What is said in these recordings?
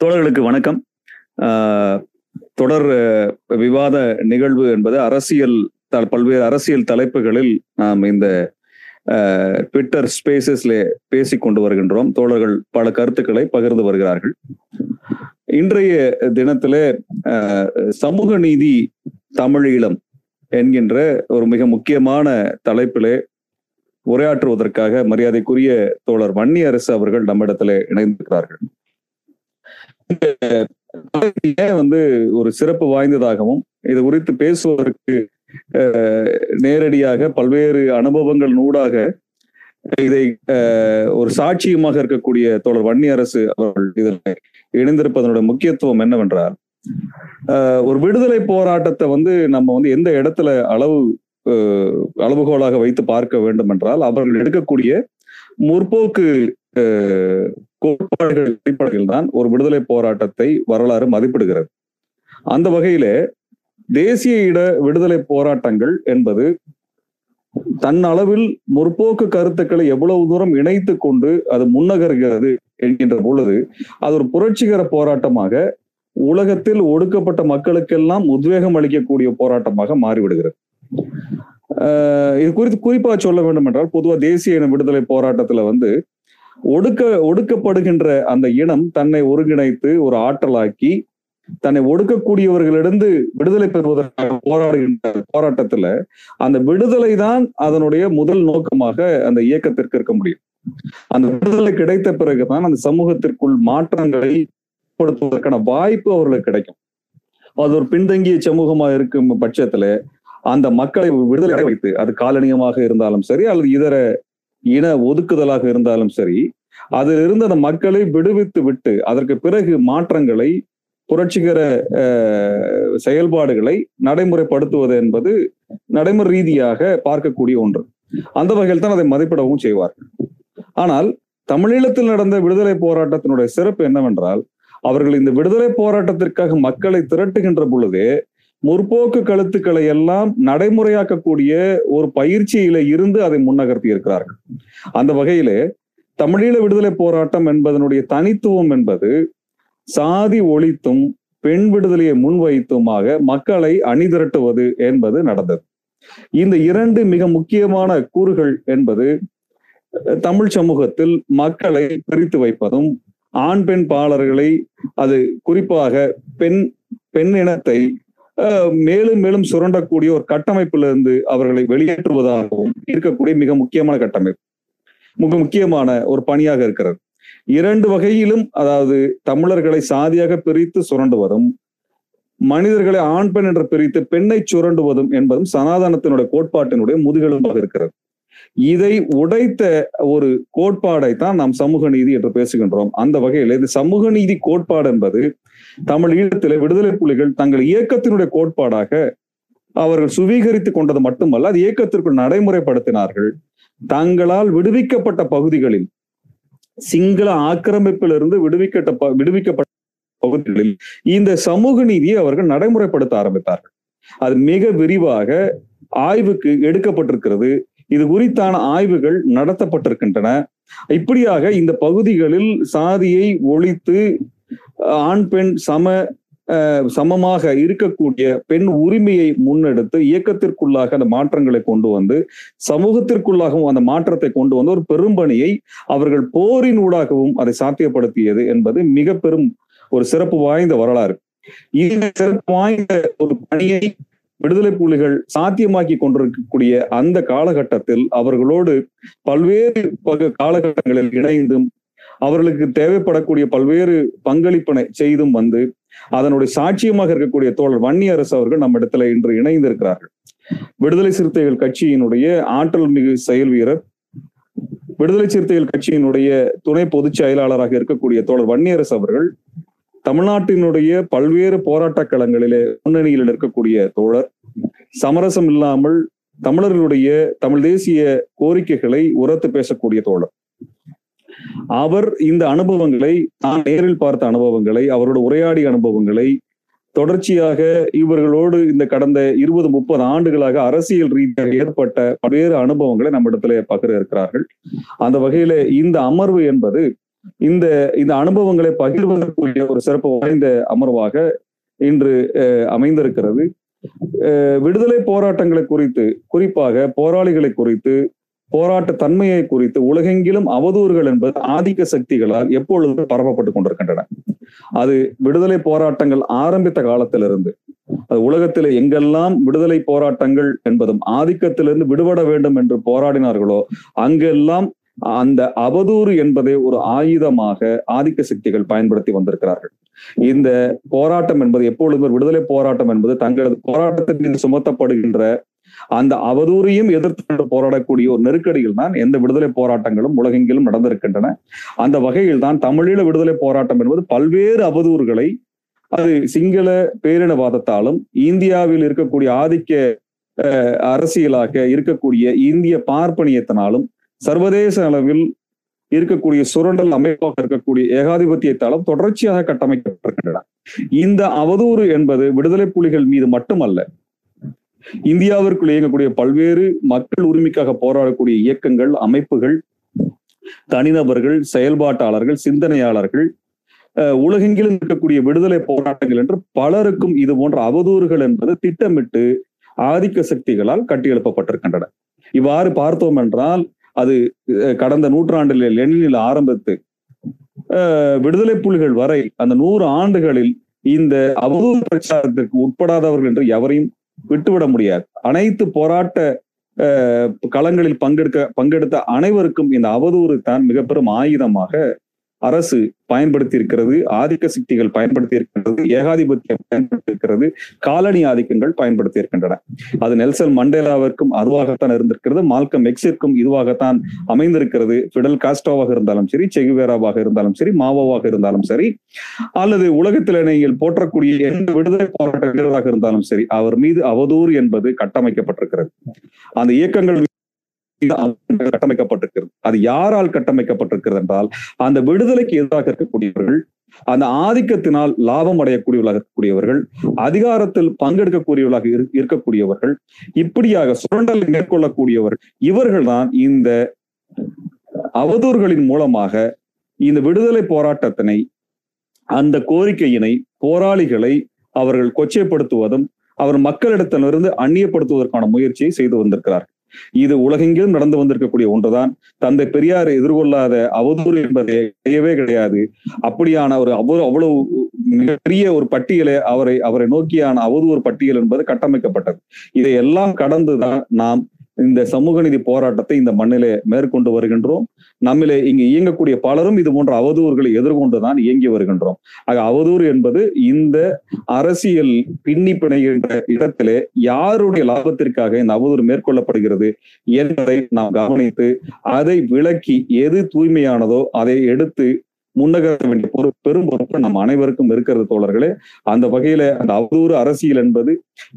தோழர்களுக்கு வணக்கம். ஆஹ் தொடர் விவாத நிகழ்வு என்பது அரசியல் பல்வேறு அரசியல் தலைப்புகளில் நாம் இந்த ஆஹ், ட்விட்டர் ஸ்பேசஸ்ல பேசி கொண்டு வருகின்றோம். தோழர்கள் பல கருத்துக்களை பகிர்ந்து வருகிறார்கள். இன்றைய தினத்திலே ஆஹ், சமூக நீதி தமிழீழம் என்கின்ற ஒரு மிக முக்கியமான தலைப்பிலே உரையாற்றுவதற்காக மரியாதைக்குரிய தோழர் வன்னி அரசு அவர்கள் நம்மிடத்திலே இணைந்திருக்கிறார்கள். வந்து ஒரு சிறப்பு வாய்ந்ததாகவும் இது குறித்து பேசுவதற்கு நேரடியாக பல்வேறு அனுபவங்கள் நூடாக இதை அஹ், ஒரு சாட்சியமாக இருக்கக்கூடிய தோழர் வன்னி அரசு அவர்கள் இதில் இணைந்திருப்பதனுடைய முக்கியத்துவம் என்னவென்றால் ஒரு விடுதலை போராட்டத்தை வந்து நம்ம வந்து எந்த இடத்துல அளவு அளவுகோலாக வைத்து பார்க்க வேண்டும் என்றால் அவர்கள் எடுக்கக்கூடிய முற்போக்கு அஹ், கோட்பாடுகள் அடிப்படையில் தான் ஒரு விடுதலை போராட்டத்தை வரலாறு மதிப்பிடுகிறது. அந்த வகையிலே தேசிய இட விடுதலை போராட்டங்கள் என்பது தன்னளவில் முற்போக்கு கருத்துக்களை எவ்வளவு தூரம் இணைத்து கொண்டு அது முன்னகர்கிறது என்கின்ற பொழுது அது ஒரு புரட்சிகர போராட்டமாக உலகத்தில் ஒடுக்கப்பட்ட மக்களுக்கெல்லாம் உத்வேகம் அளிக்கக்கூடிய போராட்டமாக மாறிவிடுகிறது. இது குறித்து குறிப்பா சொல்ல வேண்டும் என்றால் பொதுவா தேசிய இன விடுதலை போராட்டத்துல வந்து ஒடுக்க ஒடுக்கப்படுகின்ற அந்த இனம் தன்னை ஒருங்கிணைத்து ஒரு ஆற்றலாக்கி தன்னை ஒடுக்கக்கூடியவர்களிடந்து விடுதலை பெறுவதற்காக போராடுகின்ற போராட்டத்துல அந்த விடுதலை தான் அதனுடைய முதல் நோக்கமாக அந்த இயக்கத்திற்கு இருக்க முடியும். அந்த விடுதலை கிடைத்த பிறகுதான் அந்த சமூகத்திற்குள் மாற்றங்களை ஏற்படுத்துவதற்கான வாய்ப்பு அவர்களுக்கு கிடைக்கும். அது ஒரு பின்தங்கிய சமூகமா இருக்கும் பட்சத்துல அந்த மக்களை விடுதலை அடை வைத்து அது காலனியமாக இருந்தாலும் சரி அல்லது இதர இன ஒதுக்குதலாக இருந்தாலும் சரி அதிலிருந்து அந்த மக்களை விடுவித்து விட்டு அதற்கு பிறகு மாற்றங்களை புரட்சிகர செயல்பாடுகளை நடைமுறைப்படுத்துவது என்பது நடைமுறை ரீதியாக பார்க்கக்கூடிய ஒன்று. அந்த வகையில் தான் அதை மதிப்பிடவும் செய்வார்கள் ஆனால் தமிழீழத்தில் நடந்த விடுதலை போராட்டத்தினுடைய சிறப்பு என்னவென்றால் அவர்கள் இந்த விடுதலை போராட்டத்திற்காக மக்களை திரட்டுகின்ற பொழுதே முற்போக்கு கழுத்துக்களை எல்லாம் நடைமுறையாக்கக்கூடிய ஒரு பயிற்சியில இருந்து அதை முன்னகர்த்தி இருக்கிறார்கள். அந்த வகையிலே தமிழீழ விடுதலை போராட்டம் என்பதனுடைய தனித்துவம் என்பது சாதி ஒழித்தும் பெண் விடுதலையை முன்வைத்துமாக மக்களை அணிதிரட்டுவது என்பது நடந்தது. இந்த இரண்டு மிக முக்கியமான கூறுகள் என்பது தமிழ் சமூகத்தில் மக்களை பிரித்து வைப்பதும் ஆண் பெண் பாலர்களை அது குறிப்பாக பெண் பெண் இனத்தை மேலும் மேலும் சுரண்டக்கூடிய ஒரு கட்டமைப்பிலிருந்து அவர்களை வெளியேற்றுவதாகவும் இருக்கக்கூடிய மிக முக்கியமான கட்டமைப்பு. மிக முக்கியமான ஒரு பணியாக இருக்கிறது. இரண்டு வகையிலும் அதாவது தமிழர்களை சாதியாக பிரித்து சுரண்டுவதும் மனிதர்களை ஆண் பெண் என்று பிரித்து பெண்ணை சுரண்டுவதும் என்பதும் சனாதனத்தினுடைய கோட்பாட்டினுடைய முதுகெலும்பாக இருக்கிறது. இதை உடைத்த ஒரு கோட்பாடை தான் நாம் சமூக நீதி என்று பேசுகின்றோம். அந்த வகையில் இது சமூக நீதி கோட்பாடு என்பது தமிழ் ஈழத்தில விடுதலை புலிகள் தங்கள் இயக்கத்தினுடைய கோட்பாடாக அவர்கள் சுவீகரித்துக் கொண்டது மட்டுமல்ல அது இயக்கத்திற்குள் நடைமுறைப்படுத்தினார்கள். தங்களால் விடுவிக்கப்பட்ட பகுதிகளில் சிங்கள ஆக்கிரமிப்பிலிருந்து விடுவிக்கப்பட்ட விடுவிக்கப்பட்ட பகுதிகளில் இந்த சமூக நீதியை அவர்கள் நடைமுறைப்படுத்த ஆரம்பித்தார்கள். அது மிக விரிவாக ஆய்வுக்கு எடுக்கப்பட்டிருக்கிறது. இது குறித்தான ஆய்வுகள் நடத்தப்பட்டிருக்கின்றன. இப்படியாக இந்த பகுதிகளில் சாதியை ஒழித்து ஆண் பெண் சம சமமாக இருக்கக்கூடிய பெண் உரிமையை முன்னெடுத்து இயக்கத்திற்குள்ளாக அந்த மாற்றங்களை கொண்டு வந்து சமூகத்திற்குள்ளாகவும் அந்த மாற்றத்தை கொண்டு வந்து ஒரு பெரும்பணியை அவர்கள் போரின் ஊடாகவும் அதை சாத்தியப்படுத்தியது என்பது மிக பெரும் ஒரு சிறப்பு வாய்ந்த வரலாறு. இந்த சிறப்பு வாய்ந்த ஒரு பணியை விடுதலை புலிகள் சாத்தியமாக்கி கொண்டிருக்கக்கூடிய அந்த காலகட்டத்தில் அவர்களோடு பல்வேறு காலகட்டங்களில் இணைந்தும் அவர்களுக்கு தேவைப்படக்கூடிய பல்வேறு பங்களிப்பினை செய்தும் வந்து அதனுடைய சாட்சியமாக இருக்கக்கூடிய தோழர் வன்னியரசு அவர்கள் நம்ம இடத்துல இன்று இணைந்திருக்கிறார்கள். விடுதலை சிறுத்தைகள் கட்சியினுடைய ஆற்றல் மிகு செயல் வீரர் விடுதலை சிறுத்தைகள் கட்சியினுடைய துணை பொதுச் செயலாளராக இருக்கக்கூடிய தோழர் வன்னியரசு அவர்கள் தமிழ்நாட்டினுடைய பல்வேறு போராட்ட களங்களிலே முன்னணியில் இருக்கக்கூடிய தோழர் சமரசம் இல்லாமல் தமிழர்களுடைய தமிழ் தேசிய கோரிக்கைகளை உரத்து பேசக்கூடிய தோழர். அவர் இந்த அனுபவங்களை நான் நேரில் பார்த்த அனுபவங்களை அவரோட உரையாடிய அனுபவங்களை தொடர்ச்சியாக இவர்களோடு இந்த கடந்த இருபது முப்பது ஆண்டுகளாக அரசியல் ரீதியாக ஏற்பட்ட பல்வேறு அனுபவங்களை நம்ம இடத்துல பகிர இருக்கிறார்கள். அந்த வகையில இந்த அமர்வு என்பது இந்த இந்த அனுபவங்களை பகிர்வதற்குரிய ஒரு சிறப்பு வாய்ந்த அமர்வாக இன்று அமைந்திருக்கிறது. விடுதலை போராட்டங்களை குறித்து குறிப்பாக போராளிகளை குறித்து போராட்ட தன்மையை குறித்து உலகெங்கிலும் அவதூறுகள் என்பது ஆதிக்க சக்திகளால் எப்பொழுது பரப்பப்பட்டு கொண்டிருக்கின்றன. அது விடுதலை போராட்டங்கள் ஆரம்பித்த காலத்திலிருந்து அது உலகத்தில் எங்கெல்லாம் விடுதலை போராட்டங்கள் என்பதும் ஆதிக்கத்திலிருந்து விடுபட வேண்டும் என்று போராடினார்களோ அங்கெல்லாம் அந்த அவதூறு என்பதை ஒரு ஆயுதமாக ஆதிக்க சக்திகள் பயன்படுத்தி வந்திருக்கிறார்கள். இந்த போராட்டம் என்பது எப்பொழுதும் விடுதலை போராட்டம் என்பது தங்களது போராட்டத்தின் மீது சுமத்தப்படுகின்ற அந்த அவதூறையும் எதிர்த்து போராடக்கூடிய ஒரு நெருக்கடியில் தான் எந்த விடுதலை போராட்டங்களும் உலகெங்கிலும் நடந்திருக்கின்றன. அந்த வகையில் தான் தமிழீழ விடுதலை போராட்டம் என்பது பல்வேறு அவதூறுகளை அது சிங்கள பேரினவாதத்தாலும் இந்தியாவில் இருக்கக்கூடிய ஆதிக்க அரசியலாக இருக்கக்கூடிய இந்திய பார்ப்பனியத்தினாலும் சர்வதேச அளவில் இருக்கக்கூடிய சுரண்டல் அமைப்பாக இருக்கக்கூடிய ஏகாதிபத்தியத்தாலும் தொடர்ச்சியாக கட்டமைக்கப்பட்டிருக்கின்றன. இந்த அவதூறு என்பது விடுதலை புலிகள் மீது மட்டுமல்ல இந்தியாவிற்குள் இயங்கக்கூடிய பல்வேறு மக்கள் உரிமைக்காக போராடக்கூடிய இயக்கங்கள் அமைப்புகள் தனிநபர்கள் செயல்பாட்டாளர்கள் சிந்தனையாளர்கள் உலகெங்கிலும் இருக்கக்கூடிய விடுதலை போராட்டங்கள் என்று பலருக்கும் இது போன்ற அவதூறுகள் என்பது திட்டமிட்டு ஆதிக்க சக்திகளால் கட்டியெழுப்பப்பட்டிருக்கின்றன. இவ்வாறு பார்த்தோம் என்றால் அது கடந்த நூற்றாண்டில் லெனினில் ஆரம்பித்து விடுதலை புலிகள் வரை அந்த நூறு ஆண்டுகளில் இந்த அவதூறு பிரச்சாரத்திற்கு உட்படாதவர்கள் என்று எவரையும் விட்டுவிட முடியாது. அனைத்து போராட்ட களங்களில் பங்கெடுக்க பங்கெடுத்த அனைவருக்கும் இந்த அவதூறு தான் மிக பெரும் ஆயுதமாக அரசு பயன்படுத்தி இருக்கிறது ஆதிக்க சக்திகள் பயன்படுத்தி இருக்கிறது ஏகாதிபத்தியம் பயன்படுத்தி இருக்கிறது காலனி ஆதிக்கங்கள் பயன்படுத்தி இருக்கின்றன அது நெல்சன் மண்டேலாவிற்கும் அதுவாகத்தான் இருந்திருக்கிறது மால்கம் எக்ஸிற்கும் இதுவாகத்தான் அமைந்திருக்கிறது. பிடல் காஸ்டோவாக இருந்தாலும் சரி செகுவேராவாக இருந்தாலும் சரி மாவோவாக இருந்தாலும் சரி அல்லது உலகத்தில் நீங்கள் போற்றக்கூடிய எந்த விடுதலை போராட்ட வீரராக இருந்தாலும் சரி அவர் மீது அவதூறு என்பது கட்டமைக்கப்பட்டிருக்கிறது. அந்த இயக்கங்கள் கட்டமைக்கப்பட்டிருக்கிறது. அது யாரால் கட்டமைக்கப்பட்டிருக்கிறது என்றால் அந்த விடுதலைக்கு எதிராக இருக்கக்கூடியவர்கள் அந்த ஆதிக்கத்தினால் லாபம் அடையக்கூடியவர்களாக இருக்கக்கூடியவர்கள் அதிகாரத்தில் பங்கெடுக்கக்கூடியவர்களாக இருக்கக்கூடியவர்கள் இப்படியாக சுரண்டல் மேற்கொள்ளக்கூடியவர்கள் இவர்கள் தான் இந்த அவதூறுகளின் மூலமாக இந்த விடுதலை போராட்டத்தினை அந்த கோரிக்கையினை போராளிகளை அவர்கள் கொச்சைப்படுத்துவதும் அவர் மக்களிடத்திலிருந்து அந்நியப்படுத்துவதற்கான முயற்சியை செய்து வந்திருக்கிறார்கள். இது உலகெங்கிலும் நடந்து வந்திருக்கக்கூடிய ஒன்றுதான். தந்தை பெரியார் எதிர்கொள்ளாத அவதூறு என்பது கிடையவே கிடையாது. அப்படியான ஒரு அவ்வளவு அவ்வளவு மிகப்பெரிய ஒரு பட்டியலை அவரை அவரை நோக்கியான அவதூறு பட்டியல் என்பது கட்டமைக்கப்பட்டது. இதை எல்லாம் கடந்துதான் நாம் இந்த சமூக நீதி போராட்டத்தை இந்த மண்ணிலே மேற்கொண்டு வருகின்றோம். நம்மிலே இங்கு இயங்கக்கூடிய பலரும் இது போன்ற அவதூறுகளை எதிர்கொண்டுதான் இயங்கி வருகின்றோம். ஆக அவதூறு என்பது இந்த அரசியல் பின்னி பிணைகின்ற இடத்திலே யாருடைய லாபத்திற்காக இந்த அவதூறு மேற்கொள்ளப்படுகிறது என்பதை நாம் கவனித்து அதை விளக்கி எது தூய்மையானதோ அதை எடுத்து முன்னகர வேண்டிய பொறு பெரும் பொறுப்பு நம் அனைவருக்கும் இருக்கிறது தோழர்களே. அந்த வகையில அந்த அவதூறு அரசியல் என்பது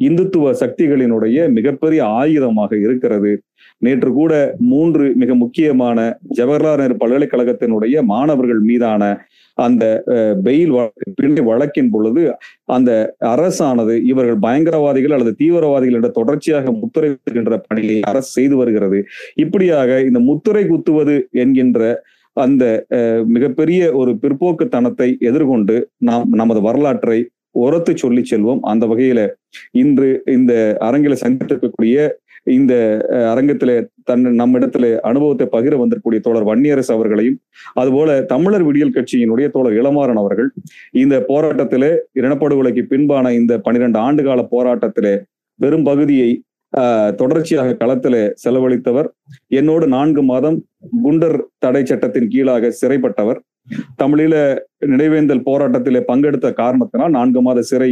இந்துத்துவ சக்திகளினுடைய மிகப்பெரிய ஆயுதமாக இருக்கிறது. நேற்று கூட மூன்று மிக முக்கியமான ஜவஹர்லால் நேரு பல்கலைக்கழகத்தினுடைய மாணவர்கள் மீதான அந்த பெயில் பிள்ளை வழக்கின் பொழுது அந்த அரசானது இவர்கள் பயங்கரவாதிகள் அல்லது தீவிரவாதிகள் என்ற தொடர்ச்சியாக முத்திரை குத்துகின்ற பணியை அரசு செய்து வருகிறது. இப்படியாக இந்த முத்திரை குத்துவது என்கின்ற அந்த மிகப்பெரிய ஒரு பிற்போக்குத்தனத்தை எதிர்கொண்டு நாம் நமது வரலாற்றை உரத்து சொல்லி செல்வோம். அந்த வகையில இன்று இந்த அரங்கில சந்தித்திருக்கக்கூடிய இந்த அரங்கத்திலே தன் நம்மிடத்துல அனுபவத்தை பகிர வந்திருக்கக்கூடிய தோழர் வன்னியரசு அவர்களையும் அதுபோல தமிழர் விடியல் கட்சியினுடைய தோழர் இளமாறன் அவர்கள் இந்த போராட்டத்திலே இனப்படுகொலைக்கு பின்பான இந்த பனிரெண்டு ஆண்டு கால போராட்டத்திலே பெரும் பகுதியை தொடர்ச்சியாக களத்துல செலவழித்தவர். என்னோடு நான்கு மாதம் குண்டர் தடை சட்டத்தின் கீழாக சிறைப்பட்டவர். தமிழீழ நினைவேந்தல் போராட்டத்திலே பங்கெடுத்த காரணத்தினால் நான்கு மாத சிறை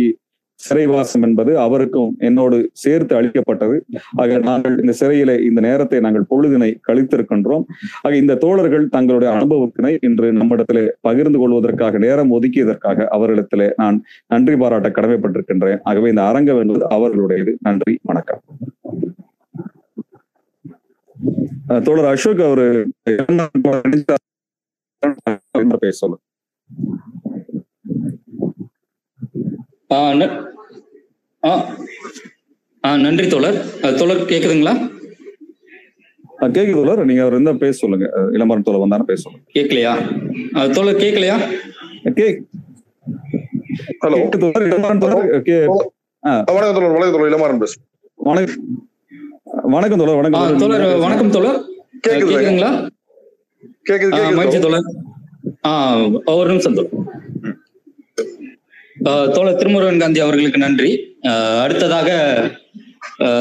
சிறைவாசம் என்பது அவருக்கும் என்னோடு சேர்த்து அளிக்கப்பட்டது. ஆக நாங்கள் இந்த சிறையில இந்த நேரத்தை நாங்கள் பொழுதினை கழித்திருக்கின்றோம். ஆக இந்த தோழர்கள் தங்களுடைய அனுபவத்தினை இன்று நம்மிடத்திலே பகிர்ந்து கொள்வதற்காக நேரம் ஒதுக்கியதற்காக அவர்களிடத்திலே நான் நன்றி பாராட்ட கடமைப்பட்டிருக்கின்றேன். ஆகவே இந்த அரங்கம் என்பது அவர்களுடையது. நன்றி வணக்கம். தோழர் அசோக் அவரு பேச சொல்லுங்க நன்றி தோழர். தோழர் கேக்குதுங்களா? கேக்குது தோழர். நீங்க அவர் இருந்தா பேச சொல்லுங்க. அஹ், இளமரம் தோழர் வந்தாலும் பேச சொல்லுங்க. கேட்கலையா தோழர் கேட்கலையா கேக் ஹலோ. தோழர். இளமரம் தோழர். கே- வணக்கம் தோழர். வணக்கம் தோழர். இளமாறன் பேசு. வணக்கம் வணக்கம் தோழர். வணக்கம் தோழர். வணக்கம் தோழர். கேக்குது கேக்குதுங்களா? கேக்குது மகிழ்ச்சி தோழர். ஆ ஒரு நிமிஷம் தோழர். தோழர் திருமுருகன் காந்தி அவர்களுக்கு நன்றி. அடுத்ததாக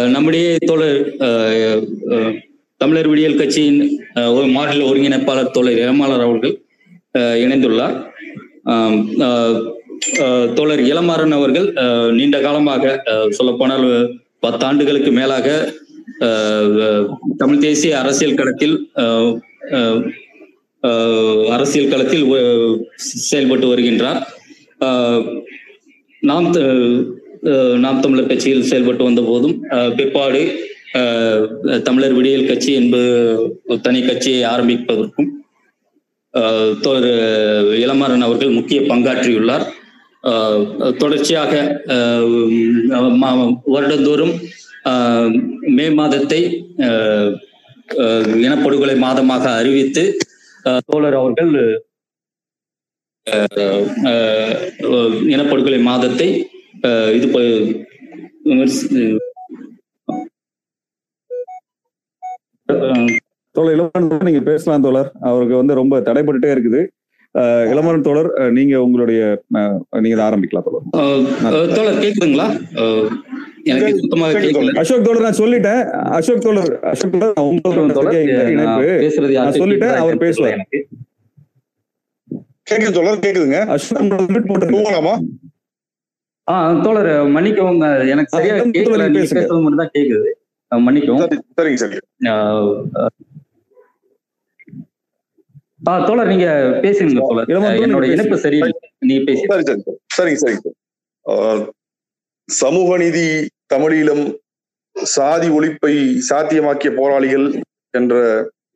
நம்முடைய தோழர் தமிழர் விடியல் கட்சியின் ஒரு மாநில ஒருங்கிணைப்பாளர் தோழர் இளமாளர் அவர்கள் இணைந்துள்ளார். தோழர் இளமாறன் அவர்கள் நீண்ட காலமாக சொல்லப்போனால் பத்தாண்டுகளுக்கு மேலாக தமிழ் தேசிய அரசியல் களத்தில் ஆஹ் அரசியல் களத்தில் செயல்பட்டு வருகின்றார். ஆஹ் நாம் த- நாம் தமிழர் கட்சியில் செயல்பட்டு வந்த போதும் பிற்பாடு ஆஹ் தமிழர் விடியல் கட்சி என்பது தனி கட்சியை ஆரம்பிப்பதற்கும் ஆஹ் தோழர் அவர்கள் முக்கிய பங்காற்றியுள்ளார். ஆஹ் தொடர்ச்சியாக ஆஹ் வருடந்தோறும் ஆஹ் மே மாதத்தை ஆஹ் ஆஹ் இனப்படுகொலை மாதமாக அறிவித்து தோழர் அவர்கள் இனப்படுகொலை மாதத்தை இது தோழர் இளமரன் தோழர் நீங்க பேசலாம் தோழர். அவருக்கு வந்து ரொம்ப தடைப்பட்டுட்டே இருக்குது. அஹ், இளமரன் தோழர் நீங்க உங்களுடைய நீங்க இதை ஆரம்பிக்கலாம் தோழர். தோழர் கேக்குதுங்களா? எனக்கு சுத்தமாக கேட்கல அசோக் தோழர் நான் சொல்லிட்டேன். அசோக் தோழர் அசோக் தோழர் நான் உங்களோட இணைப்பு. பேசுறது நான் சொல்லிட்டேன், அவர் எனக்கு பேசுவார். கேக்குது தோழர் கேக்குதுங்க. தூங்கலாமா ஆ தோழர் மன்னிக்கவும் எனக்கு சரியா கேட்கல. பேசுறது மட்டும் தான் கேக்குது மன்னிக்கவும் சரி சரிங்க சரி ஆஹ் ஆ. தோழர் நீங்க பேசுங்க தோழர். என்னோட இணைப்பு சரியில்லை. நீங்க பேசி சரி சரி சரி. சரிங்க சரிங்க சார். ஆஹ், சமூக நீதி தமிழீழம் சாதி ஒழிப்பை சாத்தியமாக்கிய போராளிகள் என்ற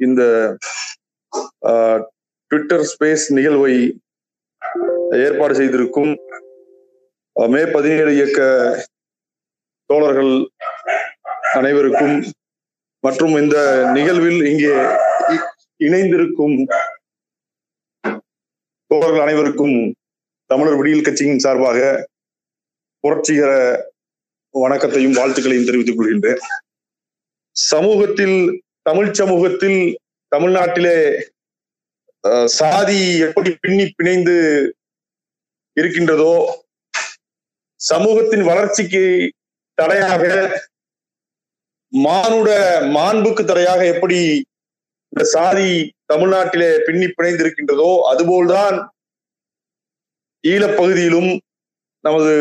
இந்த ஆஹ், ட்விட்டர் ஸ்பேஸ் நிகழ்வை ஏற்பாடு செய்திருக்கும் மே பதினேழு இயக்க தோழர்கள் அனைவருக்கும் மற்றும் இந்த நிகழ்வில் இங்கே இணைந்திருக்கும் தோழர்கள் அனைவருக்கும் தமிழர் விடியல் கட்சியின் சார்பாக புரட்சிகர வணக்கத்தையும் வாழ்த்துக்களையும் தெரிவித்துக் கொள்கின்றேன். சமூகத்தில் தமிழ் சமூகத்தில் தமிழ்நாட்டிலே சாதி எப்படி பின்னி பிணைந்து இருக்கின்றதோ சமூகத்தின் வளர்ச்சிக்கு தடையாக மானுட மாண்புக்கு தடையாக எப்படி இந்த சாதி தமிழ்நாட்டிலே பின்னி பிணைந்து இருக்கின்றதோ அதுபோல்தான் ஈழப்பகுதியிலும் நமது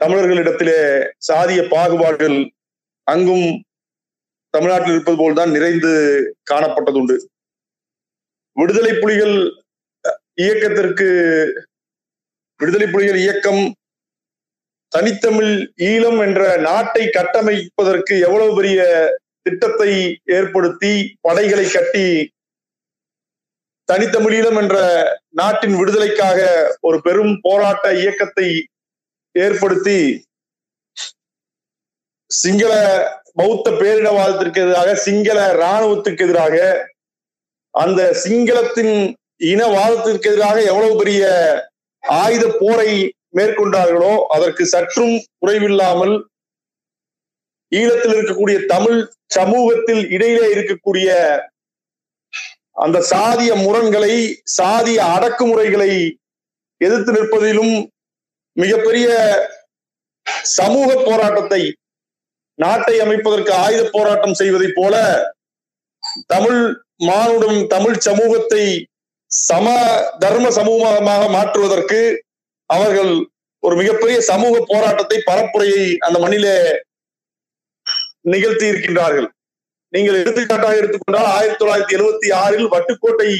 தமிழர்களிடத்திலே சாதிய பாகுபாடுகள் அங்கும் தமிழ்நாட்டில் இருப்பது போல்தான் நிறைந்து காணப்பட்டதுண்டு. விடுதலை புலிகள் இயக்கத்திற்கு விடுதலை புலிகள் இயக்கம் தனித்தமிழ் ஈழம் என்ற நாட்டை கட்டமைப்பதற்கு எவ்வளவு பெரிய திட்டத்தை ஏற்படுத்தி படைகளை கட்டி தனித்தமிழீழம் என்ற நாட்டின் விடுதலைக்காக ஒரு பெரும் போராட்ட இயக்கத்தை ஏற்படுத்தி சிங்கள பௌத்த பேரினவாதத்திற்கு எதிராக சிங்கள இராணுவத்துக்கு எதிராக அந்த சிங்களத்தின் இனவாதத்திற்கு எதிராக எவ்வளவு பெரிய ஆயுத போரை மேற்கொண்டார்களோ அதற்கு சற்றும் குறைவில்லாமல் ஈழத்தில் இருக்கக்கூடிய தமிழ் சமூகத்தில் இடையிலே இருக்கக்கூடிய அந்த சாதிய முரண்களை சாதிய அடக்குமுறைகளை எதிர்த்து நிற்பதிலும் மிகப்பெரிய சமூக போராட்டத்தை நாட்டை அமைப்பதற்கு ஆயுத போராட்டம் செய்வதைப் போல தமிழ் மானுடம் தமிழ் சமூகத்தை சம தர்ம சமூகமாக மாற்றுவதற்கு அவர்கள் ஒரு மிகப்பெரிய சமூக போராட்டத்தை பரப்புரையை அந்த மண்ணிலே நிகழ்த்தி இருக்கின்றார்கள். நீங்கள் எடுத்துக்காட்டாக எடுத்துக்கொண்டால் ஆயிரத்தி தொள்ளாயிரத்தி எழுபத்தி ஆறில் வட்டுக்கோட்டை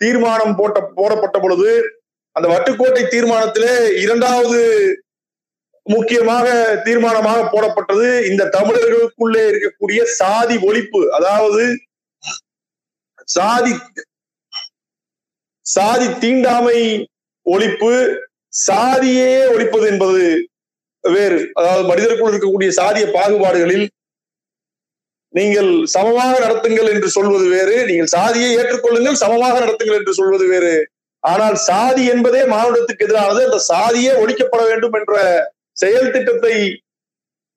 தீர்மானம் போட்ட போடப்பட்ட பொழுது அந்த வட்டுக்கோட்டை தீர்மானத்திலே இரண்டாவது முக்கியமாக தீர்மானமாக போடப்பட்டது இந்த தமிழர்களுக்குள்ளே இருக்கக்கூடிய சாதி ஒழிப்பு. அதாவது சாதி சாதி தீண்டாமை ஒழிப்பு சாதியே ஒழிப்பது என்பது வேறு. அதாவது மனிதருக்குள் இருக்கக்கூடிய சாதிய பாகுபாடுகளில் நீங்கள் சமமாக நடத்துங்கள் என்று சொல்வது வேறு. நீங்கள் சாதியை ஏற்றுக்கொள்ளுங்கள் சமமாக நடத்துங்கள் என்று சொல்வது வேறு. ஆனால் சாதி என்பதே மானுடத்துக்கு எதிரானது. அந்த சாதியே ஒழிக்கப்பட வேண்டும் என்ற செயல் திட்டத்தை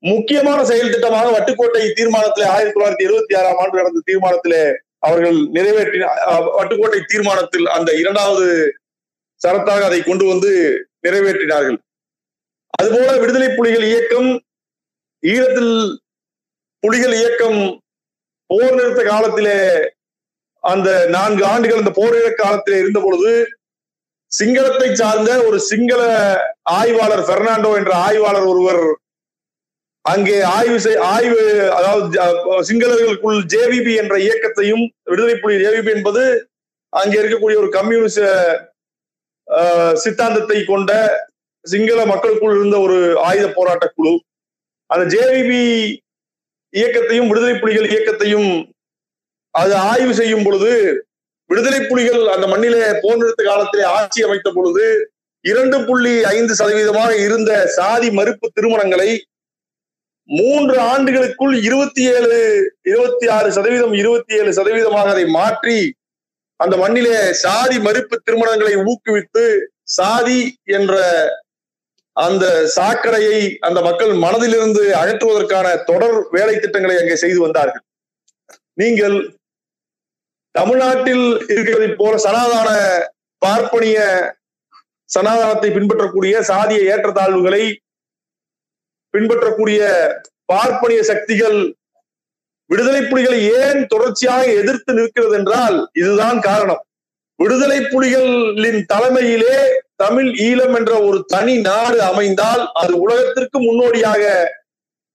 முக்கியமான செயல் திட்டமாக வட்டுக்கோட்டை தீர்மானத்திலே ஆயிரத்தி தொள்ளாயிரத்தி எழுபத்தி ஆறாம் ஆண்டு நடந்த தீர்மானத்திலே அவர்கள் நிறைவேற்றின வட்டுக்கோட்டை தீர்மானத்தில் அந்த இரண்டாவது சரத்தாக அதை கொண்டு வந்து நிறைவேற்றினார்கள். அதுபோல விடுதலை புலிகள் இயக்கம் ஈழத்தில் புலிகள் இயக்கம் போர் நிறுத்த காலத்திலே அந்த நான்கு ஆண்டுகள் அந்த போர் நிறுத்த காலத்திலே இருந்த பொழுது சிங்களத்தை சார்ந்த ஒரு சிங்கள ஆய்வாளர் பெர்னாண்டோ என்ற ஆய்வாளர் ஒருவர் அங்கே ஆய்வு செய் ஆய்வு அதாவது சிங்களர்களுக்குள் ஜேவிபி என்ற இயக்கத்தையும் விடுதலை புலி ஜேவிபி என்பது அங்கே இருக்கக்கூடிய ஒரு கம்யூனிஸ்ட் அஹ், சித்தாந்தத்தை கொண்ட சிங்கள மக்களுக்குள் இருந்த ஒரு ஆயுத போராட்ட குழு. அந்த ஜேவிபி இயக்கத்தையும் விடுதலை புலிகள் இயக்கத்தையும் அது ஆய்வு செய்யும் பொழுது விடுதலை புலிகள் அந்த மண்ணிலே போர் நிறுத்த காலத்திலே ஆட்சி அமைத்த பொழுது இரண்டு புள்ளி ஐந்து சதவீதமாக இருந்த சாதி மறுப்பு திருமணங்களை மூன்று ஆண்டுகளுக்குள் இருபத்தி ஏழு இருபத்தி ஆறு சதவீதம் இருபத்தி ஏழு சதவீதமாக அதை மாற்றி அந்த மண்ணிலே சாதி மறுப்பு திருமணங்களை ஊக்குவித்து சாதி என்ற அந்த சாக்கடையை அந்த மக்கள் மனதிலிருந்து அகற்றுவதற்கான தொடர் வேலை திட்டங்களை அங்கே செய்து வந்தார்கள். நீங்கள் தமிழ்நாட்டில் இருக்கிறதை போல சனாதான பார்ப்பனிய சனாதானத்தை பின்பற்றக்கூடிய சாதிய ஏற்றத்தாழ்வுகளை பின்பற்றக்கூடிய பார்ப்பனிய சக்திகள் விடுதலை புலிகளை ஏன் தொடர்ச்சியாக எதிர்த்து நிற்கிறது என்றால் இதுதான் காரணம். விடுதலை புலிகளின் தலைமையிலே தமிழ் ஈழம் என்ற ஒரு தனி நாடு அமைந்தால் அது உலகத்திற்கு முன்னோடியாக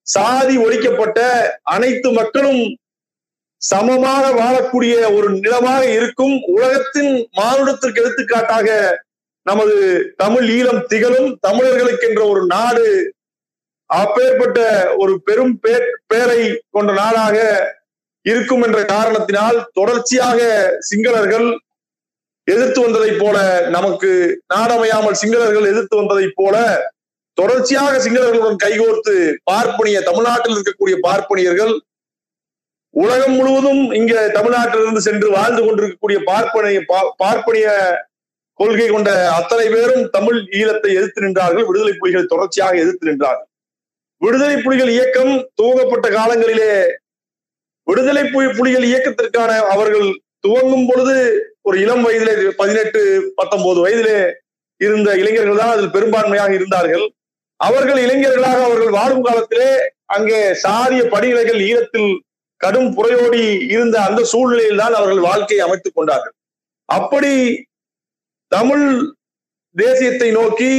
சாதி ஒழிக்கப்பட்ட அனைத்து மக்களும் சமமாக வாழக்கூடிய ஒரு நிலமாக இருக்கும். உலகத்தின் மானுடத்திற்கு எடுத்துக்காட்டாக நமது தமிழ் ஈழம் திகழும் தமிழர்களுக்கென்ற ஒரு நாடு அப்பேற்பட்ட ஒரு பெரும் பேர் பேரை கொண்ட நாடாக இருக்கும் என்ற காரணத்தினால் தொடர்ச்சியாக சிங்களர்கள் எதிர்த்து வந்ததைப் போல நமக்கு நாடமையாமல் சிங்களர்கள் எதிர்த்து வந்ததைப் போல தொடர்ச்சியாக சிங்களர்களுடன் கைகோர்த்து பார்ப்பனிய தமிழ்நாட்டில் இருக்கக்கூடிய பார்ப்பனியர்கள் உலகம் முழுவதும் இங்க தமிழ்நாட்டிலிருந்து சென்று வாழ்ந்து கொண்டிருக்கக்கூடிய பார்ப்பனிய பா- பார்ப்பனிய கொள்கை கொண்ட அத்தனை பேரும் தமிழ் ஈழத்தை எதிர்த்து நின்றார்கள் விடுதலை புலிகள் தொடர்ச்சியாக எதிர்த்து நின்றார்கள். விடுதலை புலிகள் இயக்கம் துவங்கப்பட்ட காலங்களிலே விடுதலை புலி புலிகள் இயக்கத்திற்கான அவர்கள் துவங்கும் பொழுது ஒரு இளம் வயதிலே பதினெட்டு பத்தொன்பது வயதிலே இருந்த இளைஞர்கள் தான் அதில் பெரும்பான்மையாக இருந்தார்கள். அவர்கள் இளைஞர்களாக அவர்கள் வாழும் காலத்திலே அங்கே சாரிய படிநிலைகள் ஈழத்தில் கடும் புறையோடி இருந்த அந்த சூழ்நிலையில் தான் அவர்கள் வாழ்க்கையை அமைத்துக் கொண்டார்கள். அப்படி தமிழ் தேசியத்தை நோக்கி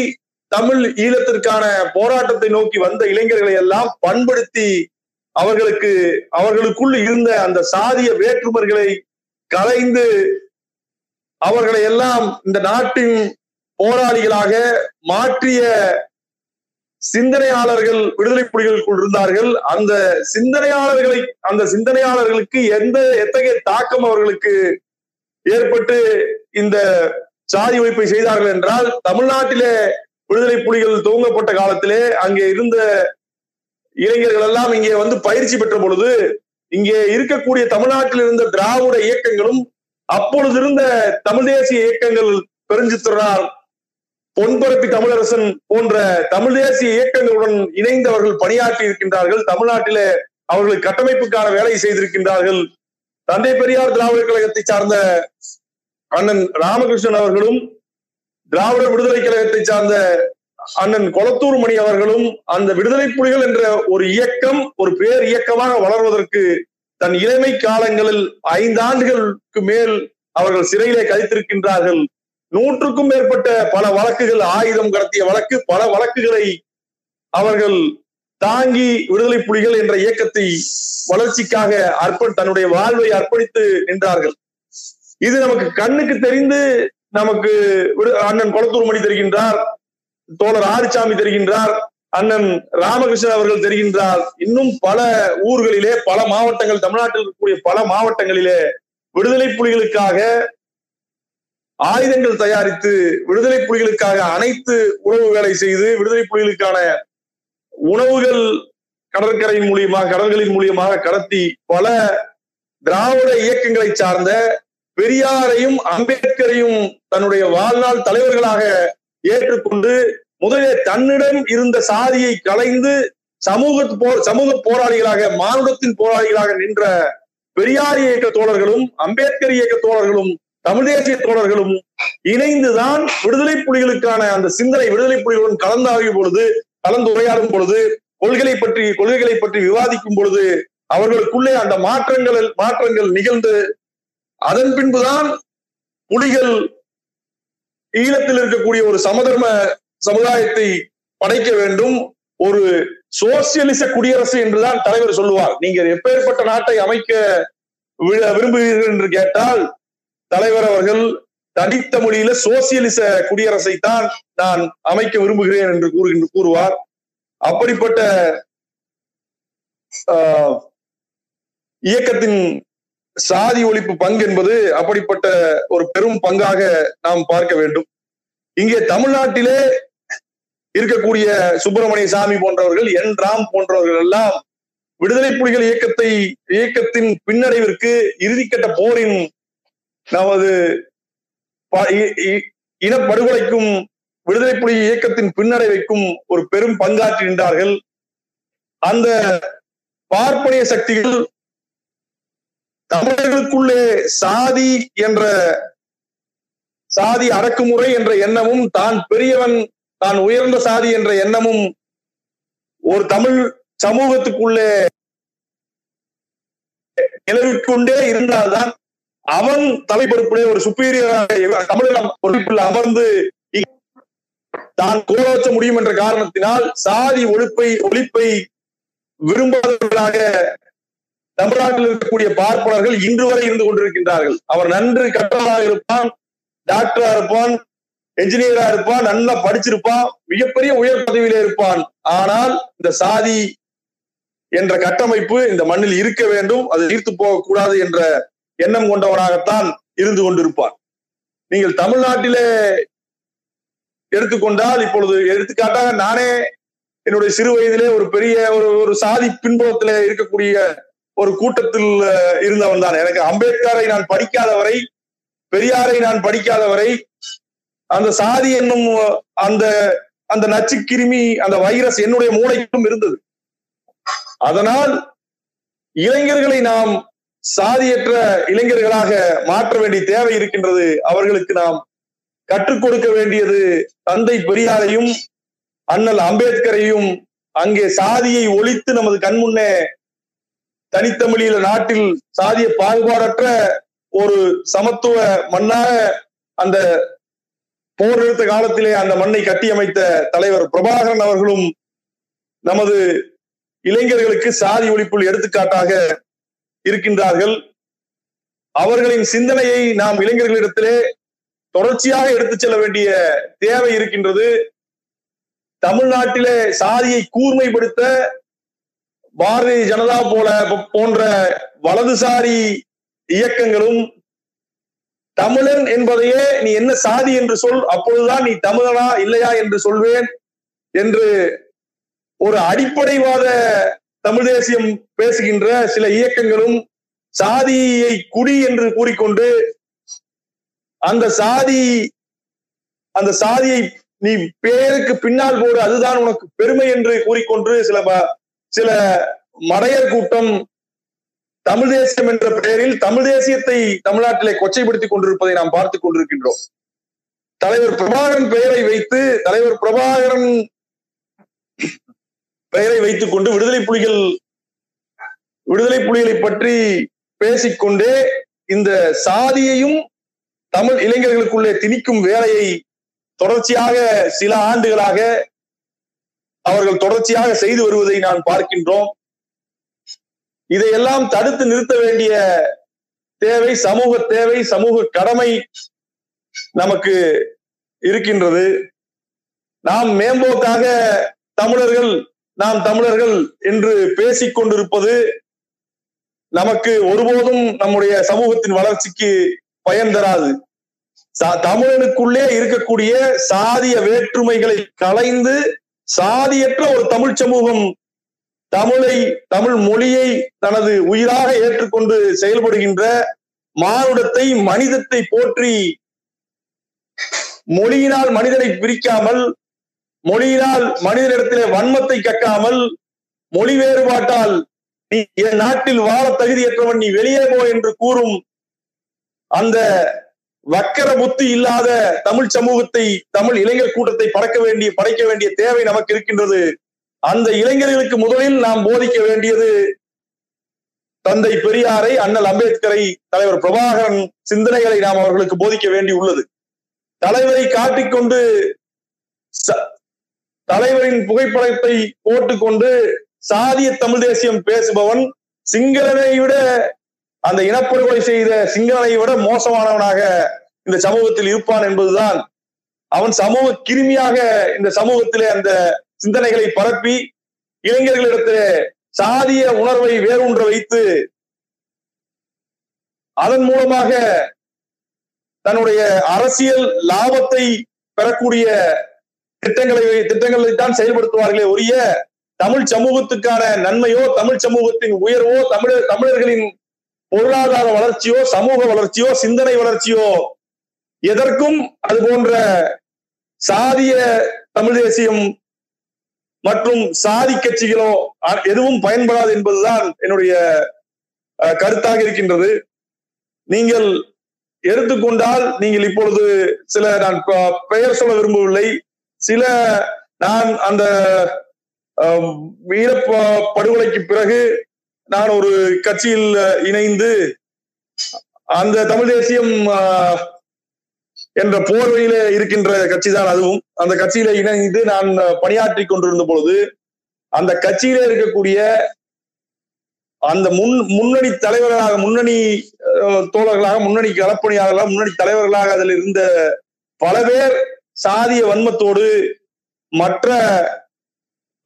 தமிழ் ஈழத்திற்கான போராட்டத்தை நோக்கி வந்த இளைஞர்களை எல்லாம் பண்படுத்தி அவர்களுக்கு அவர்களுக்குள் இருந்த அந்த சாதிய வேற்றுமர்களை கலைந்து அவர்களை எல்லாம் இந்த நாட்டின் போராளிகளாக மாற்றிய சிந்தனையாளர்கள் விடுதலை புலிகளுக்குள் இருந்தார்கள். அந்த சிந்தனையாளர்களை அந்த சிந்தனையாளர்களுக்கு எந்த எத்தகைய தாக்கம் அவர்களுக்கு ஏற்பட்டு இந்த சாதி ஒழிப்பை செய்தார்கள் என்றால் தமிழ்நாட்டிலே விடுதலை புலிகள் துவங்கப்பட்ட காலத்திலே அங்கே இருந்த இளைஞர்கள் எல்லாம் இங்கே வந்து பயிற்சி பெற்ற பொழுது இங்கே இருக்கக்கூடிய தமிழ்நாட்டில் இருந்த திராவிட இயக்கங்களும் அப்பொழுது இருந்த தமிழ் தேசிய இயக்கங்கள் பெருஞ்சித்திரனார் பொன்பரப்பி தமிழரசன் போன்ற தமிழ் தேசிய இயக்கங்களுடன் இணைந்து அவர்கள் பணியாற்றி இருக்கின்றார்கள். தமிழ்நாட்டிலே அவர்கள் கட்டமைப்புக்கான வேலை செய்திருக்கின்றார்கள். தந்தை பெரியார் திராவிட கழகத்தை சார்ந்த அண்ணன் ராமகிருஷ்ணன் அவர்களும் திராவிட விடுதலை கழகத்தை சார்ந்த அண்ணன் கொளத்தூர் மணி அவர்களும் அந்த விடுதலை புலிகள் என்ற ஒரு இயக்கம் ஒரு பேர் இயக்கமாக வளர்வதற்கு தன் இளமை காலங்களில் ஐந்தாண்டுகளுக்கு மேல் அவர்கள் சிறையிலே கழித்திருக்கின்றார்கள். நூற்றுக்கும் மேற்பட்ட பல வழக்குகள் ஆயுதம் கடத்திய வழக்கு பல வழக்குகளை அவர்கள் தாங்கி விடுதலை புலிகள் என்ற இயக்கத்தை வளர்ச்சிக்காக அர்ப்பண் தன்னுடைய வாழ்வை அர்ப்பணித்து நின்றார்கள். இது நமக்கு கண்ணுக்கு தெரிந்து நமக்கு அண்ணன் கொளத்தூர் மணி தெரிகின்றார் தோழர் ஆரிச்சாமி தெரிகின்றார் அண்ணன் ராமகிருஷ்ணன் அவர்கள் தெரிகின்றார். இன்னும் பல ஊர்களிலே பல மாவட்டங்கள் தமிழ்நாட்டில் இருக்கக்கூடிய பல மாவட்டங்களிலே விடுதலை புலிகளுக்காக ஆயுதங்கள் தயாரித்து விடுதலை புலிகளுக்காக அனைத்து உணவு வேலை செய்து விடுதலை புலிகளுக்கான உணவுகள் கடற்கரையின் மூலியமாக கடல்களின் மூலியமாக கடத்தி பல திராவிட இயக்கங்களை சார்ந்த பெரியாரையும் அம்பேத்கரையும் தன்னுடைய வாழ்நாள் தலைவர்களாக ஏற்றுக்கொண்டு முதலில் தன்னிடம் இருந்த சாதியை களைந்து சமூக போ சமூக போராளிகளாக மானுடத்தின் போராளிகளாக நின்ற பெரியார் இயக்க தோழர்களும் அம்பேத்கர் இயக்க தோழர்களும் தமிழ் தேசிய தோழர்களும் இணைந்துதான் விடுதலை புலிகளுக்கான அந்த சிந்தனை விடுதலை புலிகளுடன் கலந்தாகிய பொழுது கலந்துரையாடும் பொழுது கொள்கை பற்றி கொள்கைகளை பற்றி விவாதிக்கும் பொழுது அவர்களுக்குள்ளே அந்த மாற்றங்கள் மாற்றங்கள் நிகழ்ந்து அதன் பின்புதான் புலிகள் ஈழத்தில் இருக்கக்கூடிய ஒரு சமதர்ம சமுதாயத்தை படைக்க வேண்டும். ஒரு சோசியலிச குடியரசு என்றுதான் தலைவர் சொல்லுவார். நீங்க எப்பேற்பட்ட நாட்டை அமைக்க விரும்புகிறீர்கள் என்று கேட்டால் தலைவர் அவர்கள் தடித்த மொழியில சோசியலிச குடியரசை தான் நான் அமைக்க விரும்புகிறேன் என்று கூறுகின்ற கூறுவார். அப்படிப்பட்ட ஆஹ், இயக்கத்தின் சாதி ஒழிப்பு பங்கு என்பது அப்படிப்பட்ட ஒரு பெரும் பங்காக நாம் பார்க்க வேண்டும். இங்கே தமிழ்நாட்டிலே இருக்கக்கூடிய சுப்பிரமணிய சாமி போன்றவர்கள் என் ராம் போன்றவர்கள் எல்லாம் விடுதலை புலிகள் இயக்கத்தை இயக்கத்தின் பின்னடைவிற்கு இறுதிக்கட்ட போரின் நமது இனப்படுகொலைக்கும் விடுதலை புலி இயக்கத்தின் பின்னடைவைக்கும் ஒரு பெரும் பங்காற்றி நின்றார்கள் அந்த பார்ப்பனிய சக்திகள் தமிழர்களுக்குள்ளே சாதி என்ற சாதி அடக்குமுறை என்ற எண்ணமும் தான் பெரியவன் தான் உயர்ந்த சாதி என்ற எண்ணமும் ஒரு தமிழ் சமூகத்துக்குள்ளே நிலவிக்கொண்டே இருந்தால்தான் அவன் தலைப்பொறுப்புடைய ஒரு சுப்பீரியராக தமிழகம் பொறுப்பில் அமர்ந்து தான் கோலோச்ச முடியும் என்ற காரணத்தினால் சாதி ஒழிப்பை ஒழிப்பை விரும்பாதவர்களாக தமிழ்நாட்டில் இருக்கக்கூடிய பார்ப்பனர்கள் இன்று வரை இருந்து கொண்டிருக்கின்றார்கள். அவர் நன்று கட்டளாக இருப்பான் டாக்டரா இருப்பான் என்ஜினியரா இருப்பான் நல்லா படிச்சிருப்பான் மிகப்பெரிய உயர் பதவியில இருப்பான். ஆனால் இந்த சாதி என்ற கட்டமைப்பு இந்த மண்ணில் இருக்க வேண்டும் அது நீர்த்து போகக்கூடாது என்ற எண்ணம் கொண்டவனாகத்தான் இருந்து கொண்டிருப்பான். நீங்கள் தமிழ்நாட்டிலே எடுத்துக்கொண்டால் இப்பொழுது எடுத்துக்காட்டாக நானே என்னுடைய சிறு வயதிலே ஒரு பெரிய ஒரு ஒரு சாதி பின்புலத்திலே இருக்கக்கூடிய ஒரு கூட்டத்தில் இருந்தவன் தான். எனக்கு அம்பேத்கரை நான் படிக்காதவரை பெரியாரை நான் படிக்காதவரை அந்த சாதி என்னும் அந்த அந்த நச்சு கிருமி அந்த வைரஸ் என்னுடைய மூளைக்கும் இருந்தது. அதனால் இளைஞர்களை நாம் சாதியற்ற இளைஞர்களாக மாற்ற வேண்டிய தேவை இருக்கின்றது. அவர்களுக்கு நாம் கற்றுக் கொடுக்க வேண்டியது தந்தை பெரியாரையும் அண்ணல் அம்பேத்கரையும் அங்கே சாதியை ஒழித்து நமது கண்முன்னே தனித்தமிழில நாட்டில் சாதிய பாகுபாடற்ற ஒரு சமத்துவ மண்ணாக அந்த போர் நிறுத்த காலத்திலே அந்த மண்ணை கட்டியமைத்த தலைவர் பிரபாகரன் அவர்களும் நமது இளைஞர்களுக்கு சாதி ஒழிப்பில் எடுத்துக்காட்டாக இருக்கின்றார்கள். அவர்களின் சிந்தனையை நாம் இளைஞர்களிடத்திலே தொடர்ச்சியாக எடுத்துச் செல்ல வேண்டிய தேவை இருக்கின்றது. தமிழ்நாட்டிலே சாதியை கூர்மைப்படுத்த பாரதிய ஜனதா போல போன்ற வலதுசாரி இயக்கங்களும் தமிழன் என்பதையே நீ என்ன சாதி என்று சொல் அப்பொழுதுதான் நீ தமிழனா இல்லையா என்று சொல்வேன் என்று ஒரு அடிப்படைவாத தமிழ் தேசியம் பேசுகின்ற சில இயக்கங்களும் சாதியை குடி என்று கூறிக்கொண்டு அந்த சாதி அந்த சாதியை நீ பேருக்கு பின்னால் போடு அதுதான் உனக்கு பெருமை என்று கூறிக்கொண்டு சில ப- சில மடையர் கூட்டம் தமிழ் தேசியம் என்ற பெயரில் தமிழ் தேசியத்தை தமிழ்நாட்டிலே கொச்சைப்படுத்திக் கொண்டிருப்பதை நாம் பார்த்துக் கொண்டிருக்கின்றோம். தலைவர் பிரபாகரன் பெயரை வைத்து தலைவர் பிரபாகரன் பெயரை வைத்துக் கொண்டு விடுதலை புலிகள் விடுதலை புலிகளை பற்றி பேசிக்கொண்டே இந்த சாதியையும் தமிழ் இளைஞர்களுக்குள்ளே திணிக்கும் வேலையை தொடர்ச்சியாக சில ஆண்டுகளாக அவர்கள் தொடர்ச்சியாக செய்து வருவதை நான் பார்க்கின்றோம். இதையெல்லாம் தடுத்து நிறுத்த வேண்டிய தேவை சமூக தேவை சமூக கடமை நமக்கு இருக்கின்றது. நாம் மேம்போக்காக தமிழர்கள் நாம் தமிழர்கள் என்று பேசிக் கொண்டிருப்பது நமக்கு ஒருபோதும் நம்முடைய சமூகத்தின் வளர்ச்சிக்கு பயன் தராது. சா- தமிழனுக்குள்ளே இருக்கக்கூடிய சாதிய வேற்றுமைகளை களைந்து சாதியற்ற ஒரு தமிழ் சமூகம் தமிழை தமிழ் மொழியை தனது உயிராக ஏற்றுக்கொண்டு செயல்படுகின்ற மானுடத்தை மனிதத்தை போற்றி மொழியினால் மனிதனை பிரிக்காமல் மொழியினால் மனிதனிடத்திலே வன்மத்தை கக்காமல் மொழி வேறுபாட்டால் நீ என் நாட்டில் வாழ தகுதியற்றவன் நீ வெளியே போ என்று கூறும் அந்த வக்கர புத்தி இல்லாத தமிழ் சமூகத்தை தமிழ் இளைஞர் கூட்டத்தை பறக்க வேண்டிய படைக்க வேண்டிய தேவை நமக்கு இருக்கின்றது. அந்த இளைஞர்களுக்கு முதலில் நாம் போதிக்க வேண்டியது தந்தை பெரியாரை அண்ணல் அம்பேத்கரை தலைவர் பிரபாகரன் சிந்தனைகளை நாம் அவர்களுக்கு போதிக்க வேண்டி உள்ளது. தலைவரை காட்டிக்கொண்டு ச- தலைவரின் புகைப்படத்தை போட்டுக்கொண்டு சாதிய தமிழ் தேசியம் பேசுபவன் சிங்களனை விட அந்த இனப்படுகொலை செய்த சிங்களனை விட மோசமானவனாக இந்த சமூகத்தில் இருப்பான் என்பதுதான் அவன் சமூக கிருமியாக இந்த சமூகத்திலே அந்த சிந்தனைகளை பரப்பி இளைஞர்களிடத்திலே சாதிய உணர்வை வேரூன்ற வைத்து அதன் மூலமாக தன்னுடைய அரசியல் லாபத்தை பெறக்கூடிய திட்டங்களை திட்டங்களை தான் செயல்படுத்துவார்களே ஒழிய தமிழ் சமூகத்துக்கான நன்மையோ தமிழ் சமூகத்தின் உயர்வோ தமிழர் தமிழர்களின் பொருளாதார வளர்ச்சியோ சமூக வளர்ச்சியோ சிந்தனை வளர்ச்சியோ எதற்கும் அது போன்ற சாதிய தமிழ் தேசியம் மற்றும் சாதி கட்சிகளோ அ- எதுவும் பயன்படாது என்பதுதான் என்னுடைய கருத்தாக இருக்கின்றது. நீங்கள் எடுத்துக்கொண்டால் நீங்கள் இப்பொழுது சில நான் பெயர் சொல்ல விரும்பவில்லை. சில நான் அந்த அஹ், வீர படுகொலைக்கு பிறகு நான் ஒரு கட்சியில் இணைந்து அந்த தமிழ் தேசியம் என்ற போர்வையில இருக்கின்ற கட்சி தான் அதுவும். அந்த கட்சியில இணைந்து நான் பணியாற்றி கொண்டிருந்த பொழுது அந்த கட்சியில இருக்கக்கூடிய அந்த முன் முன்னணி தலைவர்களாக முன்னணி தோழர்களாக முன்னணி களப்பணியாளர்களாக முன்னணி தலைவர்களாக அதில் இருந்த பல பேர் சாதிய வன்மத்தோடு மற்ற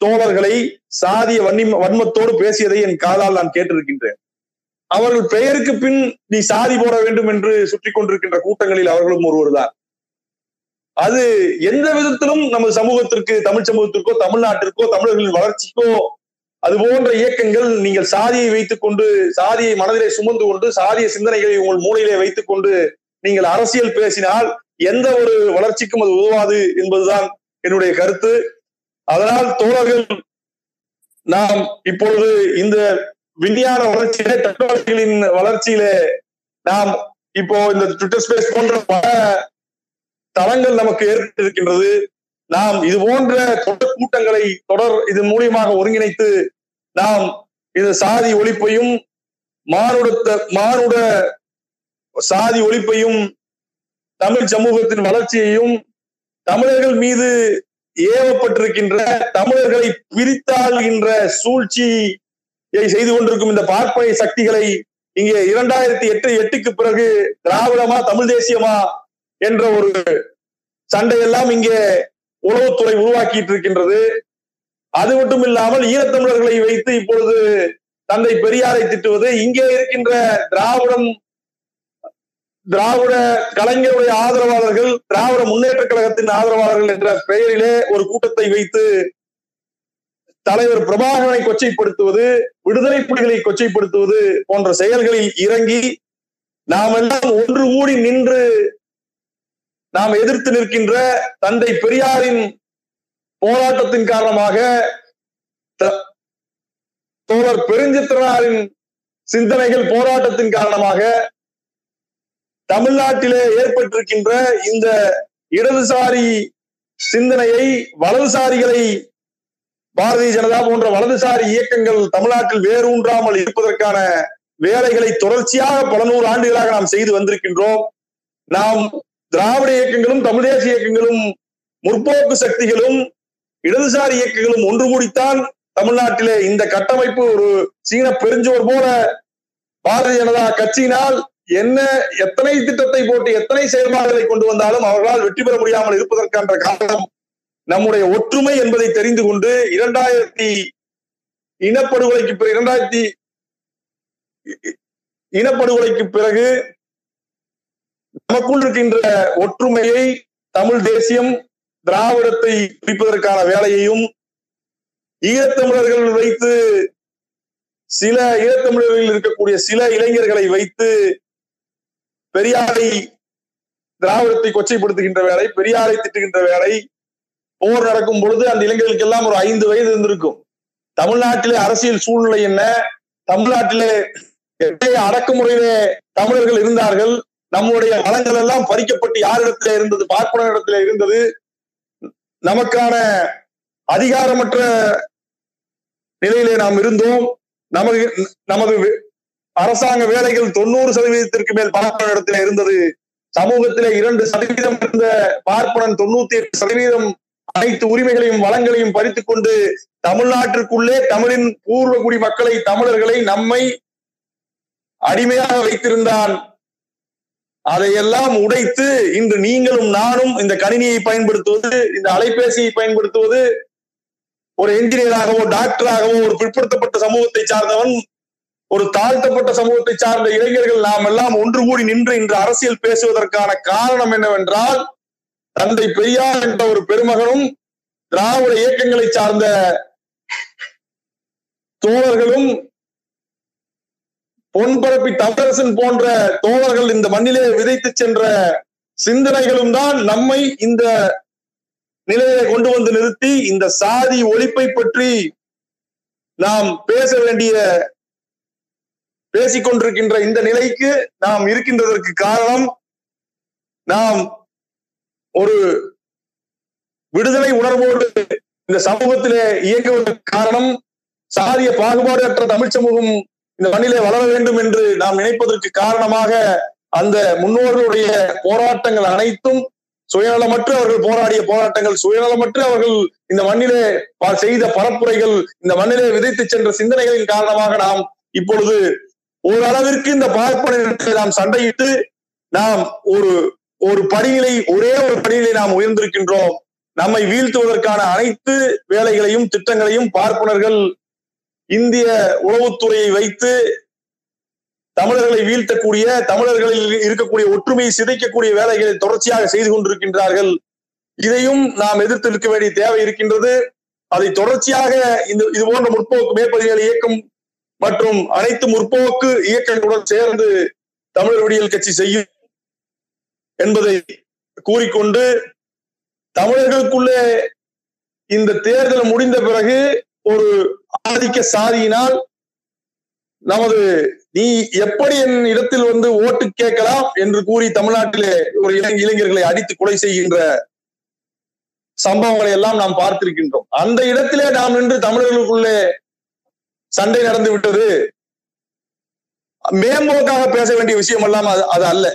தோழர்களை சாதிய வன்னி வன்மத்தோடு பேசியதை என் காதால் நான் கேட்டிருக்கின்றேன். அவர்கள் பெயருக்கு பின் நீ சாதி போட வேண்டும் என்று சுற்றி கொண்டிருக்கின்ற கூட்டங்களில் அவர்களும் ஒருவர்தான். அது எந்த விதத்திலும் நமது சமூகத்திற்கு தமிழ் சமூகத்திற்கோ தமிழ்நாட்டிற்கோ தமிழர்களின் வளர்ச்சிக்கோ அது போன்ற இயக்கங்கள் நீங்கள் சாதியை வைத்துக் கொண்டு சாதியை மனதிலே சுமந்து கொண்டு சாதிய சிந்தனைகளை உங்கள் மூளையிலே வைத்துக் கொண்டு நீங்கள் அரசியல் பேசினால் எந்த ஒரு வளர்ச்சிக்கும் அது உதவாது என்பதுதான் என்னுடைய கருத்து. அதனால் தோழர்கள் நாம் இப்பொழுது இந்த விஞ்ஞான வளர்ச்சியிலே டெக்னாலஜிகளின் வளர்ச்சியிலே நாம் இப்போ இந்த ட்விட்டர் ஸ்பேஸ் போன்ற பல தளங்கள் நமக்கு ஏற்பட்டிருக்கின்றது. நாம் இது போன்ற தொடர் கூட்டங்களை தொடர் இதன் மூலியமாக ஒருங்கிணைத்து நாம் இந்த சாதி ஒழிப்பையும் மானுட மானுட சாதி ஒழிப்பையும் தமிழ் சமூகத்தின் வளர்ச்சியையும் தமிழர்கள் மீது ஏவப்பட்டிருக்கின்ற தமிழர்களை பிரித்தாள்கின்ற சூழ்ச்சியை செய்து கொண்டிருக்கும் இந்த பார்ப்பனை சக்திகளை இங்கே இரண்டாயிரத்தி எட்டு எட்டுக்கு பிறகு திராவிடமா தமிழ் தேசியமா என்ற ஒரு சண்டையெல்லாம் இங்கே உளவுத்துறை உருவாக்கிட்டு இருக்கின்றது அது மட்டும் இல்லாமல் ஈழத்தமிழர்களை வைத்து இப்பொழுது தந்தை பெரியாரை திட்டுவது இங்கே இருக்கின்ற திராவிடம் திராவிட கலைஞருடைய ஆதரவாளர்கள் திராவிட முன்னேற்ற கழகத்தின் ஆதரவாளர்கள் என்ற பெயரிலே ஒரு கூட்டத்தை வைத்து தலைவர் பிரபாகரனை கொச்சைப்படுத்துவது விடுதலை புலிகளை கொச்சைப்படுத்துவது போன்ற செயல்களில் இறங்கி நாம் எல்லாம் ஒன்று கூடி நின்று நாம் எதிர்த்து நிற்கின்ற தந்தை பெரியாரின் போராட்டத்தின் காரணமாக த- தோழர் பெருஞ்சித்திரனாரின் சிந்தனைகள் போராட்டத்தின் காரணமாக தமிழ்நாட்டிலே ஏற்பட்டிருக்கின்ற இந்த இடதுசாரி சிந்தனையை வலதுசாரிகளை பாரதிய ஜனதா போன்ற வலதுசாரி இயக்கங்கள் தமிழ்நாட்டில் வேரூன்றாமல் இருப்பதற்கான வேலைகளை தொடர்ச்சியாக பல நூறு ஆண்டுகளாக நாம் செய்து வந்திருக்கின்றோம். நாம் திராவிட இயக்கங்களும் தமிழ் தேசிய இயக்கங்களும் முற்போக்கு சக்திகளும் இடதுசாரி இயக்கங்களும் ஒன்று கூடித்தான் தமிழ்நாட்டிலே இந்த கட்டமைப்பு ஒரு சீன பெருஞ்சோர் போல பாரதிய ஜனதா கட்சியினால் என்ன எத்தனை திட்டத்தை போட்டு எத்தனை செயல்பாடுகளை கொண்டு வந்தாலும் அவர்களால் வெற்றி பெற முடியாமல் இருப்பதற்கான காரணம் நம்முடைய ஒற்றுமை என்பதை தெரிந்து கொண்டு இரண்டாயிரத்தி இனப்படுகொலைக்கு பிறகு இரண்டாயிரத்தி இனப்படுகொலைக்கு பிறகு நமக்குள் இருக்கின்ற ஒற்றுமையை தமிழ் தேசியம் திராவிடத்தை பிரிப்பதற்கான வேலையையும் ஈழத்தமிழர்கள் வைத்து சில ஈழத்தமிழர்களில் இருக்கக்கூடிய சில இளைஞர்களை வைத்து பெரியாரை திராவிடத்தை கொச்சைப்படுத்துகின்ற வேலை பெரியாரை திட்டுகின்ற வேலை போர் நடக்கும் பொழுது அந்த இளைஞர்களுக்கு எல்லாம் ஒரு ஐந்து வயது இருந்திருக்கும். தமிழ்நாட்டிலே அரசியல் சூழ்நிலை என்ன? தமிழ்நாட்டிலே எத்தகைய அடக்குமுறையிலே தமிழர்கள் இருந்தார்கள். நம்முடைய வளங்கள் எல்லாம் பறிக்கப்பட்டு யாரிடத்துல இருந்தது? பார்ப்பனரிடத்திலே இருந்தது. நமக்கான அதிகாரமற்ற நிலையிலே நாம் இருந்தோம். நமது நமது அரசாங்க வேலைகள் தொண்ணூறு சதவீதத்திற்கு மேல் பார்ப்பனிடத்திலே இருந்தது. சமூகத்திலே இரண்டு சதவீதம் இருந்த பார்ப்பனன் தொண்ணூத்தி எட்டு சதவீதம் அனைத்து உரிமைகளையும் வளங்களையும் பறித்துக் கொண்டு தமிழ்நாட்டிற்குள்ளே தமிழின் பூர்வ குடி மக்களை தமிழர்களை நம்மை அடிமையாக வைத்திருந்தான். அதையெல்லாம் உடைத்து இன்று நீங்களும் நானும் இந்த கணினியை பயன்படுத்துவது இந்த அலைபேசியை பயன்படுத்துவது ஒரு என்ஜினியராகவோ டாக்டராகவோ ஒரு பிற்படுத்தப்பட்ட சமூகத்தை சார்ந்தவன் ஒரு தாழ்த்தப்பட்ட சமூகத்தை சார்ந்த இளைஞர்கள் நாம் எல்லாம் ஒன்று கூடி நின்று இன்று அரசியல் பேசுவதற்கான காரணம் என்னவென்றால் தந்தை பெரியார் என்ற ஒரு பெருமகனும் திராவிட இயக்கங்களை சார்ந்த தோழர்களும் பொன்பரப்பி தமிழரசன் போன்ற தோழர்கள் இந்த மண்ணிலே விதைத்து சென்ற சிந்தனைகளும் தான் நம்மை இந்த நிலையை கொண்டு வந்து நிறுத்தி இந்த சாதி ஒழிப்பை பற்றி நாம் பேச வேண்டிய பேசிக்கொண்டிருக்கின்ற இந்த நிலைக்கு நாம் இருக்கின்றதற்கு காரணம் நாம் ஒரு விடுதலை உணர்வோடு இந்த சமூகத்திலே இயங்குவதற்கு காரணம் சாதிய பாகுபாடு அற்ற தமிழ் சமூகம் இந்த மண்ணிலே வளர வேண்டும் என்று நாம் நினைப்பதற்கு காரணமாக அந்த முன்னோர்களுடைய போராட்டங்கள் அனைத்தும் சுயநலமற்று அவர்கள் போராடிய போராட்டங்கள் சுயநலமற்று அவர்கள் இந்த மண்ணிலே செய்த பரப்புரைகள் இந்த மண்ணிலே விதைத்து சென்ற சிந்தனைகளின் காரணமாக நாம் இப்பொழுது ஓரளவிற்கு இந்த பார்ப்பனர்களுக்கு நாம் சண்டையிட்டு நாம் ஒரு ஒரு படிநிலை ஒரே ஒரு படிநிலை நாம் உயர்ந்திருக்கின்றோம். நம்மை வீழ்த்துவதற்கான அனைத்து வேலைகளையும் திட்டங்களையும் பார்ப்பனர்கள் இந்திய உளவுத்துறையை வைத்து தமிழர்களை வீழ்த்தக்கூடிய தமிழர்களில் இருக்கக்கூடிய ஒற்றுமையை சிதைக்கக்கூடிய வேலைகளை தொடர்ச்சியாக செய்து கொண்டிருக்கின்றார்கள். இதையும் நாம் எதிர்த்து நிற்க வேண்டிய தேவை இருக்கின்றது. அதை தொடர்ச்சியாக இந்த இது போன்ற முற்போக்கு மேற்பதிகள் இயக்கம் மற்றும் அனைத்து முற்போக்கு இயக்கங்களுடன் சேர்ந்து தமிழர் விடியல் கட்சி செய்யும் என்பதை கூறிக்கொண்டு தமிழர்களுக்குள்ளே இந்த தேர்தல் முடிந்த பிறகு ஒரு ஆதிக்க சாதியினால் நமது நீ எப்படி என் இடத்தில் வந்து ஓட்டு கேட்கலாம் என்று கூறி தமிழ்நாட்டிலே ஒரு இளைஞர்களை அடித்து கொலை செய்கின்ற சம்பவங்களை எல்லாம் நாம் பார்த்திருக்கின்றோம். அந்த இடத்திலே நாம் நின்று தமிழர்களுக்குள்ளே சண்டை நடந்து விட்டது. மேம்போக்காக பேச வேண்டிய விஷயம் எல்லாம் அது அது அல்ல.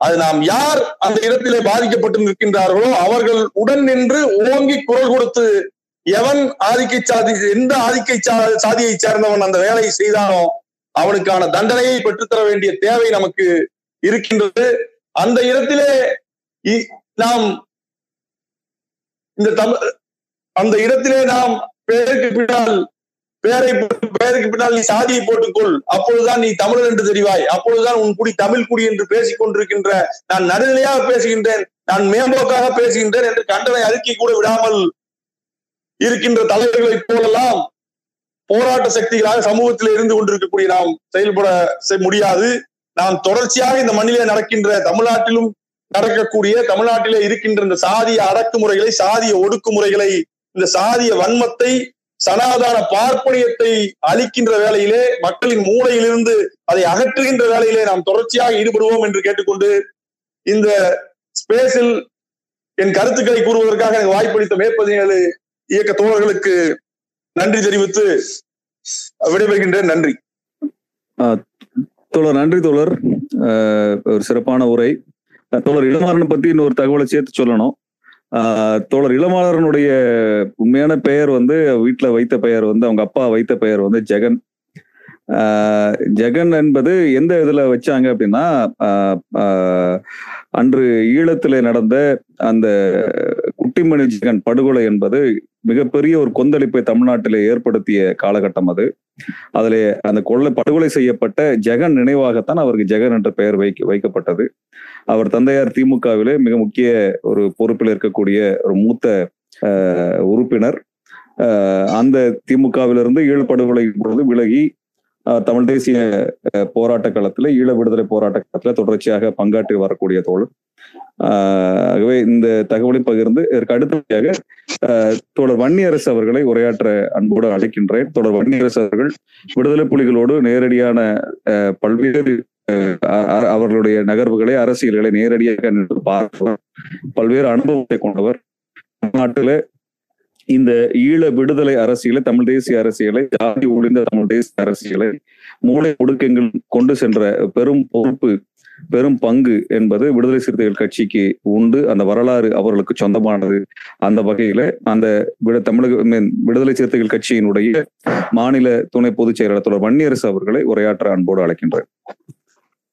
அது நாம் யார் அந்த இடத்திலே பாதிக்கப்பட்டு நிற்கின்றார்களோ அவர்கள் உடன் நின்று ஓங்கி குரல் கொடுத்து எவன் ஆதிக்கை சாதி எந்த ஆதிக்கை சாதியை சேர்ந்தவன் அந்த வேலையை செய்தானோ அவனுக்கான தண்டனையை பெற்றுத்தர வேண்டிய தேவை நமக்கு இருக்கின்றது. அந்த இடத்திலே நாம் இந்த தமிழ் அந்த இடத்திலே நாம் பேருக்கு பின்னால் பேரை பெயருக்கு பின்னால் நீ சாதியை போட்டுக்கொள். அப்பொழுதுதான் நீ தமிழர் என்று தெரிவாய். அப்பொழுதுதான் உன் குடி தமிழ் குடி என்று பேசிக் கொண்டிருக்கின்ற நான் நடுநிலையாக பேசுகின்றேன். நான் மேம்போக்காக பேசுகின்றேன் என்று கண்டனை அறிக்கை கூட விடாமல் இருக்கின்ற தலைவர்களைப் போலெல்லாம் போராட்ட சக்திகளாக சமூகத்தில் இருந்து கொண்டிருக்கக்கூடிய நாம் செயல்பட முடியாது. நாம் தொடர்ச்சியாக இந்த மண்ணிலே நடக்கின்ற தமிழ்நாட்டிலும் நடக்கக்கூடிய தமிழ்நாட்டிலே இருக்கின்ற இந்த சாதிய அடக்குமுறைகளை சாதிய ஒடுக்குமுறைகளை இந்த சாதிய வன்மத்தை சனாதான பார்ப்பனியத்தை அளிக்கின்ற வேலையிலே மக்களின் மூளையிலிருந்து அதை அகற்றுகின்ற வேலையிலே நாம் தொடர்ச்சியாக ஈடுபடுவோம் என்று கேட்டுக்கொண்டு இந்த ஸ்பேஸில் என் கருத்துக்களை கூறுவதற்காக எனக்கு வாய்ப்பளித்த மேற்பதினேழு இயக்க தோழர்களுக்கு நன்றி தெரிவித்து விடைபெறுகின்றேன். நன்றி. தோழர் நன்றி தோழர். ஒரு சிறப்பான உரை. தோழர் இளமாறன் பத்தி இன்னொரு தகவலை சேர்த்து சொல்லணும். தோழர் இளமாறனுடைய உண்மையான பெயர் வந்து வீட்டுல வைத்த பெயர் வந்து அவங்க அப்பா வைத்த பெயர் வந்து ஜெகன். ஜெகன் என்பது எந்த இதுல வச்சாங்க அப்படின்னா அன்று ஈழத்துல நடந்த அந்த குட்டிமணி ஜெகன் படுகொலை என்பது மிகப்பெரிய ஒரு கொந்தளிப்பை தமிழ்நாட்டிலே ஏற்படுத்திய காலகட்டம் அது. அதில் அந்த கொள்ளை படுகொலை செய்யப்பட்ட ஜெகன் நினைவாகத்தான் அவருக்கு ஜெகன் என்ற பெயர் வைக்க வைக்கப்பட்டது. அவர் தந்தையார் திமுகவிலே மிக முக்கிய ஒரு பொறுப்பில் இருக்கக்கூடிய ஒரு மூத்த உறுப்பினர். அந்த திமுகவிலிருந்து ஈழப்படுகொலை பொழுது விலகி அஹ், தமிழ் தேசிய போராட்ட களத்துல ஈழ விடுதலை போராட்ட களத்துல தொடர்ச்சியாக பங்காற்றி வரக்கூடிய தோழர். ஆஹ் ஆகவே இந்த தகவலை பகிர்ந்து இதற்கு அடுத்தபடியாக ஆஹ் வன்னியரசு அவர்களை உரையாற்ற அன்போடு அழைக்கின்றேன். தொடர் வன்னியரசு அவர்கள் விடுதலை புலிகளோடு நேரடியான பல்வேறு அவர்களுடைய நகர்வுகளை அரசியல்களை நேரடியாக பார்ப்பவர் பல்வேறு அனுபவத்தை கொண்டவர். நாட்டில இந்த ஈழ விடுதலை அரசியலை தமிழ் தேசிய அரசியலை ஜாதி ஒளிந்த தமிழ் தேசிய அரசியலை மூளை ஒடுக்கங்கள் கொண்டு சென்ற பெரும் பொறுப்பு பெரும் பங்கு என்பது விடுதலை சிறுத்தைகள் கட்சிக்கு உண்டு. அந்த வரலாறு அவர்களுக்கு சொந்தமானது. அந்த வகையில அந்த விட- தமிழக விடுதலை சிறுத்தைகள் கட்சியினுடைய மாநில துணை பொதுச் செயலாளர் வன்னியரசு அவர்களை உரையாற்ற அன்போடு அழைக்கின்றேன்.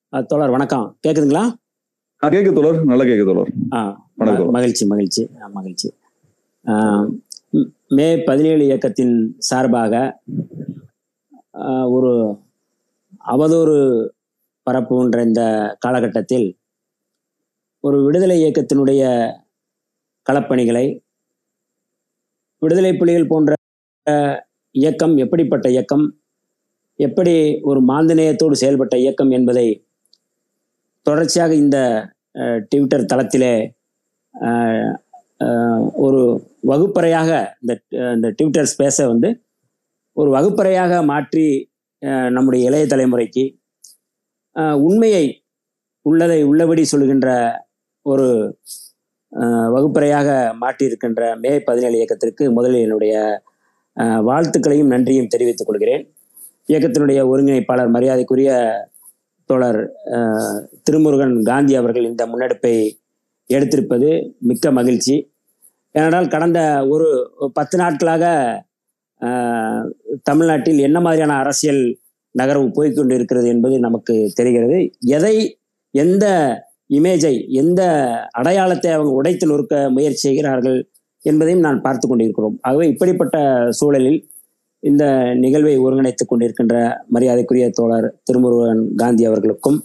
தோழர் வணக்கம். கேக்குதுங்களா? கேக்கு தோழர். நல்ல கேக்கு தோழர். மகிழ்ச்சி மகிழ்ச்சி. மகிழ்ச்சி. ம், பதினேழு இயக்கத்தின் சார்பாக ஒரு அவதூறு பரப்புகின்ற இந்த காலகட்டத்தில் ஒரு விடுதலை இயக்கத்தினுடைய களப்பணிகளை விடுதலை புலிகள் போன்ற இயக்கம் எப்படிப்பட்ட இயக்கம் எப்படி ஒரு மாந்தநேயத்தோடு செயல்பட்ட இயக்கம் என்பதை தொடர்ச்சியாக இந்த ட்விட்டர் தளத்திலே ஒரு வகுப்பறையாக இந்த இந்த ட்விட்டர் ஸ்பேஸை வந்து ஒரு வகுப்பறையாக மாற்றி நம்முடைய இளைய தலைமுறைக்கு உண்மையை உள்ளதை உள்ளபடி சொல்கின்ற ஒரு வகுப்பறையாக மாற்றியிருக்கின்ற மே பதினேழு இயக்கத்திற்கு முதலில் என்னுடைய வாழ்த்துக்களையும் நன்றியும் தெரிவித்துக் கொள்கிறேன். இயக்கத்தினுடைய ஒருங்கிணைப்பாளர் மரியாதைக்குரிய தோழர் திருமுருகன் காந்தி அவர்கள் இந்த முன்னெடுப்பை எடுத்திருப்பது மிக்க மகிழ்ச்சி. ஏனென்றால் கடந்த ஒரு பத்து நாட்களாக தமிழ்நாட்டில் என்ன மாதிரியான அரசியல் நகர்வு போய்க்கொண்டு இருக்கிறது என்பது நமக்கு தெரிகிறது. எதை எந்த இமேஜை எந்த அடையாளத்தை அவங்க உடைத்து நொறுக்க முயற்சி செய்கிறார்கள் என்பதையும் நான் பார்த்து கொண்டிருக்கிறோம். ஆகவே இப்படிப்பட்ட சூழலில் இந்த நிகழ்வை ஒருங்கிணைத்துக் கொண்டிருக்கின்ற மரியாதைக்குரிய தோழர் திருமுருகன் காந்தி அவர்களுக்கும்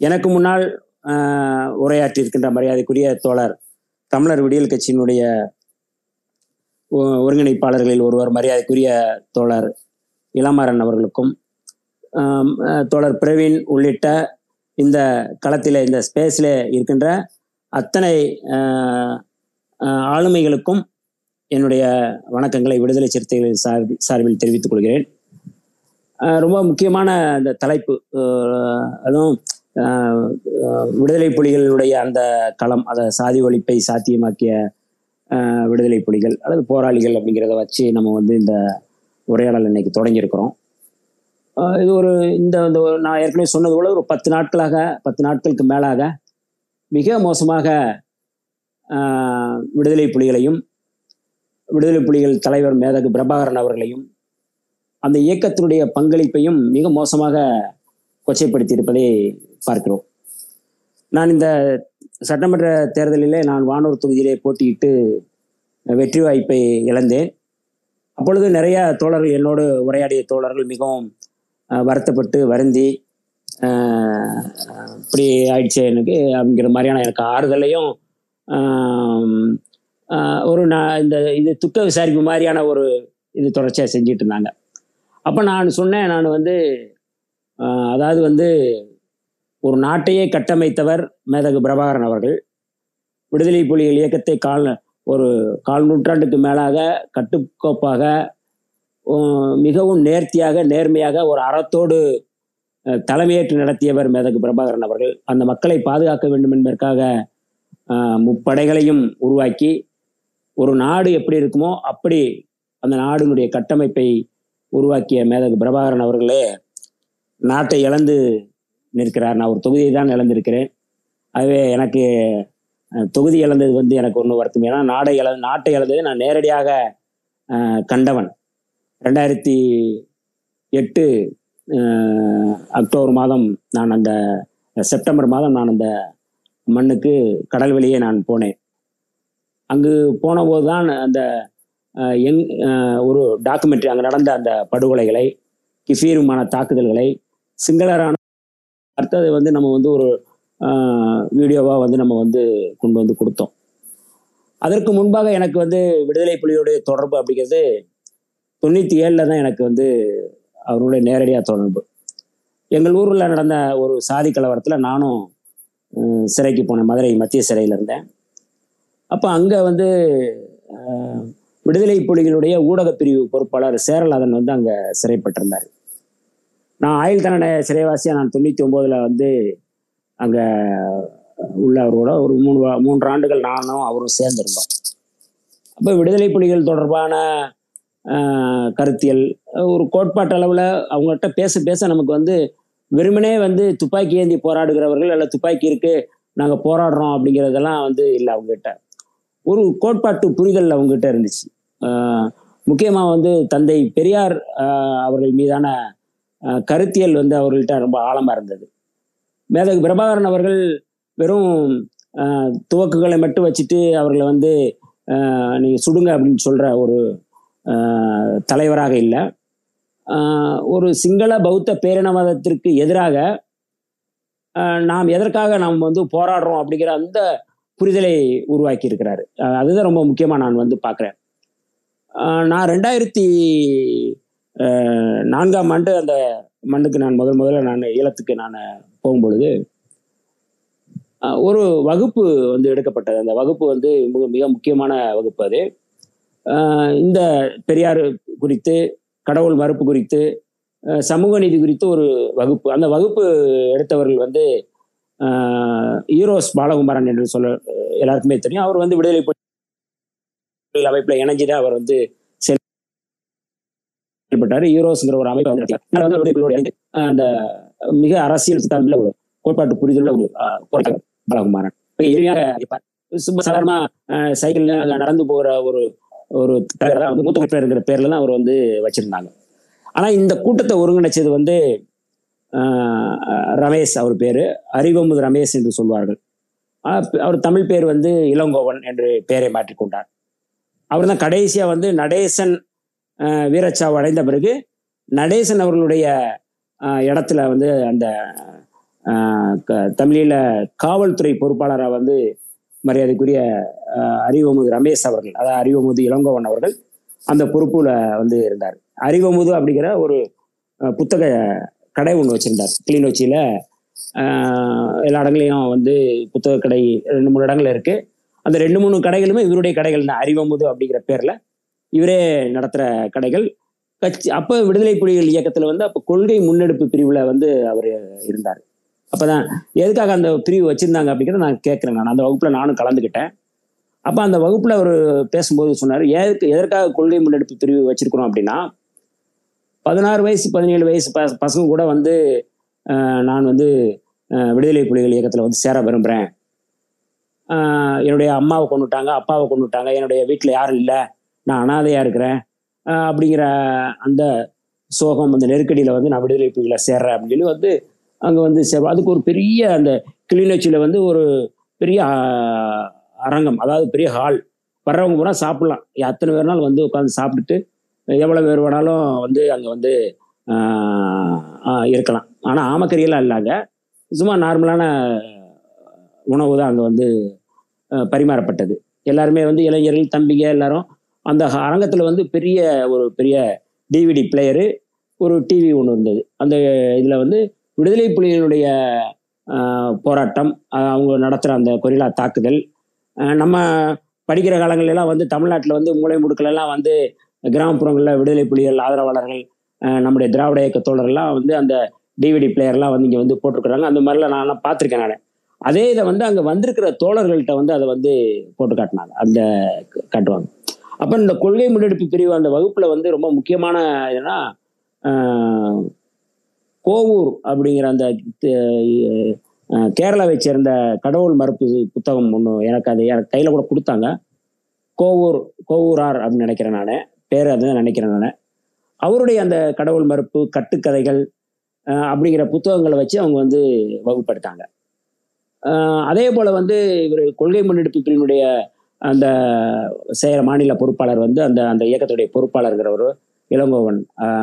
எனக்கு முன்னால் உரையாற்றி உரையாற்றியிருக்கின்ற மரியாதைக்குரிய தோழர் தமிழர் விடியல் கட்சியினுடைய ஒருங்கிணைப்பாளர்களில் ஒருவர் மரியாதைக்குரிய தோழர் இளமாறன் அவர்களுக்கும் தோழர் பிரவீன் உள்ளிட்ட இந்த களத்தில் இந்த ஸ்பேஸில் இருக்கின்ற அத்தனை ஆளுமைகளுக்கும் என்னுடைய வணக்கங்களை விடுதலை சிறுத்தைகளின் சார்பில் சார்பில் தெரிவித்துக் கொள்கிறேன். ரொம்ப முக்கியமான இந்த தலைப்பு. அதுவும் விடுதலை புலிகளுடைய அந்த களம் அதை சாதி ஒழிப்பை சாத்தியமாக்கிய விடுதலை புலிகள் அல்லது போராளிகள் அப்படிங்கிறத வச்சு நம்ம வந்து இந்த உரையாடல் இன்னைக்கு தொடங்கியிருக்கிறோம். இது ஒரு இந்த ஒரு- நான் ஏற்கனவே சொன்னது போல ஒரு பத்து நாட்களாக பத்து நாட்களுக்கு மேலாக மிக மோசமாக விடுதலை புலிகளையும் விடுதலை புலிகள் தலைவர் மேதகு பிரபாகரன் அவர்களையும் அந்த இயக்கத்தினுடைய பங்களிப்பையும் மிக மோசமாக கொச்சைப்படுத்தியிருப்பதை பார்க்கிறோம். நான் இந்த சட்டமன்ற தேர்தலிலே நான் வானூர் தொகுதியிலே போட்டியிட்டு வெற்றி வாய்ப்பை இழந்தேன். அப்பொழுது நிறைய தோழர்கள் என்னோடு உரையாடிய தோழர்கள் மிகவும் வருத்தப்பட்டு வருந்தி இப்படி ஆயிடுச்சு எனக்கு அப்படிங்கிற மாதிரியான எனக்கு ஆறுதலையும் ஒரு நான் இந்த இது துக்க விசாரிப்பு மாதிரியான ஒரு இது தொடர்ச்சியாக செஞ்சுட்டு இருந்தாங்க அப்போ நான் சொன்னேன் நான் வந்து அதாவது வந்து ஒரு நாட்டையே கட்டமைத்தவர் மேதகு பிரபாகரன் அவர்கள். விடுதலை புலிகள் இயக்கத்தை கால் ஒரு கால் நூற்றாண்டுக்கு மேலாக கட்டுக்கோப்பாக மிகவும் நேர்த்தியாக நேர்மையாக ஒரு அறத்தோடு தலைமையேற்று நடத்தியவர் மேதகு பிரபாகரன் அவர்கள். அந்த மக்களை பாதுகாக்க வேண்டும் என்பதற்காக முப்படைகளையும் உருவாக்கி ஒரு நாடு எப்படி இருக்குமோ அப்படி அந்த நாடினுடைய கட்டமைப்பை உருவாக்கிய மேதகு பிரபாகரன் அவர்களே நாட்டை இழந்து நிற்கிறார். நான் ஒரு தொகுதியை தான் இழந்திருக்கிறேன். ஆகவே எனக்கு தொகுதி இழந்தது வந்து எனக்கு ஒன்று வருத்தம் ஏன்னா நாடை இழ நாட்டை இழந்தது நான் நேரடியாக கண்டவன். ரெண்டாயிரத்தி எட்டு அக்டோபர் மாதம் நான் அந்த செப்டம்பர் மாதம் நான் அந்த மண்ணுக்கு கடல் வெளியே நான் போனேன். அங்கு போனபோது தான் அந்த எங் ஒரு டாக்குமெண்ட்ரி அங்கே நடந்த அந்த படுகொலைகளை கிஃபீருமான தாக்குதல்களை சிங்களரான அடுத்தது வந்து நம்ம வந்து ஒரு வீடியோவாக வந்து நம்ம வந்து கொண்டு வந்து கொடுத்தோம். அதற்கு முன்பாக எனக்கு வந்து விடுதலை புலியோடைய தொடர்பு அப்படிங்கிறது தொண்ணூற்றி ஏழில் தான் எனக்கு வந்து அவருடைய நேரடியாக தொடர்பு. எங்கள் ஊரில் நடந்த ஒரு சாதி கலவரத்தில் நானும் சிறைக்கு போனேன் மதுரை மத்திய சிறையில் இருந்தேன். அப்போ அங்கே வந்து விடுதலை புலிகளுடைய ஊடகப் பிரிவு பொறுப்பாளர் சேரலாதன் வந்து அங்கே சிறைப்பட்டிருந்தார். நான் ஆயுள் தண்டனை சிறைவாசியாக நான் தொண்ணூற்றி ஒம்போதில் வந்து அங்கே உள்ளவரோட ஒரு மூணு மூன்று ஆண்டுகள் நானும் அவரும் சேர்ந்திருந்தோம். அப்போ விடுதலை புலிகள் தொடர்பான கருத்தியல் ஒரு கோட்பாட்டு அளவில் அவங்கள்ட்ட பேச பேச நமக்கு வந்து வெறுமனே வந்து துப்பாக்கி ஏந்தி போராடுகிறவர்கள் அல்ல துப்பாக்கி இருக்கு நாங்கள் போராடுறோம் அப்படிங்கிறதெல்லாம் வந்து இல்லை அவங்ககிட்ட. ஒரு கோட்பாட்டு புரிதல் அவங்ககிட்ட இருந்துச்சு. முக்கியமாக வந்து தந்தை பெரியார் அவர்கள் மீதான கருத்தியல் வந்து அவர்கள்ட்ட ரொம்ப ஆழமாக இருந்தது. மேதகு பிரபாகரன் அவர்கள் வெறும் துவக்குகளை மட்டும் வச்சுட்டு அவர்களை வந்து நீங்கள் சுடுங்க அப்படின்னு சொல்கிற ஒரு தலைவராக இல்லை. ஒரு சிங்கள பௌத்த பேரினவாதத்திற்கு எதிராக நாம் எதற்காக நாம் வந்து போராடுறோம் அப்படிங்கிற அந்த புரிதலை உருவாக்கி இருக்கிறாரு அதுதான் ரொம்ப முக்கியமாக நான் வந்து பார்க்குறேன். நான் ரெண்டாயிரத்தி நான்காம் ஆண்டு அந்த மண்ணுக்கு நான் முதல் முதல்ல நான் ஈழத்துக்கு நான் போகும்பொழுது ஒரு வகுப்பு வந்து எடுக்கப்பட்டது. அந்த வகுப்பு வந்து மிக மிக முக்கியமான வகுப்பு அது. இந்த பெரியார் குறித்து கடவுள் மறுப்பு குறித்து சமூக நீதி குறித்து ஒரு வகுப்பு. அந்த வகுப்பு எடுத்தவர்கள் வந்து ஈரோஸ் பாலகுமாரன் என்று சொல்ல எல்லாருக்குமே தெரியும். அவர் வந்து விடுதலை புலிகள் அமைப்புல இணைஞ்சுதான் அவர் வந்து செயல்பட்டார். ஈரோஸ்ங்கிற ஒரு அமைப்பு வந்து அந்த மிக அரசியல் சித்தாந்தத்தில் ஒரு கோட்பாட்டு புரிதல் ஒரு பாலகுமாரன். எளிமையாக சும்மா சாதாரணமா சைக்கிள் சைக்கிள்ல நடந்து போகிற ஒரு ஒரு தலைவர் தான் வந்து மூத்த இருக்கிற பேர்ல தான் அவர் வந்து வச்சிருந்தாங்க. ஆனா இந்த கூட்டத்தை ஒருங்கிணைச்சது வந்து ரமேஷ் அவர் பேரு. அறிவமுது ரமேஷ் என்று சொல்வார்கள். அவர் தமிழ் பேர் வந்து இளங்கோவன் என்று பெயரை மாற்றிக்கொண்டார் அவர் தான் கடைசியா வந்து நடேசன் ஆஹ், வீரச்சாவு அடைந்த பிறகு நடேசன் அவர்களுடைய இடத்துல வந்து அந்த தமிழில க- காவல்துறை பொறுப்பாளராக வந்து மரியாதைக்குரிய அறிவமுது ரமேஷ் அவர்கள் அதாவது அறிவமுது இளங்கோவன் அவர்கள் அந்த பொறுப்புல வந்து இருந்தார். அறிவமுது அப்படிங்கிற ஒரு புத்தக கடை ஒன்று வச்சுருந்தார். கிளிநொச்சியில் எல்லா இடங்களையும் வந்து புத்தக கடை ரெண்டு மூணு இடங்கள் இருக்குது அந்த ரெண்டு மூணு கடைகளுமே இவருடைய கடைகள் தான். அறிவமுது அப்படிங்கிற பேரில் இவரே நடத்துகிற கடைகள். கட்சி அப்போ விடுதலை புலிகள் இயக்கத்தில் வந்து அப்போ கொள்கை முன்னெடுப்பு பிரிவில் வந்து அவர் இருந்தார். அப்பதான் எதுக்காக அந்த பிரிவு வச்சுருந்தாங்க அப்படிங்கிறத நான் கேட்குறேன் நான். அந்த வகுப்பில் நானும் கலந்துக்கிட்டேன் அப்போ அந்த வகுப்பில் அவர் பேசும்போது சொன்னார் எதற்கு எதற்காக கொள்கை முன்னெடுப்பு பிரிவு வச்சுருக்கிறோம் அப்படின்னா பதினாறு வயசு பதினேழு வயசு ப பசங்க கூட வந்து நான் வந்து விடுதலை புலிகள் இயக்கத்தில் வந்து சேர விரும்புகிறேன் என்னுடைய அம்மாவை கொண்டுட்டாங்க அப்பாவை கொண்டுட்டாங்க என்னுடைய வீட்டில் யாரும் இல்லை நான் அனாதையாக இருக்கிறேன் அப்படிங்கிற அந்த சோகம் அந்த நெருக்கடியில் வந்து நான் விடுதலை புலிகளை சேர்றேன் அப்படின்னு சொல்லி வந்து அங்கே வந்து சேர் அதுக்கு ஒரு பெரிய அந்த கிளிநொச்சியில் வந்து ஒரு பெரிய அரங்கம் அதாவது பெரிய ஹால் வர்றவங்க பூரா சாப்பிட்லாம். எத்தனை பேர்னாலும் வந்து உட்காந்து சாப்பிட்டுட்டு எவ்வளவு பேர் வேணாலும் வந்து அங்க வந்து இருக்கலாம். ஆனா ஆமக்கறியெல்லாம் இல்லாங்க சும்மா நார்மலான உணவு தான் அங்க வந்து பரிமாறப்பட்டது. எல்லாருமே வந்து இளைஞர்கள் தம்பிங்க எல்லாரும் அந்த அரங்கத்துல வந்து பெரிய ஒரு பெரிய டிவிடி பிளேயரு ஒரு டிவி ஒன்று இருந்தது. அந்த இதுல வந்து விடுதலை புலிகளுடைய போராட்டம் அவங்க நடத்துகிற அந்த கொரில்லா தாக்குதல் நம்ம படிக்கிற காலங்கள்ல வந்து தமிழ்நாட்டில் வந்து மூளை முடுக்கலெல்லாம் வந்து கிராமப்புறங்களில் விடுதலை புலிகள் ஆதரவாளர்கள் நம்முடைய திராவிட இயக்க தோழர்கள்லாம் வந்து அந்த டிவிடி பிளேயர்லாம் வந்து இங்கே வந்து போட்டிருக்கிறாங்க. அந்த மாதிரிலாம் நான்லாம் பார்த்துருக்கேன் நான். அதே இதை வந்து அங்கே வந்திருக்கிற தோழர்கள்ட்ட வந்து அதை வந்து போட்டு காட்டினாங்க. அந்த காட்டுவாங்க. அப்போ இந்த கொள்கை முன்னெடுப்பு பிரிவு அந்த வகுப்பில் வந்து ரொம்ப முக்கியமான என்னன்னா கோவூர் அப்படிங்கிற அந்த கேரளாவை சேர்ந்த கடவுள் மறுப்பு புத்தகம் ஒன்று எனக்கு அது எனக்கு கையில் கூட கொடுத்தாங்க. கோவூர் கோவூரார் அப்படின்னு நினைக்கிறேன் நான். பேர் அதுதான் நினைக்கிறேன் நான். அவருடைய அந்த கடவுள் மறுப்பு கட்டுக்கதைகள் அப்படிங்கிற புத்தகங்களை வச்சு அவங்க வந்து வகுப்படுத்தாங்க. அதே போல் வந்து இவர் கொள்கை முன்னெடுப்பு பிரிவினுடைய அந்த சேர மாநில பொறுப்பாளர் வந்து அந்த அந்த இயக்கத்துடைய பொறுப்பாளர்கிறவர் இளங்கோவன்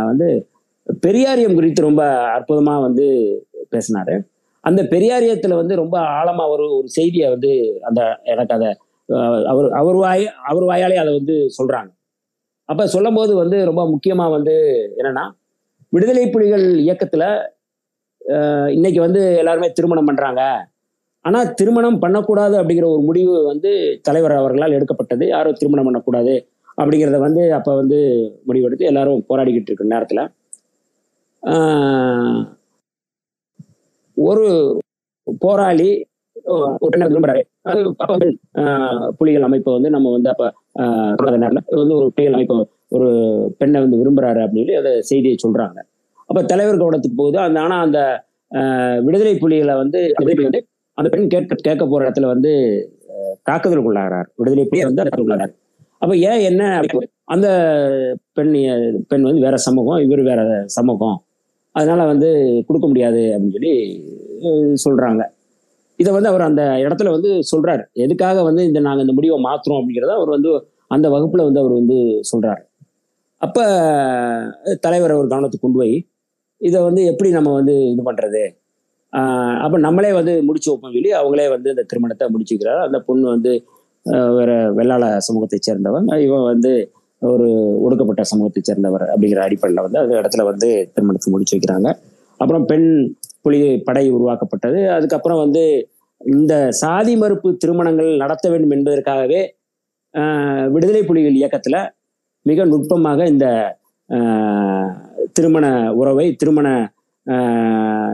வந்து பெரியாரியம் குறித்து ரொம்ப அற்புதமாக வந்து பேசினாரு. அந்த பெரியாரியத்தில் வந்து ரொம்ப ஆழமாக ஒரு ஒரு செய்தியை வந்து அந்த எனக்கு அதை அவர் அவர் வாய் அவர் வாயாலே அதை வந்து சொல்கிறாங்க அப்ப சொல்லும்போது வந்து ரொம்ப முக்கியமா வந்து என்னன்னா விடுதலை புலிகள் இயக்கத்துல இன்னைக்கு வந்து எல்லாருமே திருமணம் பண்றாங்க. ஆனா திருமணம் பண்ணக்கூடாது அப்படிங்கிற ஒரு முடிவு வந்து தலைவர் அவர்களால் எடுக்கப்பட்டது. யாரும் திருமணம் பண்ணக்கூடாது அப்படிங்கிறத வந்து அப்ப வந்து முடிவெடுத்து எல்லாரும் போராடிக்கிட்டு இருக்கிற நேரத்துல ஒரு போராளி உடனே ஒரு பெண்ணை விரும்புறாரு அது அப்ப வந்து, ஆஹ், புலிகள் அமைப்பை வந்து நம்ம வந்து அப்ப அஹ் தொடர்ந்த வந்து ஒரு புலிகள் அமைப்பு ஒரு பெண்ணை வந்து விரும்புறாரு அப்படின்னு சொல்லி அதை செய்தியை சொல்றாங்க. அப்ப தலைவர் கவனத்துக்கு போகுது. அந்த ஆனா அந்த ஆஹ், விடுதலை புலிகளை வந்து வந்து அந்த பெண் கேட்க கேட்க போற இடத்துல வந்து தாக்குதலுக்குள்ளாகிறார். விடுதலை புலி வந்து தாக்குதலுக்குள்ளாகிறார் அப்ப ஏன் என்ன அப்படி- அந்த பெண் பெண் வந்து வேற சமூகம் இவர் வேற சமூகம். அதனால வந்து கொடுக்க முடியாது அப்படின்னு சொல்லி சொல்றாங்க. இதை வந்து அவர் அந்த இடத்துல வந்து சொல்றாரு. எதுக்காக வந்து இந்த நாங்க இந்த முடிவை மாத்துறோம் அப்படிங்கிறத அவர் வந்து அந்த வகுப்புல வந்து அவர் வந்து சொல்றாரு. அப்ப தலைவர் அவர் கவனத்துக்கு கொண்டு போய் இதை வந்து எப்படி நம்ம வந்து இது பண்றது? அப்போ அப்ப நம்மளே வந்து முடிச்சு வைப்போம் சொல்லி அவங்களே வந்து இந்த திருமணத்தை முடிச்சுக்கிறாரு. அந்த பொண்ணு வந்து வேற வெள்ளாள சமூகத்தை சேர்ந்தவன். இவன் வந்து ஒரு ஒடுக்கப்பட்ட சமூகத்தை சேர்ந்தவர் அப்படிங்கிற அடிப்படையில் வந்து அந்த இடத்துல வந்து திருமணத்தை முடிச்சு வைக்கிறாங்க. அப்புறம் பெண் புலி படை உருவாக்கப்பட்டது. அதுக்கப்புறம் வந்து இந்த சாதி மறுப்பு திருமணங்கள் நடத்த வேண்டும் என்பதற்காகவே விடுதலை புலிகள் இயக்கத்துல மிக நுட்பமாக இந்த திருமண உறவை திருமண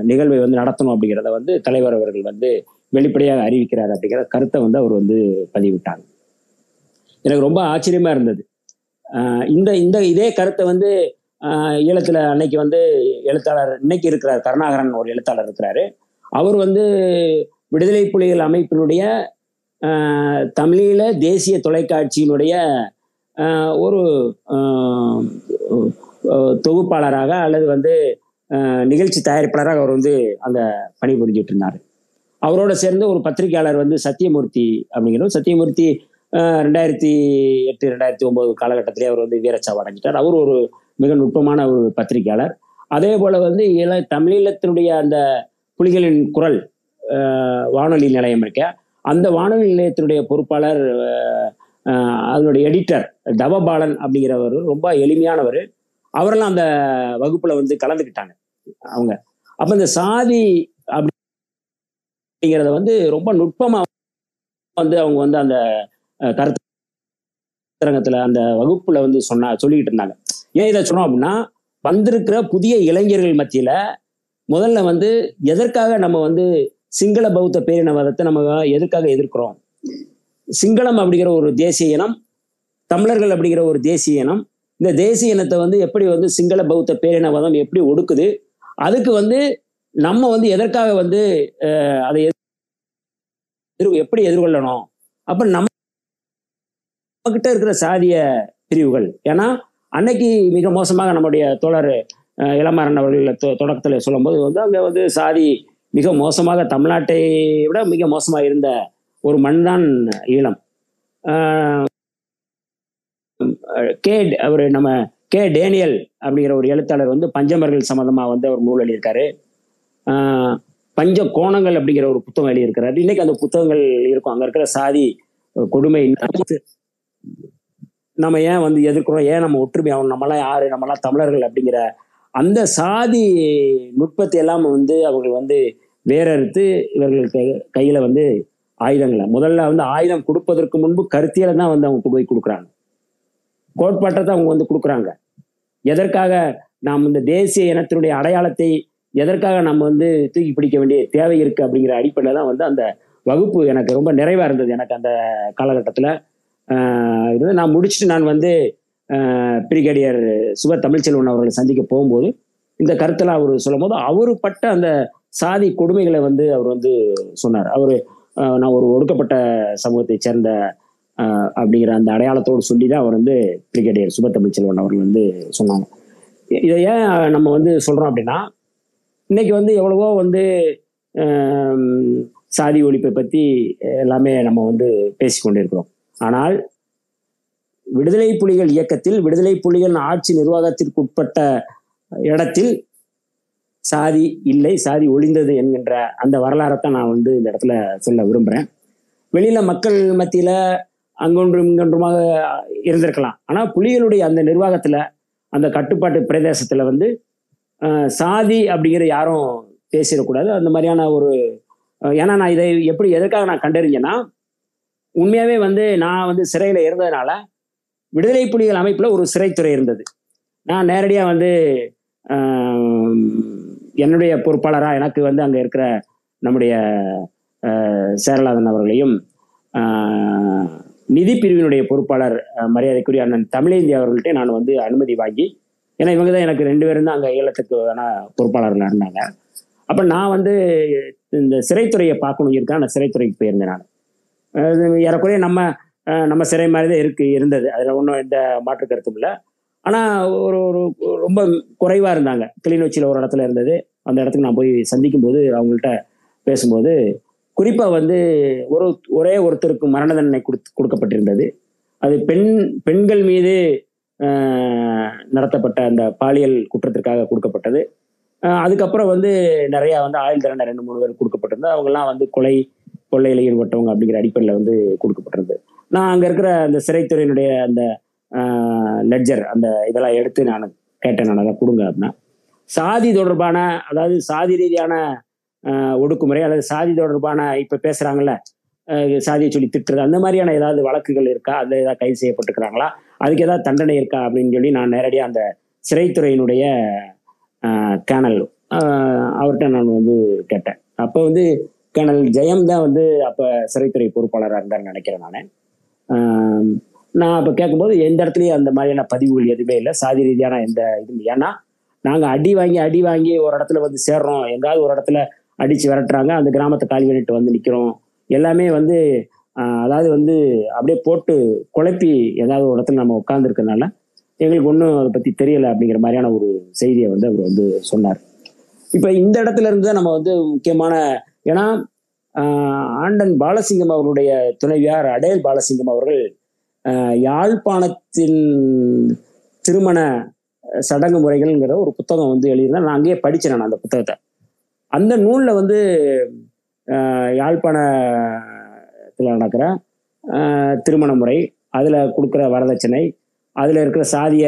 நிகழ்வை வந்து நடத்தணும் அப்படிங்கிறத வந்து தலைவர் அவர்கள் வந்து வெளிப்படையாக அறிவிக்கிறார் அப்படிங்கிற கருத்தை வந்து அவர் வந்து பதிவிட்டாங்க. எனக்கு ரொம்ப ஆச்சரியமா இருந்தது. இந்த இந்த இதே கருத்தை வந்து ஈழத்தில் அன்னைக்கு வந்து எழுத்தாளர் இன்னைக்கு இருக்கிறார் கருணாகரன் ஒரு எழுத்தாளர் இருக்கிறாரு. அவர் வந்து விடுதலை புலிகள் அமைப்பினுடைய தமிழீழ தேசிய தொலைக்காட்சியினுடைய ஒரு தொகுப்பாளராக அல்லது வந்து நிகழ்ச்சி தயாரிப்பாளராக அவர் வந்து அங்க பணிபுரிஞ்சிட்டு இருந்தார். அவரோட சேர்ந்து ஒரு பத்திரிகையாளர் வந்து சத்தியமூர்த்தி அப்படிங்கிறவர் சத்தியமூர்த்தி ரெண்டாயிரத்தி எட்டு ரெண்டாயிரத்தி ஒன்பது காலகட்டத்திலே அவர் வந்து வீரச்சாவு அடைஞ்சிட்டார். அவர் ஒரு மிக நுட்பமான ஒரு பத்திரிகையாளர். அதே போல வந்து இள தமிழீழத்தினுடைய அந்த புலிகளின் குரல் வானொலி நிலையம் இருக்க அந்த வானொலி நிலையத்தினுடைய பொறுப்பாளர் அதனுடைய எடிட்டர் தவபாலன் அப்படிங்கிறவர் ரொம்ப எளிமையானவர். அவரெல்லாம் அந்த வகுப்புல வந்து கலந்துக்கிட்டாங்க அவங்க. அப்ப இந்த சாதி அப்படிங்கிறத வந்து ரொம்ப நுட்பமா வந்து அவங்க வந்து அந்த அஹ், கருத்தரங்கத்துல அந்த வகுப்புல வந்து சொன்னா சொல்லிக்கிட்டு இருந்தாங்க. ஏன் இதை சொன்னோம் அப்படின்னா வந்திருக்கிற புதிய இளைஞர்கள் மத்தியில முதல்ல வந்து எதற்காக நம்ம வந்து சிங்கள பௌத்த பேரினவாதத்தை நம்ம எதற்காக எதிர்க்கிறோம்? சிங்களம் அப்படிங்கிற ஒரு தேசிய இனம் தமிழர்கள் அப்படிங்கிற ஒரு தேசிய இனம் இந்த தேசிய இனத்தை வந்து எப்படி வந்து சிங்கள பௌத்த பேரினவாதம் எப்படி ஒடுக்குது? அதுக்கு வந்து நம்ம வந்து எதற்காக வந்து அதை எதிர் எப்படி எதிர்கொள்ளணும்? அப்ப நம்ம கிட்ட இருக்கிற சாதிய பிரிவுகள். ஏன்னா அன்னைக்கு மிக மோசமாக நம்முடைய தோழர் அஹ், அவர்கள் தொடக்கத்தில் சொல்லும்போது வந்து அங்க வந்து சாதி மிக மோசமாக தமிழ்நாட்டை விட மிக மோசமாக இருந்த ஒரு மண் தான் ஈழம். ஆஹ் கே அவர் நம்ம கே டேனியல் அப்படிங்கிற ஒரு எழுத்தாளர் வந்து பஞ்சமர்கள் சம்பந்தமா வந்து அவர் நூல் எழுதியிருக்காரு. ஆஹ் பஞ்ச கோணங்கள் அப்படிங்கிற ஒரு புத்தகம் எழுதியிருக்கிறாரு. இன்னைக்கு அந்த புத்தகங்கள் இருக்கும். அங்க இருக்கிற சாதி கொடுமை நம்ம ஏன் வந்து எதிர்க்கிறோம்? ஏன் நம்ம ஒற்றுமை ஆகணும்? நம்மளாம் யாரு? நம்மளாம் தமிழர்கள் அப்படிங்கிற அந்த சாதி நுட்பத்தை எல்லாம் வந்து அவர்கள் வந்து வேறறுத்து இவர்களுக்கு கையில வந்து ஆயுதங்களை. முதல்ல வந்து ஆயுதம் கொடுப்பதற்கு முன்பு கருத்தியலை தான் வந்து அவங்க போய் கொடுக்குறாங்க. கோட்பாட்டை தான் அவங்க வந்து கொடுக்குறாங்க. எதற்காக நாம் இந்த தேசிய இனத்தினுடைய அடையாளத்தை எதற்காக நம்ம வந்து தூக்கி பிடிக்க வேண்டிய தேவை இருக்கு அப்படிங்கிற அடிப்படையில் தான் வந்து அந்த வகுப்பு எனக்கு ரொம்ப நிறைவா இருந்தது. எனக்கு அந்த காலகட்டத்தில் இருந்தது நான் முடிச்சுட்டு நான் வந்து பிரிகேடியர் சுப தமிழ்ச்செல்வன் அவர்களை சந்திக்க போகும்போது இந்த கருத்தெல்லாம் அவர் சொல்லும் போது அவரு பட்ட அந்த சாதி கொடுமைகளை வந்து அவர் வந்து சொன்னார். அவர் நான் ஒரு ஒடுக்கப்பட்ட சமூகத்தை சேர்ந்த அப்படிங்கிற அந்த அடையாளத்தோடு சொல்லி தான் அவர் வந்து பிரிகேடியர் சுப தமிழ்ச்செல்வன் அவர்கள் வந்து சொன்னாங்க. இதை ஏன் நம்ம வந்து சொல்றோம் அப்படின்னா இன்னைக்கு வந்து எவ்வளவோ வந்து சாதி ஒழிப்பை பத்தி எல்லாமே நம்ம வந்து பேசிக்கொண்டு இருக்கிறோம் ஆனால் விடுதலை புலிகள் இயக்கத்தில் விடுதலை புலிகள் ஆட்சி நிர்வாகத்திற்குட்பட்ட இடத்தில் சாதி இல்லை சாதி ஒளிந்தது என்கின்ற அந்த வரலாறைத்தான் நான் வந்து இந்த இடத்துல சொல்ல விரும்புகிறேன் வெளியில மக்கள் மத்தியில அங்கொன்றும் இங்கொன்றுமாக இருந்திருக்கலாம். ஆனால் புலிகளுடைய அந்த நிர்வாகத்தில் அந்த கட்டுப்பாட்டு பிரதேசத்தில் வந்து சாதி அப்படிங்கிற யாரும் பேசிடக்கூடாது. அந்த மாதிரியான ஒரு ஏன்னா நான் இதை எப்படி எதற்காக நான் கண்டறிஞ்சேன்னா உண்மையாவே வந்து நான் வந்து சிறையில் இருந்ததுனால விடுதலை புலிகள் அமைப்பில் ஒரு சிறைத்துறை இருந்தது. நான் நேரடியாக வந்து என்னுடைய பொறுப்பாளராக எனக்கு வந்து அங்கே இருக்கிற நம்முடைய சேரலாதன் அவர்களையும் நிதி பிரிவினுடைய பொறுப்பாளர் மரியாதைக்குரிய அண்ணன் தமிழேந்தி அவர்கள்ட்ட நான் வந்து அனுமதி வாங்கி ஏன்னா இவங்க தான் எனக்கு ரெண்டு பேரும் தான் அங்கே ஈழத்துக்கு பொறுப்பாளர்களாக இருந்தாங்க. அப்போ நான் வந்து இந்த சிறைத்துறையை பார்க்கணும் இருக்கேன். நான் சிறைத்துறைக்கு போயிருந்தேன் நான். ஏறக்குறைய நம்ம நம்ம சிறை மாதிரி தான் இருக்கு இருந்தது. அதில் ஒன்றும் எந்த மாற்று கருத்தும் இல்லை. ஆனால் ஒரு ஒரு ரொம்ப குறைவாக இருந்தாங்க. கிளிநொச்சியில் ஒரு இடத்துல இருந்தது. அந்த இடத்துக்கு நான் போய் சந்திக்கும் போது அவங்கள்ட்ட பேசும்போது குறிப்பாக வந்து ஒரு ஒரே ஒருத்தருக்கு மரண தண்டனை கொடுத்து கொடுக்கப்பட்டிருந்தது. அது பெண் பெண்கள் மீது நடத்தப்பட்ட அந்த பாலியல் குற்றத்திற்காக கொடுக்கப்பட்டது. அதுக்கப்புறம் வந்து நிறையா வந்து ஆயுள் தண்டனை ரெண்டு மூணு பேர் கொடுக்கப்பட்டிருந்தது. அவங்கெல்லாம் வந்து கொலை கொள்ளையில் ஈடுபட்டவங்க அப்படிங்கிற அடிப்படையில் வந்து கொடுக்கப்பட்டிருந்தது. நான் அங்கே இருக்கிற அந்த சிறைத்துறையினுடைய அந்த லெட்ஜர் அந்த இதெல்லாம் எடுத்து நான் கேட்டேன். நான் அதை கொடுங்க அப்படின்னா சாதி தொடர்பான அதாவது சாதி ரீதியான ஆஹ், ஒடுக்குமுறை அல்லது சாதி தொடர்பான இப்போ பேசுகிறாங்கல்ல சாதியை சொல்லி திட்டுறது அந்த மாதிரியான ஏதாவது வழக்குகள் இருக்கா? அதில் ஏதாவது கைது செய்யப்பட்டுக்கிறாங்களா அதுக்கு ஏதாவது தண்டனை இருக்கா? அப்படின்னு சொல்லி நான் நேரடியாக அந்த சிறைத்துறையினுடைய ஆஹ், கேனல் ஆஹ், அவர்கிட்ட நான் வந்து கேட்டேன். அப்போ வந்து கர்னல் ஜெயம் தான் வந்து அப்போ சிறைத்துறை பொறுப்பாளராக இருந்தார்னு நினைக்கிறேன் நான். நான் அப்போ கேட்கும்போது எந்த இடத்துலையும் அந்த மாதிரியான பதிவுகள் எதுவுமே இல்லை. சாதி ரீதியான எந்த இதுவும் ஏன்னா நாங்கள் அடி வாங்கி அடி வாங்கி ஒரு இடத்துல வந்து சேர்றோம். எங்காவது ஒரு இடத்துல அடித்து விரட்டுறாங்க. அந்த கிராமத்தை காலி பண்ணிட்டு வந்து நிற்கிறோம் எல்லாமே வந்து அதாவது வந்து அப்படியே போட்டு குழப்பி ஏதாவது ஒரு இடத்துல நம்ம உட்காந்துருக்கனால எங்களுக்கு ஒன்றும் அதை பற்றி தெரியலை அப்படிங்கிற மாதிரியான ஒரு செய்தியை வந்து அவர் வந்து சொன்னார். இப்போ இந்த இடத்துல இருந்து தான் நம்ம வந்து முக்கியமான ஏன்னா ஆண்டன் பாலசிங்கம் அவருடைய துணைவியார் அடேல் பாலசிங்கம் அவர்கள் யாழ்ப்பாணத்தின் திருமண சடங்கு முறைகள்ங்கிற ஒரு புத்தகம் வந்து எழுதியிருந்தேன் நான் அங்கேயே படித்தேன் நான் அந்த புத்தகத்தை. அந்த நூலில் வந்து யாழ்ப்பாணத்தில் நடக்கிற திருமண முறை அதில் கொடுக்குற வரதட்சணை அதில் இருக்கிற சாதிய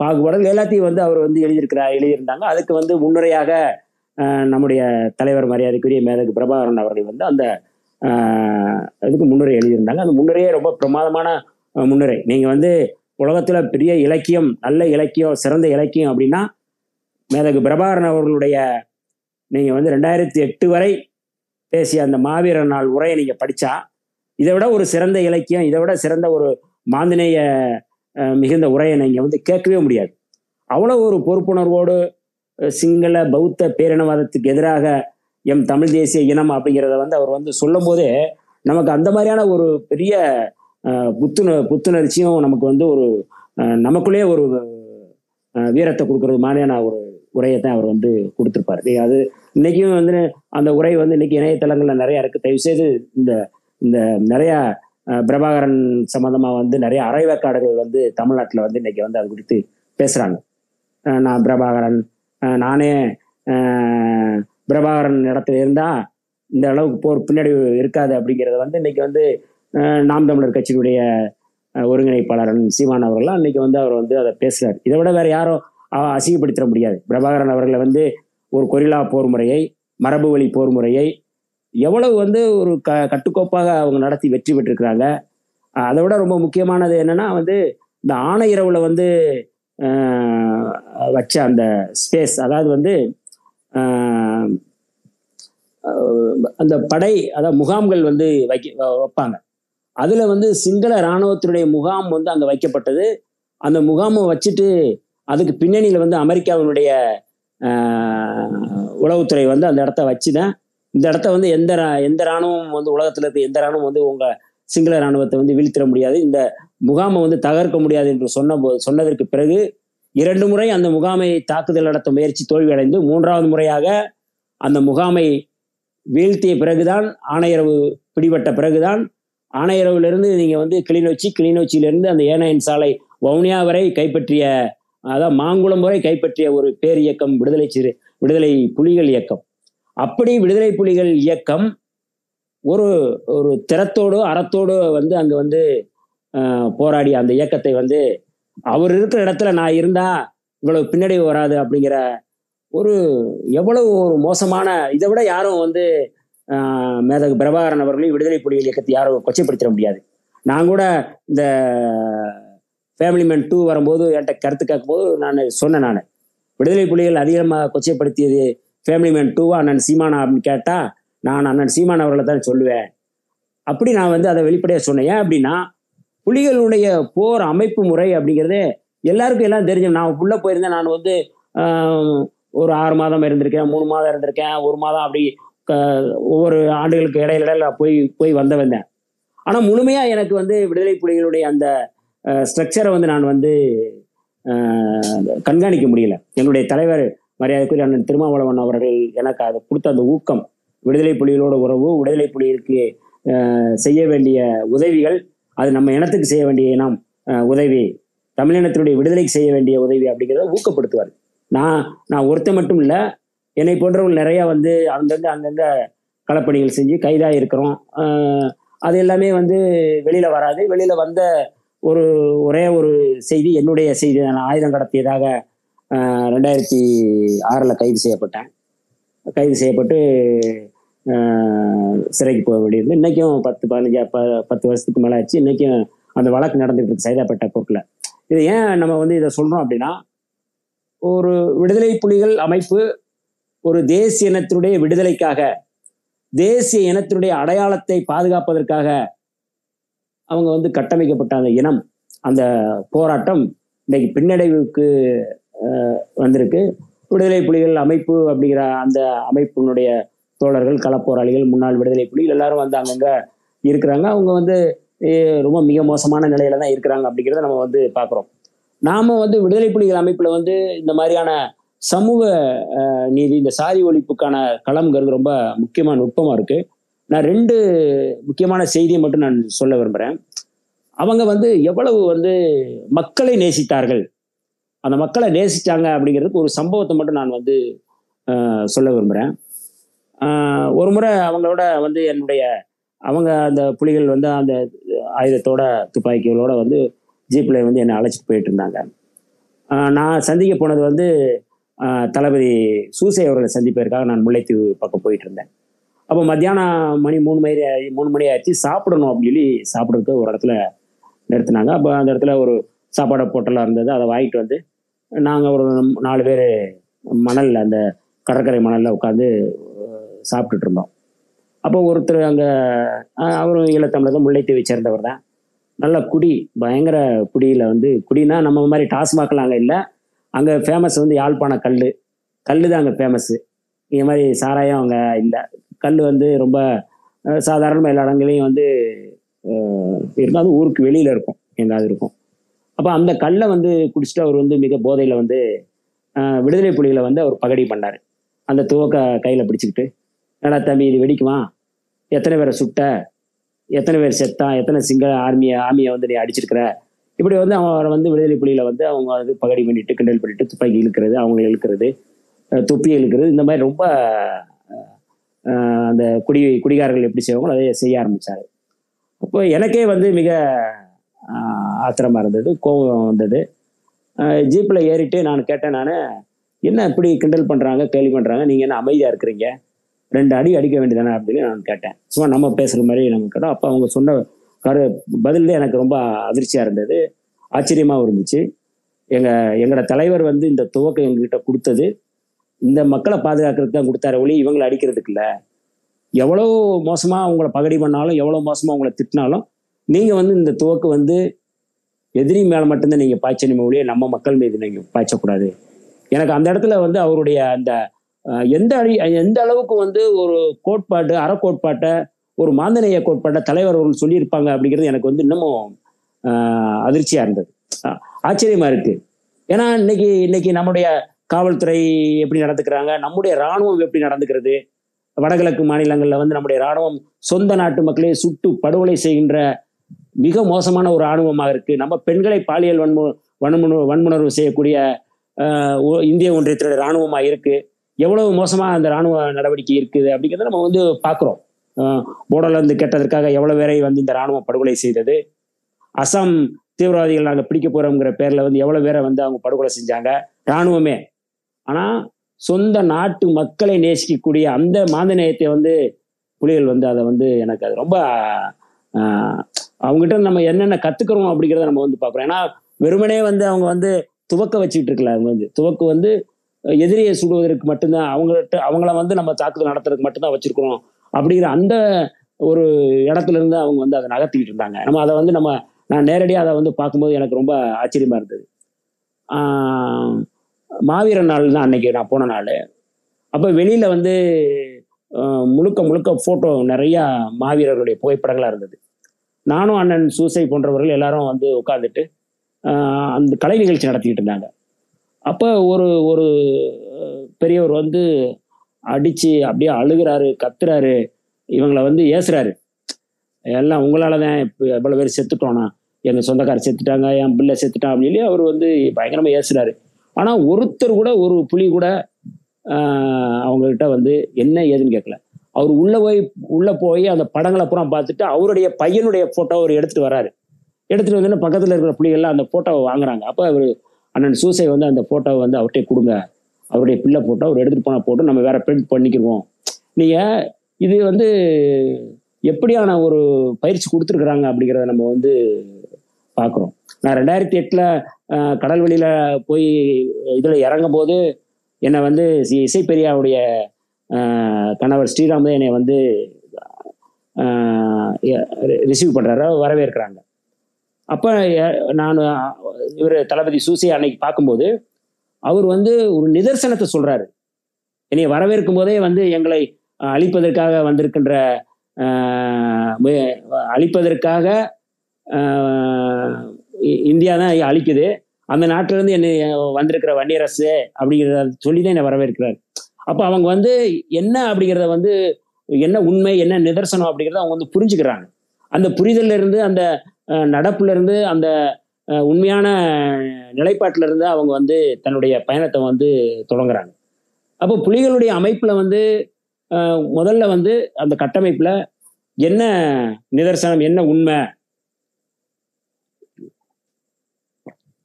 பாகுபாடுகள் எல்லாத்தையும் வந்து அவர் வந்து எழுதியிருக்கிறார் எழுதியிருந்தாங்க. அதுக்கு வந்து முன்னுரையாக நம்முடைய தலைவர் மரியாதைக்குரிய மேதகு பிரபாகரன் அவர்கள் வந்து அந்த இதுக்கு முன்னுரை எழுதியிருந்தாங்க. அந்த முன்னுரையே ரொம்ப பிரமாதமான முன்னுரை. நீங்கள் வந்து உலகத்தில் பெரிய இலக்கியம் நல்ல இலக்கியம் சிறந்த இலக்கியம் அப்படின்னா மேதகு பிரபாகரன் அவர்களுடைய நீங்கள் வந்து ரெண்டாயிரத்தி எட்டு வரை பேசிய அந்த மாவீரர் நாள் உரையை நீங்கள் படித்தா இதை விட ஒரு சிறந்த இலக்கியம் இதை விட சிறந்த ஒரு மாந்தினேய மிகுந்த உரையை நீங்கள் வந்து கேட்கவே முடியாது. அவ்வளோ ஒரு பொறுப்புணர்வோடு சிங்கள பௌத்த பேரினவாதத்துக்கு எதிராக எம் தமிழ் தேசிய இனம் அப்படிங்கிறத வந்து அவர் வந்து சொல்லும் போதே நமக்கு அந்த மாதிரியான ஒரு பெரிய புத்துண புத்துணர்ச்சியும் நமக்கு வந்து ஒரு நமக்குள்ளேயே ஒரு வீரத்தை கொடுக்கறது மாதிரியான ஒரு உரையை தான் அவர் வந்து கொடுத்துருப்பாரு. அது இன்னைக்கும் வந்து அந்த உரை வந்து இன்னைக்கு இணையதளங்கள்ல நிறைய இருக்கு. தயவு செய்து இந்த இந்த நிறைய பிரபாகரன் சம்பந்தமா வந்து நிறைய அரைவேக்காடுகள் வந்து தமிழ்நாட்டில் வந்து இன்னைக்கு வந்து அது குறித்து பேசுறாங்க. நான் பிரபாகரன் நானே பிரபாகரன் இடத்துல இருந்தா இந்த அளவுக்கு போர் பின்னாடி இருக்காது அப்படிங்கிறத வந்து இன்னைக்கு வந்து நாம் தமிழர் கட்சியினுடைய ஒருங்கிணைப்பாளரன் சீமான் அவர்கள்லாம் இன்னைக்கு வந்து அவர் வந்து அதை பேசுறாரு. இதை விட வேற யாரும் அசிங்கப்படுத்திட முடியாது. பிரபாகரன் அவர்களை வந்து ஒரு கொரில்லா போர் முறையை மரபு வழி போர் முறையை எவ்வளவு வந்து ஒரு க கட்டுக்கோப்பாக அவங்க நடத்தி வெற்றி பெற்றிருக்கிறாங்க. அதை விட ரொம்ப முக்கியமானது என்னன்னா வந்து இந்த ஆணையரவுல வந்து வச்ச அந்த ஸ்பேஸ் அதாவது வந்து அந்த படை அதாவது முகாம்கள் வந்து வைக்க வ- வைப்பாங்க. அதில் வந்து சிங்கள இராணுவத்தினுடைய முகாம் வந்து அங்கே வைக்கப்பட்டது. அந்த முகாமை வச்சுட்டு அதுக்கு பின்னணியில் வந்து அமெரிக்காவினுடைய உளவுத்துறை வந்து அந்த இடத்த வச்சு தான் இந்த இடத்த வந்து எந்த ரா- எந்த ராணுவம் வந்து உலகத்தில் இருக்க எந்த ராணுவம் வந்து உங்கள் சிங்கள ராணுவத்தை வந்து வீழ்த்திட முடியாது. இந்த முகாமை வந்து தகர்க்க முடியாது என்று சொன்ன சொன்னதற்கு பிறகு இரண்டு முறை அந்த முகாமை தாக்குதல் நடத்த முயற்சி தோல்வியடைந்து மூன்றாவது முறையாக அந்த முகாமை வீழ்த்திய பிறகுதான் ஆணையரவு பிடிபட்ட பிறகுதான் ஆணையரவிலிருந்து நீங்க வந்து கிளிநொச்சி கிளிநொச்சியிலிருந்து அந்த ஏனையன் சாலை வவுனியா வரை கைப்பற்றிய அதான் மாங்குளம் வரை கைப்பற்றிய ஒரு பேர் இயக்கம் விடுதலை சிறு விடுதலை புலிகள் இயக்கம். அப்படி விடுதலை புலிகள் இயக்கம் ஒரு ஒரு திறத்தோடு அறத்தோடு வந்து அங்கே வந்து போராடி அந்த இயக்கத்தை வந்து அவர் இருக்கிற இடத்துல நான் இருந்தா இவ்வளவு பின்னடைவு வராது அப்படிங்கிற ஒரு எவ்வளவு ஒரு மோசமான இதை விட யாரும் வந்து மேதகு பிரபாகரன் அவர்களையும் விடுதலை புலிகள் இயக்கத்தை யாரும் கொச்சைப்படுத்திட முடியாது. நான் கூட இந்த ஃபேமிலி மேன் டூ வரும்போது என்கிட்ட கருத்து கேட்கும்போது நான் சொன்னேன் நான். விடுதலை புலிகள் அதிகமாக கொச்சைப்படுத்தியது ஃபேமிலி மேன் டூவா அண்ணன் சீமானா அப்படின்னு கேட்டால் நான் அண்ணன் சீமான் அவர்களை தான் சொல்லுவேன். அப்படி நான் வந்து அதை வெளிப்படையாக சொன்னேன். ஏன் அப்படின்னா புலிகளுடைய போர் அமைப்பு முறை அப்படிங்கிறது எல்லாருக்கும் எல்லாம் தெரிஞ்சு நான் உள்ள போயிருந்தேன். நான் வந்து ஒரு ஆறு மாதம் இருந்திருக்கேன் மூணு மாதம் இருந்திருக்கேன் ஒரு மாதம் அப்படி க- ஒவ்வொரு ஆண்டுகளுக்கு இடையில போய் போய் வந்த வந்தேன். ஆனா முழுமையா எனக்கு வந்து விடுதலை புலிகளுடைய அந்த ஸ்ட்ரக்சரை வந்து நான் வந்து கண்காணிக்க முடியல. என்னுடைய தலைவர் மரியாதைக்குரிய அண்ணன் திருமாவளவன் அவர்கள் எனக்கு அதை கொடுத்த அந்த ஊக்கம் விடுதலை புலிகளோட உறவு விடுதலை புலிகளுக்கு செய்ய வேண்டிய உதவிகள் அது நம்ம இனத்துக்கு செய்ய வேண்டிய இனம் உதவி தமிழினத்தினுடைய விடுதலைக்கு செய்ய வேண்டிய உதவி அப்படிங்கிறத ஊக்கப்படுத்துவார். நான் நான் ஒருத்தர் மட்டும் இல்லை என்னை போன்றவங்க நிறைய வந்து அங்கங்க அங்கங்க களப்பணிகள் செஞ்சு கைதாக இருக்கிறோம். அது எல்லாமே வந்து வெளியில வராது. வெளியில வந்த ஒரு ஒரே ஒரு செய்தி என்னுடைய செய்தி நான் ஆயுதம் கடத்தியதாக ரெண்டாயிரத்தி ஆறில் கைது செய்யப்பட்டேன். கைது செய்யப்பட்டு சிறைக்கு போக வேண்டியது இன்றைக்கும் பத்து பதினஞ்சு ப பத்து வருஷத்துக்கு மேலே ஆச்சு இன்றைக்கும் அந்த வழக்கு நடந்துட்டு இருக்கு சைதாப்பேட்டை கோர்ட்டில் இது ஏன் நம்ம வந்து இதை சொல்கிறோம் அப்படின்னா ஒரு விடுதலை புலிகள் அமைப்பு ஒரு தேசிய இனத்தினுடைய விடுதலைக்காக தேசிய இனத்தினுடைய அடையாளத்தை பாதுகாப்பதற்காக அவங்க வந்து கட்டமைக்கப்பட்ட அந்த இனம் அந்த போராட்டம் இன்னைக்கு பின்னடைவுக்கு வந்திருக்கு. விடுதலை புலிகள் அமைப்பு அப்படிங்கிற அந்த அமைப்பினுடைய தோழர்கள் களப்போராளிகள் முன்னாள் விடுதலை புலிகள் எல்லாரும் வந்து அங்கங்க இருக்கிறாங்க. அவங்க வந்து ரொம்ப மிக மோசமான நிலையில தான் இருக்கிறாங்க அப்படிங்கிறத நம்ம வந்து பார்க்குறோம். நாம வந்து விடுதலை புலிகள் அமைப்புல வந்து இந்த மாதிரியான சமூக நீதி இந்த சாதி ஒழிப்புக்கான களம்ங்கிறது ரொம்ப முக்கியமான நுட்பமா இருக்கு. நான் ரெண்டு முக்கியமான செய்தியை மட்டும் நான் சொல்ல விரும்புகிறேன் அவங்க வந்து எவ்வளவு வந்து மக்களை நேசித்தார்கள்? அந்த மக்களை நேசிச்சாங்க அப்படிங்கிறதுக்கு ஒரு சம்பவத்தை மட்டும் நான் வந்து சொல்ல விரும்புகிறேன் ஒரு முறை அவங்களோட வந்து என்னுடைய அவங்க அந்த புலிகள் வந்து அந்த ஆயுதத்தோட துப்பாக்கிகளோட வந்து ஜீப்பில் வந்து என்னை அழைச்சிட்டு போயிட்டு இருந்தாங்க. நான் சந்திக்க போனது வந்து தளபதி சூசை அவர்களை சந்திப்பதற்காக நான் முல்லைத்தீவு பக்கம் போயிட்டு இருந்தேன். அப்போ மத்தியானம் மணி மூணு மணி மூணு மணி ஆயிடுச்சு. சாப்பிடணும் அப்படின்னு சொல்லி சாப்பிட்றதுக்கு ஒரு இடத்துல நிறுத்தினாங்க. அப்போ அந்த இடத்துல ஒரு சாப்பாடு பொட்டலாக இருந்தது. அதை வாங்கிட்டு வந்து நாங்கள் ஒரு நாலு பேர் மணலில் அந்த கடற்கரை மணலில் உட்காந்து சாப்பிட்டுட்டு இருந்தோம் அப்போ ஒருத்தர் அங்கே அவரும் ஈழத்தமிழர் தான் முல்லைத்தீவை சேர்ந்தவர் தான். நல்ல குடி பயங்கர குடியில் வந்து குடினா நம்ம மாதிரி டாஸ்மாக்லாம் அங்கே இல்லை. அங்கே ஃபேமஸ் வந்து யாழ்ப்பாண கல் கல் தான் அங்கே ஃபேமஸ்ஸு இந்த மாதிரி சாராயம் அங்கே இல்லை. கல் வந்து ரொம்ப சாதாரணமாக எல்லா இடங்களையும் வந்து இருந்தாலும் ஊருக்கு வெளியில் இருக்கும். எங்காவது இருக்கும். அப்போ அந்த கல்லை வந்து குடிச்சிட்டு அவர் வந்து மிக போதையில் வந்து விடுதலை புலிகளை வந்து அவர் பகடி பண்ணார். அந்த துவக்க கையில் பிடிச்சிக்கிட்டு என்னடா தம்பி இது வெடிக்குமா? எத்தனை பேரை சுட்ட? எத்தனை பேர் செத்தான்? எத்தனை சிங்கள ஆர்மியை ஆர்மியை வந்து நீ அடிச்சிருக்கிற? இப்படி வந்து அவரை வந்து விடுதலை புலியில் வந்து அவங்க வந்து பகடி பண்ணிட்டு கிண்டல் பண்ணிட்டு துப்பாக்கி இழுக்கிறது அவங்க இழுக்கிறது அஹ் தொப்பி இழுக்கிறது இந்த மாதிரி ரொம்ப அந்த குடி குடிகாரர்கள் எப்படி செய்வாங்களோ அதை செய்ய ஆரம்பித்தார் அப்போ எனக்கே வந்து மிக ஆத்திரமாக ஆத்திரமா இருந்தது கோபம் வந்தது. ஜீப்பில் ஏறிட்டு நான் கேட்டேன் நான் என்ன இப்படி கிண்டல் பண்ணுறாங்க கேள்வி பண்ணுறாங்க நீங்கள் என்ன அமைதியாக இருக்கிறீங்க? ரெண்டு அடி அடிக்க வேண்டியதானே அப்படின்னு நான் கேட்டேன். சும்மா நம்ம பேசுகிற மாதிரி நம்ம கேட்டோம் அப்போ அவங்க சொன்ன கரு பதில் எனக்கு ரொம்ப அதிர்ச்சியாக இருந்தது. ஆச்சரியமாகவும் இருந்துச்சு. எங்கள் எங்களோட தலைவர் வந்து இந்த துவக்கம் எங்ககிட்ட கொடுத்தது. இந்த மக்களை பாதுகாக்கிறதுக்கு தான் கொடுத்தாரு ஒளி இவங்களை அடிக்கிறதுக்கு இல்லை எவ்வளோ மோசமாக உங்களை பகடி பண்ணாலும் எவ்வளோ மோசமாக உங்களை திட்டினாலும் நீங்கள் வந்து இந்த துவக்கு வந்து எதிரி மேலே மட்டும்தான் நீங்கள் பாய்ச்சணுமே ஒழிய நம்ம மக்கள் மீது நீங்கள் பாய்ச்சக்கூடாது. எனக்கு அந்த இடத்துல வந்து அவருடைய அந்த எந்த அடி எந்த அளவுக்கு வந்து ஒரு கோட்பாட்டு அறக்கோட்பாட்டை ஒரு மாந்தநேய கோட்பாட்டை தலைவர் அவர்கள் சொல்லியிருப்பாங்க அப்படிங்கிறது எனக்கு வந்து இன்னமும் அதிர்ச்சியா இருந்தது. ஆச்சரியமா இருக்கு. ஏன்னா இன்னைக்கு இன்னைக்கு நம்முடைய காவல்துறை எப்படி நடந்துக்கிறாங்க நம்முடைய ராணுவம் எப்படி நடந்துக்கிறது வடகிழக்கு மாநிலங்களில் வந்து நம்முடைய ராணுவம் சொந்த நாட்டு மக்களே சுட்டு படுகொலை செய்கின்ற மிக மோசமான ஒரு ராணுவமாக இருக்கு. நம்ம பெண்களை பாலியல் வன்மு வன்முணர்வு வன்முணர்வு செய்யக்கூடிய இந்திய ஒன்றியத்தினுடைய இராணுவமாக இருக்குது எவ்வளவு மோசமாக அந்த ராணுவ நடவடிக்கை இருக்குது அப்படிங்கிறத நம்ம வந்து பார்க்குறோம். அஹ், போடோலேருந்து கேட்டதற்காக எவ்வளோ பேரை வந்து இந்த ராணுவம் படுகொலை செய்தது? அசாம் தீவிரவாதிகள் நாங்கள் பிடிக்க போகிறோங்கிற பேரில் வந்து எவ்வளோ பேரை வந்து அவங்க படுகொலை செஞ்சாங்க? ராணுவமே. ஆனால் சொந்த நாட்டு மக்களை நேசிக்கக்கூடிய அந்த மாந்தநேயத்தை வந்து புலிகள் வந்து அதை வந்து எனக்கு அது ரொம்ப அவங்ககிட்ட நம்ம என்னென்ன கற்றுக்கிறோம் அப்படிங்கிறத நம்ம வந்து பார்க்குறோம். ஏன்னா வெறுமனே வந்து அவங்க வந்து துவக்க வச்சுக்கிட்டு இருக்கல அவங்க வந்து. துவக்கு வந்து எதிரியை சுடுவதற்கு மட்டும்தான் அவங்கள்ட்ட அவங்கள வந்து நம்ம தாக்குதல் நடத்துறதுக்கு மட்டும்தான் வச்சிருக்கிறோம். அப்படிங்கிற அந்த ஒரு இடத்துல இருந்து அவங்க வந்து அதை நகர்த்திக்கிட்டு இருந்தாங்க. நம்ம அதை வந்து நம்ம நான் நேரடியாக அதை வந்து பார்க்கும்போது எனக்கு ரொம்ப ஆச்சரியமா இருந்தது. மாவீர மாவீரன் நாள் தான் அன்னைக்கு நான் போன நாள். அப்போ வெளியில வந்து முழுக்க முழுக்க ஃபோட்டோ நிறையா மாவீரர்களுடைய புகைப்படங்களாக இருந்தது. நானும் அண்ணன் சூசை போன்றவர்கள் எல்லாரும் வந்து உட்காந்துட்டு அந்த கலை நிகழ்ச்சி நடத்திக்கிட்டு இருந்தாங்க. அப்போ ஒரு ஒரு பெரியவர் வந்து அடிச்சு அப்படியே அழுகுறாரு கத்துறாரு. இவங்களை வந்து ஏசுறாரு. எல்லாம் உங்களால தான் இப்போ எவ்வளோ பேர் செத்துட்டோம்னா எங்கள் சொந்தக்காரர் செத்துட்டாங்க என் பிள்ளை செத்துட்டான் அப்படின்னு சொல்லி அவர் வந்து பயங்கரமாக ஏசுறாரு. ஆனால் ஒருத்தர் கூட ஒரு புலி கூட அவங்கக்கிட்ட வந்து என்ன ஏதுன்னு கேட்கல அவர் உள்ள போய் உள்ள போய் அந்த படங்களை பூரா பார்த்துட்டு அவருடைய பையனுடைய போட்டோ அவர் எடுத்துட்டு வராரு. எடுத்துட்டு வந்து பக்கத்துல இருக்கிற புலிகள்லாம் அந்த போட்டோவை வாங்குறாங்க. அப்போ அவர் அண்ணன் சூசை வந்து அந்த போட்டோவை வந்து அவர்கிட்டே கொடுங்க. அவருடைய பிள்ளை போட்டோ அவர் எடுத்துட்டு போன போட்டு நம்ம வேற பிரிண்ட் பண்ணிக்குவோம் நீங்க இது வந்து எப்படியான ஒரு பயிற்சி கொடுத்துருக்குறாங்க அப்படிங்கிறத நம்ம வந்து பார்க்குறோம். நான் ரெண்டாயிரத்தி எட்டில் கடல் வெளியில போய் இதில் இறங்கும் போது என்னை வந்து இசை பெரியாவுடைய கணவர் ஸ்ரீராம் என்னை வந்து ரிசீவ் பண்ணுறாரு வரவேற்கிறாங்க. அப்போ நான் இவர் தளபதி சூசி அன்னைக்கு பார்க்கும்போது அவர் வந்து ஒரு நிதர்சனத்தை சொல்றாரு. என்னை வரவேற்கும் போதே வந்து எங்களை அழிப்பதற்காக வந்திருக்கின்ற அழிப்பதற்காக இந்தியா தான் அழிக்குது. அந்த நாட்டுல இருந்து என்னை வந்திருக்கிற வன்னியரசு அப்படிங்கிறத சொல்லி தான் என்னை வரவேற்கிறார். அப்போ அவங்க வந்து என்ன அப்படிங்கிறத வந்து என்ன உண்மை என்ன நிதர்சனம் அப்படிங்கிறத அவங்க வந்து புரிஞ்சுக்கிறாங்க. அந்த புரிதல்ல இருந்து அந்த அஹ், நடப்புல இருந்து அந்த உண்மையான நிலைப்பாட்டில இருந்து அவங்க வந்து தன்னுடைய பயணத்தை வந்து தொடங்குறாங்க. அப்போ புலிகளுடைய அமைப்புல வந்து முதல்ல வந்து அந்த கட்டமைப்புல என்ன நிதர்சனம் என்ன உண்மை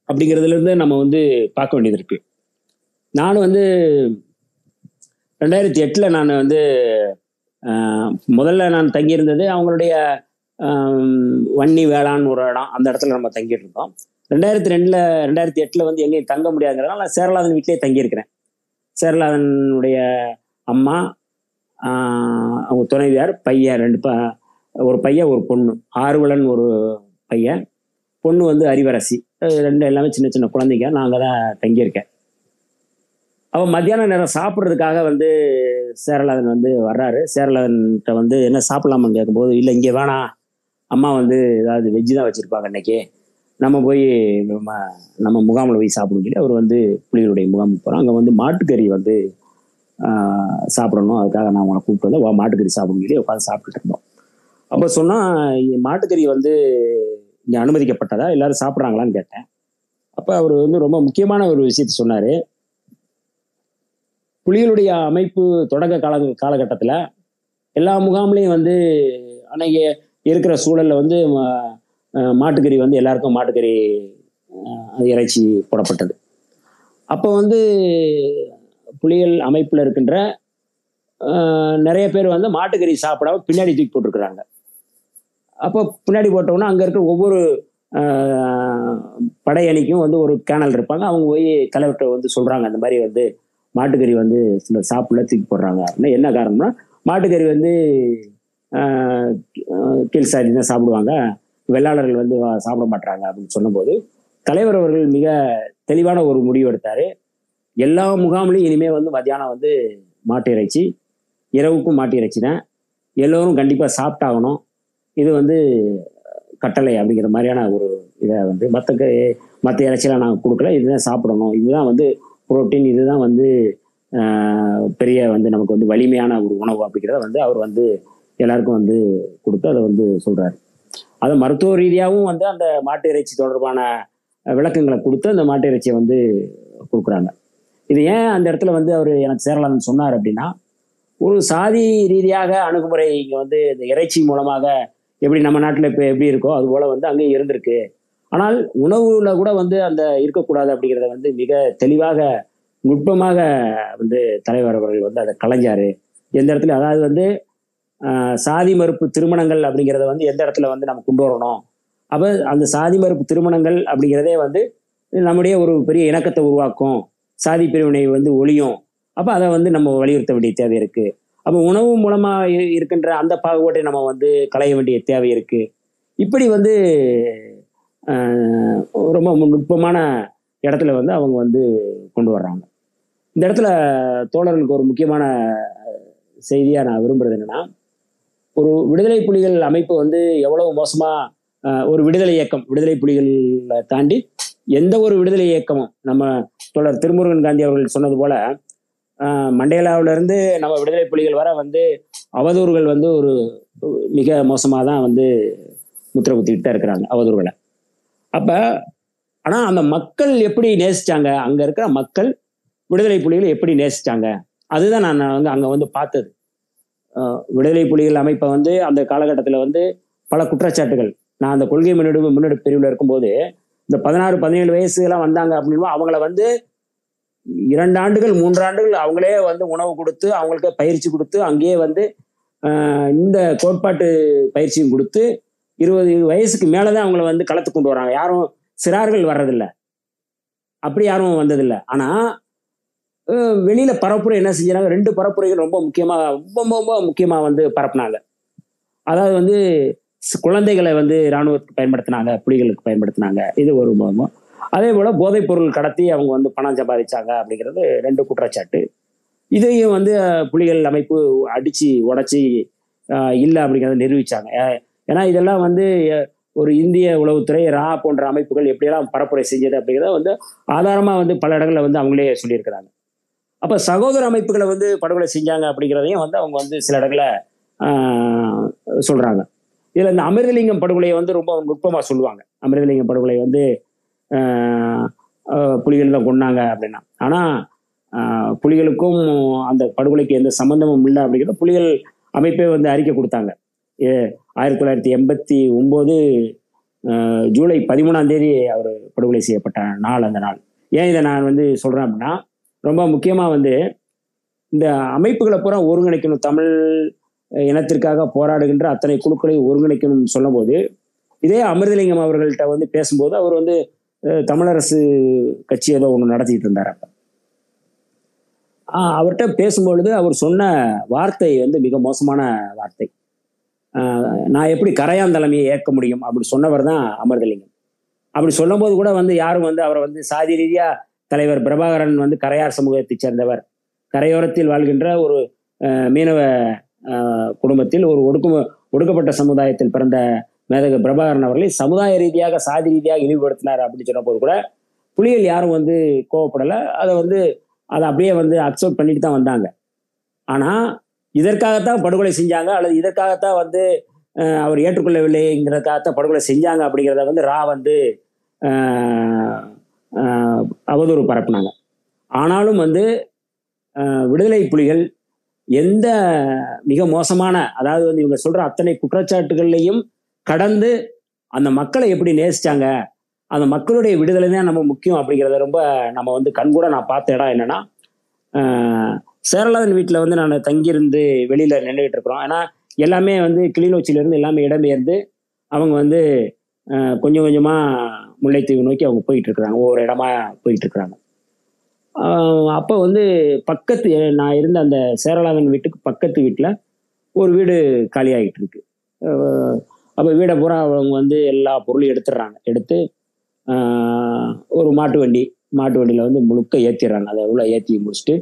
அப்படிங்கிறதுல இருந்து நம்ம வந்து பார்க்க வேண்டியது இருக்கு. நானும் வந்து ரெண்டாயிரத்தி எட்டுல நான் வந்து முதல்ல நான் தங்கியிருந்தது அவங்களுடைய வன்னி வேளாண் ஒரு இடம் அந்த இடத்துல நம்ம தங்கிட்டு இருக்கோம். ரெண்டாயிரத்தி ரெண்டுல ரெண்டாயிரத்தி எட்டுல வந்து எங்கேயும் தங்க முடியாதுங்கிறதுனால நான் சேரலாதன் வீட்டிலேயே தங்கியிருக்கிறேன். சேரலாதனுடைய அம்மா அவங்க துணைவியார் பையன் ரெண்டு ப ஒரு பையன் ஒரு பொண்ணு. ஆர்வலன் ஒரு பையன். பொண்ணு வந்து அறிவரசி ரெண்டு எல்லாமே சின்ன சின்ன குழந்தைங்க. நான் அங்கே தான் தங்கியிருக்கேன். அவன் மத்தியான நேரம் சாப்பிட்றதுக்காக வந்து சேரலாதன் வந்து வர்றாரு. சேரலாதன்கிட்ட வந்து என்ன சாப்பிடலாமான்னு கேட்கும்போது இல்லை இங்கே வேணாம் அம்மா வந்து ஏதாவது வெஜ்ஜு தான் வச்சுருப்பாங்க அன்னைக்கு. நம்ம போய் நம்ம நம்ம முகாமில் போய் சாப்பிடும் சொல்லி அவர் வந்து புலிகளுடைய முகாமுக்கு போகிறோம் அங்கே வந்து மாட்டுக்கறி வந்து சாப்பிடணும். அதுக்காக நான் உங்களை கூப்பிட்டு வந்து வா மாட்டுக்கறி சாப்பிடும் சொல்லி உட்காந்து சாப்பிட்டுட்டு இருந்தோம். அப்போ சொன்னால் மாட்டுக்கறி வந்து இங்கே அனுமதிக்கப்பட்டதா? எல்லாரும் சாப்பிட்றாங்களான்னு கேட்டேன். அப்போ அவர் வந்து ரொம்ப முக்கியமான ஒரு விஷயத்த சொன்னார். புலிகளுடைய அமைப்பு தொடக்க கால காலகட்டத்தில் எல்லா முகாம்லேயும் வந்து அன்னைக்கு இருக்கிற சூழலில் வந்து மாட்டுக்கறி வந்து எல்லாருக்கும் மாட்டுக்கறி இறைச்சி போடப்பட்டது. அப்போ வந்து புலிகள் அமைப்பில் இருக்கின்ற நிறைய பேர் வந்து மாட்டுக்கறி சாப்பிடாம பின்னாடி தூக்கி போட்டிருக்கிறாங்க. அப்போ பின்னாடி போட்டோம்னா அங்கே இருக்கிற ஒவ்வொரு படை படையணிக்கும் வந்து ஒரு கேனல் இருப்பாங்க. அவங்க போய் தலைவர்கிட்ட வந்து சொல்கிறாங்க அந்த மாதிரி வந்து மாட்டுக்கறி வந்து சில சாப்பிடல தூக்கி போடுறாங்க அப்படின்னா. என்ன காரணம்னா மாட்டுக்கறி வந்து கீழ் சாதி தான் சாப்பிடுவாங்க. வெள்ளாளர்கள் வந்து வா- சாப்பிட மாட்டாங்க அப்படின்னு சொன்னபோது தலைவர் அவர்கள் மிக தெளிவான ஒரு முடிவு எடுத்தாரு. எல்லா முகாம்லையும் இனிமே வந்து மத்தியானம் வந்து மாட்டு இறைச்சி இரவுக்கும் மாட்டு இறைச்சி தான். எல்லோரும் கண்டிப்பாக சாப்பிட்டாகணும். இது வந்து கட்டளை அப்படிங்கிற மாதிரியான ஒரு இதை வந்து மற்ற மற்ற இறைச்சியெலாம் நாங்கள் கொடுக்கல. இதுதான் சாப்பிடணும். இதுதான் வந்து புரோட்டீன். இதுதான் வந்து பெரிய வந்து நமக்கு வந்து வலிமையான ஒரு உணவு அப்படிங்கிறத வந்து அவர் வந்து எல்லாருக்கும் வந்து கொடுத்து அதை வந்து சொல்கிறாரு அதை மருத்துவ ரீதியாகவும் வந்து அந்த மாட்டு இறைச்சி தொடர்பான விளக்கங்களை கொடுத்து அந்த மாட்டு இறைச்சியை வந்து கொடுக்குறாங்க. இது ஏன் அந்த இடத்துல வந்து அவர் எனக்கு சேரலாம்னு சொன்னார் அப்படின்னா ஒரு சாதி ரீதியாக அணுகுமுறை இங்கே வந்து இந்த இறைச்சி மூலமாக எப்படி நம்ம நாட்டில் இப்போ எப்படி இருக்கோ அது போல் வந்து அங்கேயும் இருந்திருக்கு. ஆனால் உணவுல கூட வந்து அந்த இருக்கக்கூடாது அப்படிங்கிறத வந்து மிக தெளிவாக நுட்பமாக வந்து தலைவர் அவர்கள் வந்து அதை கலைஞ்சாரு. எந்த இடத்துல? அதாவது வந்து சாதி மறுப்பு திருமணங்கள் அப்படிங்கிறத வந்து எந்த இடத்துல வந்து நம்ம கொண்டு வரணும்? அப்போ அந்த சாதி மறுப்பு திருமணங்கள் அப்படிங்கிறதே வந்து நம்முடைய ஒரு பெரிய இணக்கத்தை உருவாக்கும். சாதி பிரிவினை வந்து ஒழியும். அப்போ அதை வந்து நம்ம வலியுறுத்த வேண்டிய தேவை இருக்குது அப்போ உணவு மூலமாக இருக்கின்ற அந்த பாகுபாட்டை நம்ம வந்து களைய வேண்டிய தேவை இருக்குது இப்படி வந்து ரொம்ப நுட்பமான இடத்துல வந்து அவங்க வந்து கொண்டு வர்றாங்க. இந்த இடத்துல தோழர்களுக்கு ஒரு முக்கியமான செய்தியாக நான் விரும்புகிறது என்னென்னா ஒரு விடுதலை புலிகள் அமைப்பு வந்து எவ்வளவு மோசமா ஒரு விடுதலை இயக்கம் விடுதலை புலிகள் தாண்டி எந்த ஒரு விடுதலை இயக்கமும் நம்ம தொடர் திருமுருகன் காந்தி அவர்கள் சொன்னது போல ஆஹ், இருந்து நம்ம விடுதலை புலிகள் வர வந்து அவதூறுகள் வந்து ஒரு மிக மோசமாக தான் வந்து முத்திர குத்திக்கிட்டு தான் இருக்கிறாங்க அவதூறுகளை. அப்ப ஆனா அந்த மக்கள் எப்படி நேசிச்சாங்க? அங்க இருக்கிற மக்கள் விடுதலை புலிகளை எப்படி நேசிச்சாங்க? அதுதான் நான் வந்து அங்க வந்து பார்த்தது. விடுதலை புலிகள் அமைப்பை வந்து அந்த காலகட்டத்தில் வந்து பல குற்றச்சாட்டுகள். நான் அந்த கொள்கை முன்னெடுப்பு முன்னெடுப்பு பிரிவில் இருக்கும்போது இந்த பதினாறு பதினேழு வயசுலாம் வந்தாங்க அப்படின்னா அவங்கள வந்து இரண்டு ஆண்டுகள் மூன்று ஆண்டுகள் அவங்களே வந்து உணவு கொடுத்து அவங்களுக்கு பயிற்சி கொடுத்து அங்கேயே வந்து இந்த கோட்பாட்டு பயிற்சியும் கொடுத்து இருபது வயசுக்கு மேலதான் அவங்கள வந்து களத்து கொண்டு வராங்க. யாரும் சிறார்கள் வர்றதில்ல. அப்படி யாரும் வந்ததில்லை. ஆனா வெளியில பரப்புரை என்ன செஞ்சாங்க? ரெண்டு பரப்புரைகள் ரொம்ப முக்கியமா ரொம்ப ரொம்ப முக்கியமா வந்து பரப்புனாங்க. அதாவது வந்து ஸ்- குழந்தைகளை வந்து இராணுவத்துக்கு பயன்படுத்தினாங்க புலிகளுக்கு பயன்படுத்தினாங்க. இது ஒரு முகமும் அதே போல போதைப் பொருள் கடத்தி அவங்க வந்து பணம் சம்பாதிச்சாங்க அப்படிங்கிறது ரெண்டு குற்றச்சாட்டு. இதையும் வந்து புலிகள் அமைப்பு அடிச்சு உடச்சி இல்லை அப்படிங்கிறத நிரூபிச்சாங்க. ஏ- ஏன்னா இதெல்லாம் வந்து ஒரு இந்திய உளவுத்துறை ரா போன்ற அமைப்புகள் எப்படியெல்லாம் பரப்புரை செஞ்சது அப்படிங்கிறத வந்து ஆதாரமா வந்து பல இடங்களில் வந்து அவங்களே சொல்லியிருக்கிறாங்க. அப்ப சகோதர அமைப்புகளை வந்து படுகொலை செஞ்சாங்க அப்படிங்கிறதையும் வந்து அவங்க வந்து சில இடங்கள சொல்கிறாங்க சொல்றாங்க. இதுல இந்த அமிர்தலிங்கம் படுகொலையை வந்து ரொம்ப நுட்பமா சொல்லுவாங்க. அமிர்தலிங்கம் படுகொலை வந்து புலிகள் தான் கொண்டாங்க அப்படின்னா. ஆனா புலிகளுக்கும் அந்த படுகொலைக்கு எந்த சம்பந்தமும் இல்லை அப்படிங்கிறத புலிகள் அமைப்பே வந்து அறிக்கை கொடுத்தாங்க. ஏ- ஆயிரத்தி தொள்ளாயிரத்தி எண்பத்தி ஒன்பது ஜூலை பதிமூணாம் தேதி அவர் படுகொலை செய்யப்பட்ட நாள் அந்த நாள். ஏன் இதை நான் வந்து சொல்றேன் அப்படின்னா ரொம்ப முக்கியமா வந்து இந்த அமைப்புகளை பூரா ஒருங்கிணைக்கணும். தமிழ் இனத்திற்காக போராடுகின்ற அத்தனை குழுக்களை ஒருங்கிணைக்கணும்னு சொல்லும்போது இதே அமிர்தலிங்கம் அவர்கள்ட்ட வந்து பேசும்போது அவர் வந்து அஹ், தமிழரசு கட்சி ஏதோ ஒன்று நடத்திட்டு இருந்தார் அப்ப. ஆஹ், அவர்கிட்ட பேசும்பொழுது அவர் சொன்ன வார்த்தை வந்து மிக மோசமான வார்த்தை. ஆஹ், நான் எப்படி கரையான் தலைமையை ஏற்க முடியும்? அப்படி சொன்னவர் தான் அமிர்தலிங்கம். அப்படி சொல்லும்போது கூட வந்து யாரும் வந்து அவரை வந்து சாதி ரீதியாக தலைவர் பிரபாகரன் வந்து கரையார் சமூகத்தைச் சேர்ந்தவர். கரையோரத்தில் வாழ்கின்ற ஒரு மீனவ குடும்பத்தில் ஒரு ஒடுக்கு ஒடுக்கப்பட்ட சமுதாயத்தில் பிறந்த மேதகு பிரபாகரன் அவர்களை சமுதாய ரீதியாக சாதி ரீதியாக இழிவுபடுத்தினார் அப்படின்னு சொன்னபோது கூட புலிகள் யாரும் வந்து கோவப்படலை. அதை வந்து அதை அப்படியே வந்து அக்செப்ட் பண்ணிட்டு தான் வந்தாங்க. ஆனால் இதற்காகத்தான் படுகொலை செஞ்சாங்க அல்லது இதற்காகத்தான் வந்து அவர் ஏற்றுக்கொள்ளவில்லைங்கிறதுக்காகத்தான் படுகொலை செஞ்சாங்க அப்படிங்கிறத வந்து ரா வந்து அவதூறு பரப்புனாங்க. ஆனாலும் வந்து விடுதலை புலிகள் எந்த மிக மோசமான அதாவது வந்து இவங்க சொல்ற அத்தனை குற்றச்சாட்டுகள்லையும் கடந்து அந்த மக்களை எப்படி நேசிச்சாங்க அந்த மக்களுடைய விடுதலை தான் நம்ம முக்கியம் அப்படிங்கிறத ரொம்ப நம்ம வந்து கண்கூட நான் பார்த்த இடம் என்னன்னா சேரலாதன் வீட்டில் வந்து நான் தங்கியிருந்து வெளியில நின்றுகிட்டு இருக்கிறோம். ஏன்னா எல்லாமே வந்து கிளிநொச்சியிலேருந்து எல்லாமே இடம்பெயர்ந்து அவங்க வந்து கொஞ்சம் கொஞ்சமாக முல்லைத்தீவு நோக்கி அவங்க போயிட்டு இருக்கிறாங்க ஒவ்வொரு இடமா போயிட்டு இருக்கிறாங்க அப்போ வந்து பக்கத்து நான் இருந்த அந்த சேரலாதன் வீட்டுக்கு பக்கத்து வீட்டில் ஒரு வீடு காலியாகிட்டு இருக்கு அப்போ வீடை பூரா அவங்க வந்து எல்லா பொருளும் எடுத்துடுறாங்க. எடுத்து ஒரு மாட்டு வண்டி மாட்டு வண்டியில் வந்து முழுக்க ஏற்றிடுறாங்க அதை உள்ள ஏற்றி முடிச்சுட்டு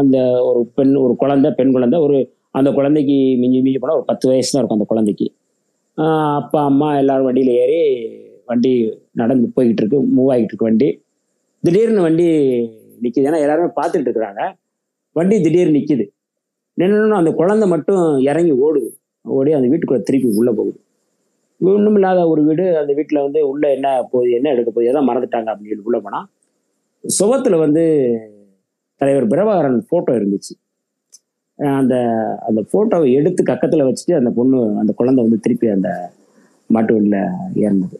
அந்த ஒரு பெண் ஒரு குழந்தை பெண் குழந்தை ஒரு அந்த குழந்தைக்கு மிஞ்சி மிஞ்சி போனால் ஒரு பத்து வயசு தான் இருக்கும் அந்த குழந்தைக்கு. அப்பா அம்மா எல்லாரும் வண்டியில் ஏறி வண்டி நடந்து போய்கிட்டு இருக்கு மூவ் ஆகிட்டு இருக்கு வண்டி. திடீர்னு வண்டி நிற்கிது ஏன்னா எல்லாருமே பார்த்துட்டு இருக்கிறாங்க. வண்டி திடீர்னு நிற்கிது நின்று அந்த குழந்தை மட்டும் இறங்கி ஓடுது. ஓடி அந்த வீட்டுக்குள்ள திருப்பி உள்ளே போகுது. ஒன்றும் இல்லாத ஒரு வீடு. அந்த வீட்டில் வந்து உள்ளே என்ன போகுது என்ன எடுக்க போகுது எதாவது மறந்துட்டாங்க அப்படின்னு சொல்லி உள்ள போனால் சுகத்தில் வந்து தலைவர் பிரபாகரன் ஃபோட்டோ இருந்துச்சு. அந்த அந்த ஃபோட்டோவை எடுத்து கக்கத்தில் வச்சுட்டு அந்த பொண்ணு அந்த குழந்தை வந்து திருப்பி அந்த மாட்டு வண்டியில் ஏறினது.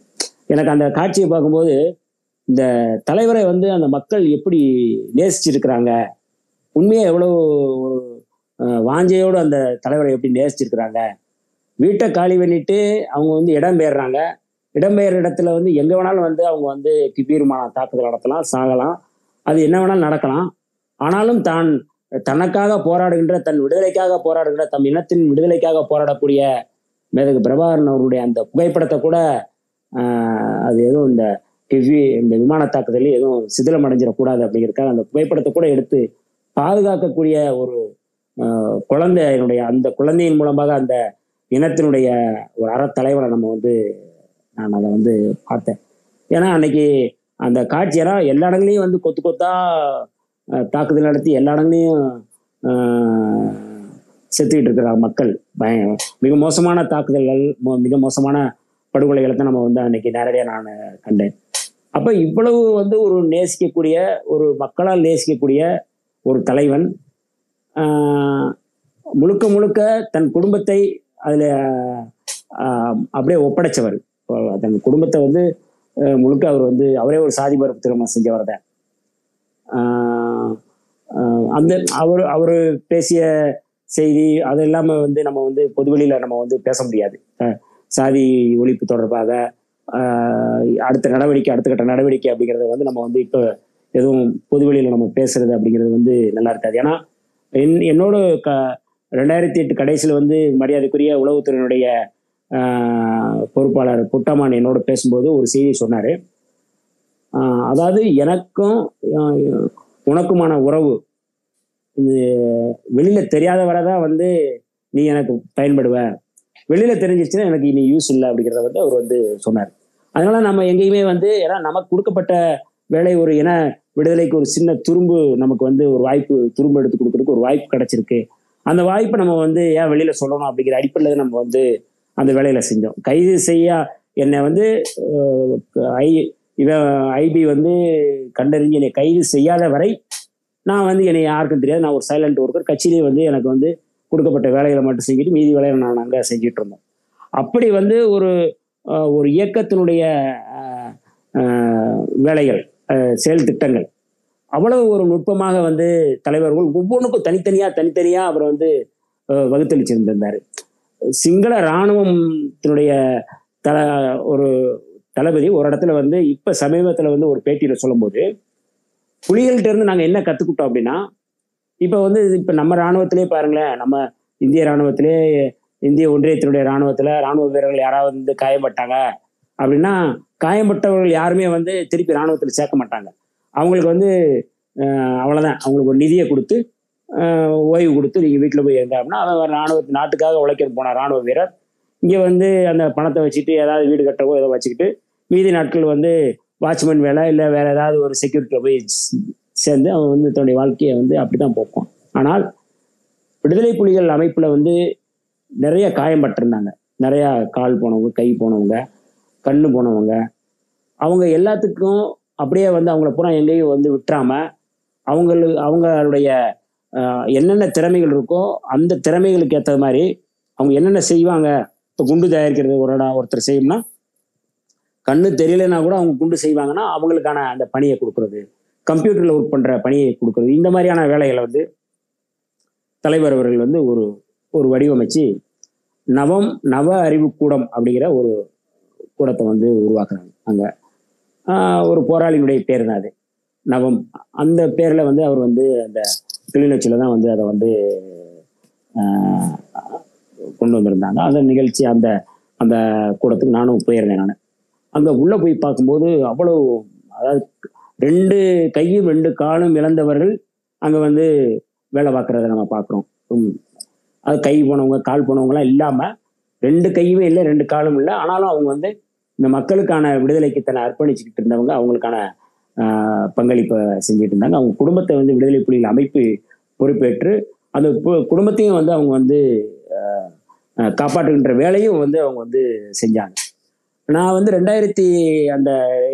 எனக்கு அந்த காட்சியை பார்க்கும்போது இந்த தலைவரை வந்து அந்த மக்கள் எப்படி நேசிச்சிருக்கிறாங்க? உண்மையா எவ்வளவு ஒரு வாஞ்சையோடு அந்த தலைவரை எப்படி நேசிச்சிருக்கிறாங்க? வீட்டை காலி பண்ணிட்டு அவங்க வந்து இடம் பெயர்றாங்க. இடம்பெயர் இடத்துல வந்து எங்க வேணாலும் வந்து அவங்க வந்து தீர்மான தாக்குதல் நடத்தலாம் சாகலாம். அது என்ன வேணாலும் நடக்கலாம். ஆனாலும் தான் தனக்காக போராடுகின்ற தன் விடுதலைக்காக போராடுகின்ற தம் இனத்தின் விடுதலைக்காக போராடக்கூடிய மேதகு பிரபாகரன் அவருடைய அந்த புகைப்படத்தை கூட அது எதுவும் இந்த டிவி இந்த விமான தாக்குதலில் எதுவும் சிதிலம் அடைஞ்சிடக்கூடாது அப்படிங்கிறதுக்காக அந்த புகைப்படத்தை கூட எடுத்து பாதுகாக்கக்கூடிய ஒரு குழந்தையினுடைய அந்த குழந்தையின் மூலமாக அந்த இனத்தினுடைய ஒரு அறத்தலைவரை நம்ம வந்து நான் அதை வந்து பார்த்தேன். ஏன்னா அன்னைக்கு அந்த காட்சியெல்லாம் எல்லா இடங்களையும் வந்து கொத்து கொத்தா தாக்குதல் நடத்தி எல்லா இடங்களையும் செத்துக்கிட்டு இருக்கிற மக்கள். பய மிக மோசமான தாக்குதல்கள் மோ- மிக மோசமான படுகொலைகளை தான் நம்ம வந்து அன்னைக்கு நேரடியாக நான் கண்டேன். அப்போ இவ்வளவு வந்து ஒரு நேசிக்கக்கூடிய ஒரு மக்களால் நேசிக்கக்கூடிய ஒரு தலைவன் ஆஹ், முழுக்க முழுக்க தன் குடும்பத்தை அதில் அப்படியே ஒப்படைச்சவர். தன் குடும்பத்தை வந்து முழுக்க அவர் வந்து அவரே ஒரு சாதி மறுப்பு திருமணம் செஞ்சவர் தான் ஆஹ், ஆஹ், அந்த அவர் அவர் பேசிய செய்தி அது இல்லாமல் வந்து நம்ம வந்து பொதுவெளியில் நம்ம வந்து பேச முடியாது. அஹ், சாதி ஒழிப்பு தொடர்பாக அடுத்த நடவடிக்கை அடுத்த கட்ட நடவடிக்கை அப்படிங்கிறத வந்து நம்ம வந்து இப்போ எதுவும் பொதுவெளியில் நம்ம பேசுறது அப்படிங்கிறது வந்து நல்லா இருக்காது. ஏன்னா என் என்னோட க ரெண்டாயிரத்தி எட்டு கடைசியில் வந்து மரியாதைக்குரிய உளவுத்துறையினுடைய பொறுப்பாளர் புட்டமான் என்னோட பேசும்போது ஒரு செய்தி சொன்னார். அதாவது எனக்கும் உனக்குமான உறவு இது வெளியில் தெரியாத வரை தான் வந்து நீ எனக்கு பயன்படுவ. வெளியில தெரிஞ்சிச்சுன்னா எனக்கு இனி யூஸ் இல்லை அப்படிங்கிறத வந்து அவர் வந்து சொன்னார். அதனால நம்ம எங்கேயுமே வந்து ஏன்னா நமக்கு கொடுக்கப்பட்ட வேலை ஒரு இன விடுதலைக்கு ஒரு சின்ன துரும்பு நமக்கு வந்து ஒரு வாய்ப்பு துரும்பு எடுத்து கொடுக்கறதுக்கு ஒரு வாய்ப்பு கிடைச்சிருக்கு. அந்த வாய்ப்பை நம்ம வந்து ஏன் வெளியில சொல்லணும் அப்படிங்கிற அடிப்படையில் நம்ம வந்து அந்த வேலையில செஞ்சோம். கைது செய்ய என்னை வந்து ஐ இவன் ஐபி வந்து கண்டறிஞ்சு என்னை கைது செய்யாத வரை நான் வந்து என்னை யாருக்கும் தெரியாது. நான் ஒரு சைலண்ட் ஒர்க்கர் கட்சியிலேயே வந்து எனக்கு வந்து கொடுக்கப்பட்ட வேலைகளை மட்டும் செஞ்சுட்டு மீதி வேலையை நான் அங்கே செஞ்சுட்டு இருந்தோம். அப்படி வந்து ஒரு ஒரு இயக்கத்தினுடைய வேலைகள் செயல் திட்டங்கள் அவ்வளவு ஒரு நுட்பமாக வந்து தலைவர்கள் ஒவ்வொன்றுக்கும் தனித்தனியாக தனித்தனியாக அவர் வந்து வகுத்தளிச்சிருந்திருந்தார். சிங்கள இராணுவத்தினுடைய தல ஒரு தளபதி ஒரு இடத்துல வந்து இப்போ சமீபத்தில் வந்து ஒரு பேட்டியில் சொல்லும்போது புலிகள்கிட்ட இருந்து நாங்கள் என்ன கற்றுக்கிட்டோம் அப்படின்னா இப்போ வந்து இப்ப நம்ம ராணுவத்திலே பாருங்களேன் நம்ம இந்திய ராணுவத்திலே இந்திய ஒன்றியத்தினுடைய ராணுவத்துல ராணுவ வீரர்கள் யாராவது வந்து காயப்பட்டாங்க அப்படின்னா காயப்பட்டவர்கள் யாருமே வந்து திருப்பி ராணுவத்தில் சேர்க்க மாட்டாங்க. அவங்களுக்கு வந்து அவ்வளோதான் அவங்களுக்கு ஒரு நிதியை கொடுத்து ஓய்வு கொடுத்து நீங்கள் வீட்டில் போய் இருங்க அப்படின்னா அவன் ராணுவ நாட்டுக்காக உழைக்க போன ராணுவ வீரர். இங்கே வந்து அந்த பணத்தை வச்சுட்டு ஏதாவது வீடு கட்டவோ ஏதோ வச்சுக்கிட்டு மீதி நாட்கள் வந்து வாட்ச்மேன் வேலை இல்லை வேற ஏதாவது ஒரு செக்யூரிட்டியில் போய் சேர்ந்து அவன் வந்து தன்னுடைய வாழ்க்கையை வந்து அப்படிதான் போக்கும் ஆனால் விடுதலை புலிகள் அமைப்புல வந்து நிறைய காயம்பட்டிருந்தாங்க. நிறைய கால் போனவங்க கை போனவங்க கண்ணு போனவங்க. அவங்க எல்லாத்துக்கும் அப்படியே வந்து அவங்கள பூரா எங்கேயும் வந்து விட்டுறாம அவங்களுக்கு அவங்களுடைய என்னென்ன திறமைகள் இருக்கோ அந்த திறமைகளுக்கு ஏற்ற மாதிரி அவங்க என்னென்ன செய்வாங்க? இப்போ குண்டு தயாரிக்கிறது ஒரு ஒருத்தர் செய்யணும்னா கண்ணு தெரியலைன்னா கூட அவங்க குண்டு செய்வாங்கன்னா அவங்களுக்கான அந்த பணியை கொடுக்கறது. கம்ப்யூட்டரில் ஒர்க் பண்ணுற பணியை கொடுக்குறது. இந்த மாதிரியான வேலைகளை வந்து தலைவர் அவர்கள் வந்து ஒரு ஒரு வடிவமைச்சு நவம் நவ அறிவு கூடம் அப்படிங்கிற ஒரு கூடத்தை வந்து உருவாக்குறாங்க. அங்கே ஒரு போராளியினுடைய பேர் தான் அது. நவம். அந்த பேரில் வந்து அவர் வந்து அந்த கிளிநொச்சியில தான் வந்து அதை வந்து கொண்டு வந்திருந்தாங்க. அந்த நிகழ்ச்சி அந்த அந்த கூடத்துக்கு நானும் போயிருந்தேன் நான். அங்கே உள்ளே போய் பார்க்கும்போது அவ்வளோ அதாவது ரெண்டு கையும் ரெண்டு காலும் இழந்தவர்கள் அங்க வந்து வேலை பார்க்கறத நம்ம பார்க்குறோம். அது கை போனவங்க கால் போனவங்கலாம் இல்லாம ரெண்டு கையுமே இல்லை ரெண்டு காலும் இல்லை. ஆனாலும் அவங்க வந்து இந்த மக்களுக்கான விடுதலைக்கு தன்னை அர்ப்பணிச்சுக்கிட்டு இருந்தவங்க அவங்களுக்கான பங்களிப்பை செஞ்சுட்டு இருந்தாங்க. அவங்க குடும்பத்தை வந்து விடுதலை புலிகள் அமைப்பு பொறுப்பேற்று அந்த குடும்பத்தையும் வந்து அவங்க வந்து காப்பாற்றுகின்ற வேலையும் வந்து அவங்க வந்து செஞ்சாங்க. நான் வந்து ரெண்டாயிரத்தி அந்த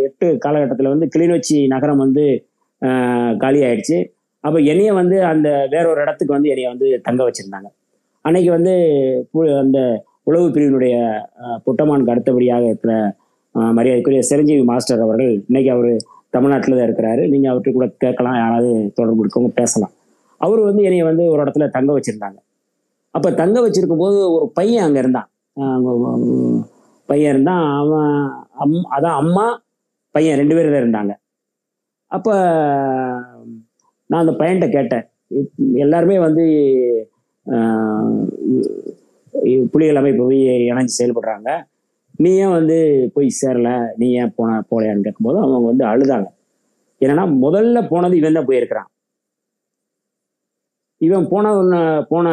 எட்டு காலகட்டத்தில் வந்து கிளிநொச்சி நகரம் வந்து காலி ஆயிடுச்சு அப்போ என்னைய வந்து அந்த வேற ஒரு இடத்துக்கு வந்து என்னைய வந்து தங்க வச்சுருந்தாங்க. அன்னைக்கு வந்து அந்த உளவு பிரிவினுடைய புட்டமானுக்கு அடுத்தபடியாக இருக்கிற மரியாதைக்குரிய சிரஞ்சீவி மாஸ்டர் அவர்கள் இன்னைக்கு அவர் தமிழ்நாட்டில் தான் இருக்கிறாரு. நீங்கள் அவர்கிட்ட கூட கேட்கலாம் யாராவது தொடர்பு இருக்கவங்க பேசலாம். அவர் வந்து என்னைய வந்து ஒரு இடத்துல தங்க வச்சுருந்தாங்க. அப்போ தங்க வச்சிருக்கும் போது ஒரு பையன் அங்கே இருந்தான். பையன் இருந்தான் அவன் அம் அதான் அம்மா பையன் ரெண்டு பேரும் இருந்தாங்க. அப்போ நான் அந்த பையன்கிட்ட கேட்டேன். இப்- எல்லாருமே வந்து புலிகள் அமைப்பு போய் இணைஞ்சு செயல்படுறாங்க. நீ ஏன் வந்து போய் சேரல? நீ ஏன் போன போலையான்னு கேட்கும்போது அவங்க வந்து அழுதாங்க. என்னன்னா முதல்ல போனது இவன் தான் போயிருக்கிறான். இவன் போன போன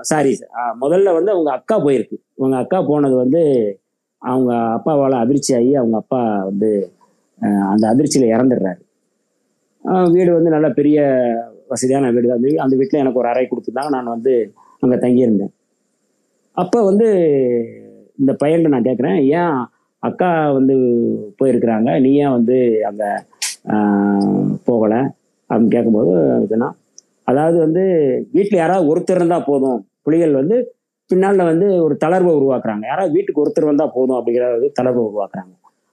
சாரி முதல்ல வந்து அவங்க அக்கா போயிருக்கு. அவங்க அக்கா போனது வந்து அவங்க அப்பாவால் அதிர்ச்சி ஆகி அவங்க அப்பா வந்து அந்த அதிர்ச்சியில் இறந்துடுறாரு. வீடு வந்து நல்ல பெரிய வசதியான வீடு தான். அந்த வீட்டில் எனக்கு ஒரு அறை கொடுத்துருந்தாங்க நான் வந்து அங்கே தங்கியிருந்தேன். அப்போ வந்து இந்த பையன்கிட்ட நான் கேட்குறேன் ஏன் அக்கா வந்து போயிருக்கிறாங்க? நீ ஏன் வந்து அங்கே போகலை? அப்படின்னு கேட்கும்போது சொன்னா அதாவது வந்து வீட்டில் யாராவது ஒருத்தர் இருந்தால் போதும். புலிகள் வந்து பின்னால் வந்து ஒரு தளர்வை உருவாக்குறாங்க. யாராவது வீட்டுக்கு ஒருத்தர் வந்தால் போதும் அப்படிங்கிற ஒரு தளர்வை உருவாக்குறாங்க.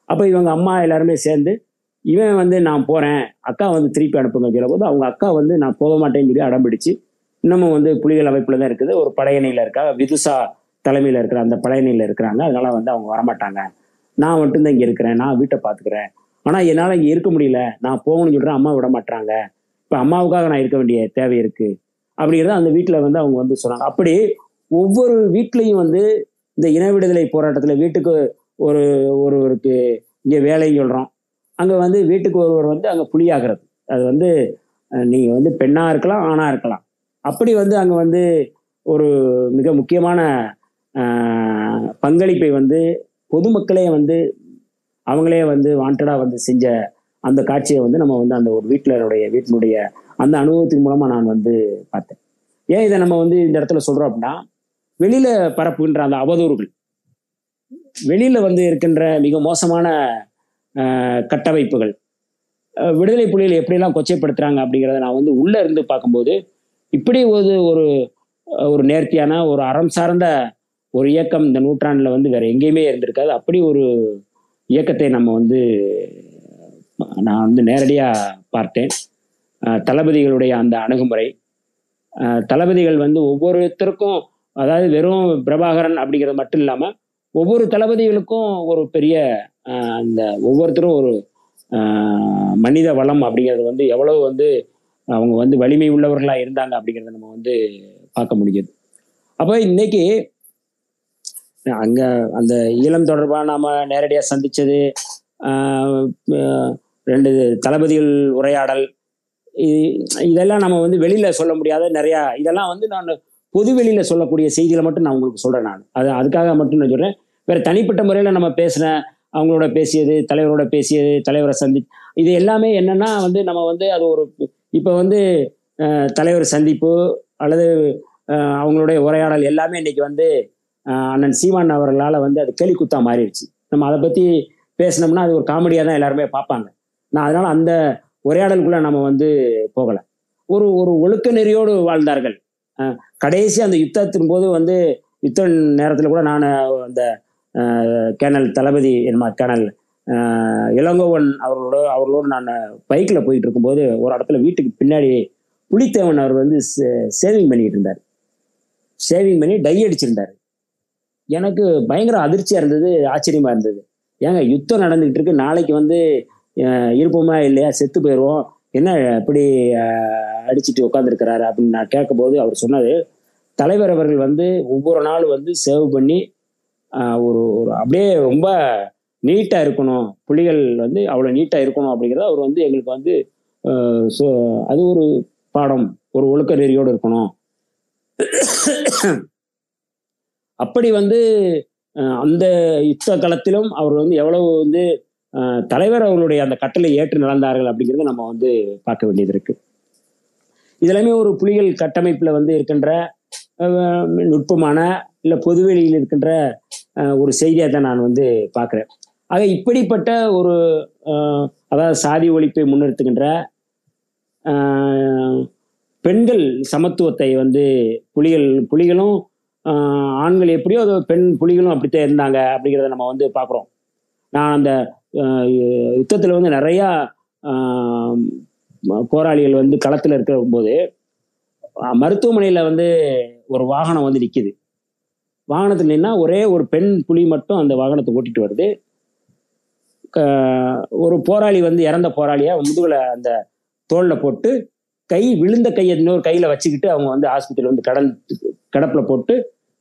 அப்போ இவங்க அம்மா எல்லாருமே சேர்ந்து இவன் வந்து நான் போகிறேன் அக்கா வந்து திருப்பி அனுப்புங்க. சொல்ல போது அவங்க அக்கா வந்து நான் போக மாட்டேன்னு சொல்லி அடம்பிடிச்சு இன்னமும் வந்து புலிகள் அமைப்பில் தான் இருக்குது. ஒரு படையணியில் இருக்கா? விதுசா தலைமையில் இருக்கிற அந்த படையணியில் இருக்கிறாங்க. அதனால வந்து அவங்க வரமாட்டாங்க. நான் மட்டும்தான் இங்கே இருக்கிறேன். நான் வீட்டை பார்த்துக்கிறேன் ஆனால் என்னால் இங்கே இருக்க முடியல. நான் போகணும்னு சொல்கிறேன் அம்மா விட மாட்டாங்க இப்போ அம்மாவுக்காக நான் இருக்க வேண்டிய தேவை இருக்குது அப்படிங்கிறத அந்த வீட்டில் வந்து அவங்க வந்து சொன்னாங்க. அப்படி ஒவ்வொரு வீட்லேயும் வந்து இந்த இன விடுதலை போராட்டத்தில் வீட்டுக்கு ஒரு ஒருவருக்கு இங்கே வேலைன்னு சொல்கிறோம் அங்கே வந்து வீட்டுக்கு ஒருவர் வந்து அங்கே புலியாகிறது. அது வந்து நீங்கள் வந்து பெண்ணாக இருக்கலாம் ஆணாக இருக்கலாம். அப்படி வந்து அங்கே வந்து ஒரு மிக முக்கியமான பங்களிப்பை வந்து பொதுமக்களே வந்து அவங்களே வந்து வாண்டடாக வந்து செஞ்ச அந்த காட்சியை வந்து நம்ம வந்து அந்த ஒரு வீட்டிலருடைய வீட்டினுடைய அந்த அனுபவத்தின் மூலமாக நான் வந்து பார்த்தேன். ஏன் இதை நம்ம வந்து இந்த இடத்துல சொல்கிறோம் அப்படின்னா வெளியில பரப்புகின்ற அந்த அவதூறுகள். வெளியில வந்து இருக்கின்ற மிக மோசமான கட்டமைப்புகள். விடுதலை புலிகள் எப்படியெல்லாம் கொச்சைப்படுத்துறாங்க அப்படிங்கிறத நான் வந்து உள்ள இருந்து பார்க்கும்போது இப்படி ஒரு ஒரு ஒரு நேர்த்தியான ஒரு அறம் சார்ந்த ஒரு இயக்கம் இந்த நூற்றாண்டில் வந்து வேற எங்கேயுமே இருந்திருக்காது. அப்படி ஒரு இயக்கத்தை நம்ம வந்து நான் வந்து நேரடியாக பார்த்தேன். தளபதிகளுடைய அந்த அணுகுமுறை. தளபதிகள் வந்து ஒவ்வொருத்தருக்கும் அதாவது வெறும் பிரபாகரன் அப்படிங்கிறது மட்டும் இல்லாமல் ஒவ்வொரு தளபதிகளுக்கும் ஒரு பெரிய அந்த ஒவ்வொருத்தரும் ஒரு மனித வளம் அப்படிங்கிறது வந்து எவ்வளவு வந்து அவங்க வந்து வலிமை உள்ளவர்களாக இருந்தாங்க அப்படிங்கிறத நம்ம வந்து பார்க்க முடியுது. அப்போ இன்னைக்கு அங்க அந்த ஈழம் தொடர்பாக நாம் நேரடியாக சந்தித்தது ஆஹ் ரெண்டு தளபதிகள் உரையாடல் இதெல்லாம் நம்ம வந்து வெளியில சொல்ல முடியாத நிறையா இதெல்லாம் வந்து நான் பொதுவெளியில் சொல்லக்கூடிய செய்திகளை மட்டும் நான் உங்களுக்கு சொல்கிறேன் நான். அது அதுக்காக மட்டும் நான் சொல்கிறேன் வேறு தனிப்பட்ட முறையில் நம்ம பேசின அவங்களோட பேசியது தலைவரோட பேசியது தலைவரை சந்தி இது எல்லாமே என்னன்னா வந்து நம்ம வந்து அது ஒரு இப்போ வந்து தலைவர் சந்திப்பு அல்லது அவங்களுடைய உரையாடல் எல்லாமே இன்னைக்கு வந்து அண்ணன் சீமான் அவர்களால் வந்து அது கேலிக்குத்தா மாறிடுச்சு. நம்ம அதை பற்றி பேசினோம்னா அது ஒரு காமெடியாக தான் எல்லாருமே பார்ப்பாங்க. நான் அதனால் அந்த உரையாடலுக்குள்ளே நம்ம வந்து போகலை. ஒரு ஒரு ஒழுக்க நெறியோடு வாழ்ந்தார்கள். கடைசி அந்த யுத்தத்தின் போது வந்து யுத்த நேரத்தில் கூட நான் அந்த கேனல் தளபதி என்னமா கேனல் இளங்கோவன் அவர்களோட அவர்களோடு நான் பைக்கில் போயிட்டு இருக்கும்போது ஒரு இடத்துல வீட்டுக்கு பின்னாடி புலித்தேவன் அவர் வந்து சேவிங் பண்ணிட்டு இருந்தார். சேவிங் பண்ணி டை அடிச்சிருந்தார். எனக்கு பயங்கர அதிர்ச்சியாக இருந்தது ஆச்சரியமாக இருந்தது. ஏங்க யுத்தம் நடந்துகிட்டு இருக்கு நாளைக்கு வந்து இருப்போமா இல்லையா செத்து போயிடுவோம் என்ன இப்படி அடிச்சுட்டு உட்காந்துருக்கிறாரு அப்படின்னு நான் கேட்கும்போது அவர் சொன்னது தலைவர் அவர்கள் வந்து ஒவ்வொரு நாள் வந்து சேவ் பண்ணி ஒரு ஒரு அப்படியே ரொம்ப நீட்டாக இருக்கணும். புலிகள் வந்து அவ்வளோ நீட்டாக இருக்கணும். அப்படிங்கிறத அவர் வந்து எங்களுக்கு வந்து அஹ், அது ஒரு பாடம் ஒரு ஒழுக்க நெறியோடு இருக்கணும். அப்படி வந்து அந்த யுத்த காலத்திலும் அவர் வந்து எவ்வளவு வந்து தலைவர் அவர்களுடைய அந்த கட்டளை ஏற்று நடந்தார்கள் அப்படிங்கிறத நம்ம வந்து பார்க்க வேண்டியது இருக்குது இதெல்லாமே ஒரு புலிகள் கட்டமைப்பில் வந்து இருக்கின்ற நுட்பமான இல்லை பொதுவெளியில் இருக்கின்ற ஒரு செய்தியை தான் நான் வந்து பார்க்குறேன். ஆக இப்படிப்பட்ட ஒரு அதாவது சாதி ஒழிப்பை முன்னிறுத்துகின்ற பெண்கள் சமத்துவத்தை வந்து புலிகள் புலிகளும் ஆண்கள் எப்படியோ அது பெண் புலிகளும் அப்படித்தான் இருந்தாங்க அப்படிங்கிறத நம்ம வந்து பார்க்குறோம். நான் அந்த யுத்தத்தில் வந்து நிறையா போராளிகள் வந்து களத்தில் இருக்கிற போது மருத்துவமனையில் வந்து ஒரு வாகனம் வந்து நிற்கிது வாகனத்தில் நின்னா ஒரே ஒரு பெண் புலி மட்டும் அந்த வாகனத்தை ஓட்டிட்டு வருது. க- ஒரு போராளி வந்து இறந்த போராளியாக முதுகுல அந்த தோளில் போட்டு கை விழுந்த கையை இன்னொரு கையில் வச்சுக்கிட்டு அவங்க வந்து ஆஸ்பத்திரியில் வந்து கடல் கடப்பில் போட்டு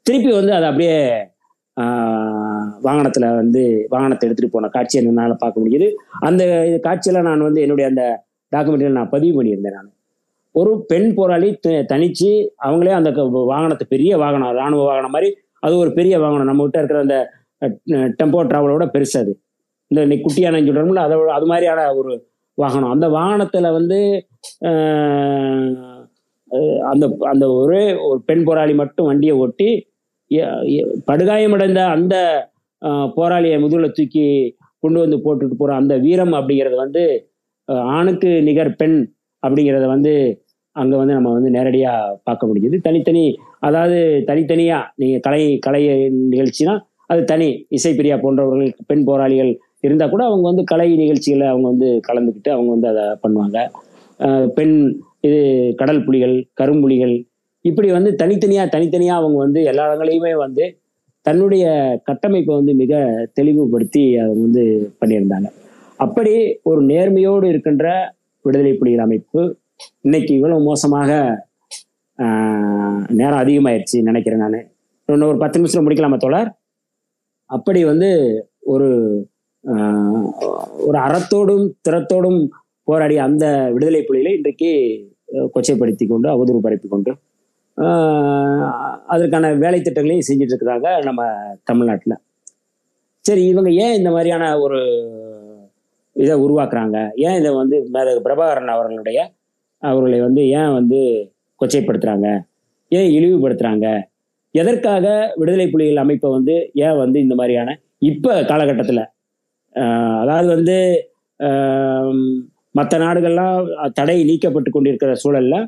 திருப்பி வந்து அதை அப்படியே வாகனத்தில் வந்து வாகனத்தை எடுத்துகிட்டு போன காட்சியை என்னால் பார்க்க முடியுது. அந்த இது காட்சியெல்லாம் நான் வந்து என்னுடைய அந்த டாக்குமெண்ட்ரியில் நான் பதிவு பண்ணியிருந்தேன் நான். ஒரு பெண் போராளி த- தனிச்சு அவங்களே அந்த வாகனத்தை பெரிய வாகனம் ராணுவ வாகனம் மாதிரி அது ஒரு பெரிய வாகனம். நம்ம கிட்ட இருக்கிற அந்த டெம்போ டிராவலோட பெருசு அது. இந்த இன்னைக்கு குட்டியான சொல்கிறோம்ல அதோட அது மாதிரியான ஒரு வாகனம். அந்த வாகனத்தில் வந்து அந்த அந்த ஒரே ஒரு பெண் போராளி மட்டும் வண்டியை ஓட்டி படுகாயமடைந்த அந்த போராளியை முதுகில் தூக்கி கொண்டு வந்து போட்டுட்டு போகிற அந்த வீரம் அப்படிங்கிறது வந்து ஆணுக்கு நிகர் பெண் அப்படிங்கிறத வந்து அங்கே வந்து நம்ம வந்து நேரடியாக பார்க்க முடியுது தனித்தனி அதாவது தனித்தனியாக நீங்கள் கலை கலை நிகழ்ச்சினா அது தனி. இசைப்பிரியா போன்றவர்கள் பெண் போராளிகள் இருந்தால் கூட அவங்க வந்து கலை நிகழ்ச்சிகளை அவங்க வந்து கலந்துக்கிட்டு அவங்க வந்து அதை பண்ணுவாங்க. பெண் இது கடல் புலிகள் கரும்புலிகள் இப்படி வந்து தனித்தனியாக தனித்தனியாக அவங்க வந்து எல்லா இடங்களையுமே வந்து தன்னுடைய கட்டமைப்பை வந்து மிக தெளிவுபடுத்தி அவங்க வந்து பண்ணியிருந்தாங்க. அப்படி ஒரு நேர்மையோடு இருக்கின்ற விடுதலை புலிகள் அமைப்பு இன்னைக்கு இவ்வளவு மோசமாக நேரம் அதிகமாயிருச்சு நினைக்கிறேன் நான். இன்னும் ஒரு பத்து நிமிஷம் முடிக்கலாமா தோழர்? அப்படி வந்து ஒரு ஒரு அறத்தோடும் திறத்தோடும் போராடிய அந்த விடுதலை புலிகளை இன்றைக்கு கொச்சைப்படுத்தி கொண்டு அவதூறு பரப்பி கொண்டு அதற்கான வேலை திட்டங்களையும் செஞ்சுட்டு இருக்கிறாங்க நம்ம தமிழ்நாட்டில். சரி இவங்க ஏன் இந்த மாதிரியான ஒரு இதை உருவாக்குறாங்க. ஏன் இதை வந்து மேலே பிரபாகரன் அவர்களுடைய அவர்களை வந்து ஏன் வந்து கொச்சைப்படுத்துறாங்க? ஏன் இழிவுபடுத்துறாங்க? எதற்காக விடுதலை புலிகள் அமைப்பை வந்து ஏன் வந்து இந்த மாதிரியான இப்போ காலகட்டத்தில் அதாவது வந்து மற்ற நாடுகள்லாம் தடை நீக்கப்பட்டு கொண்டிருக்கிற சூழலில்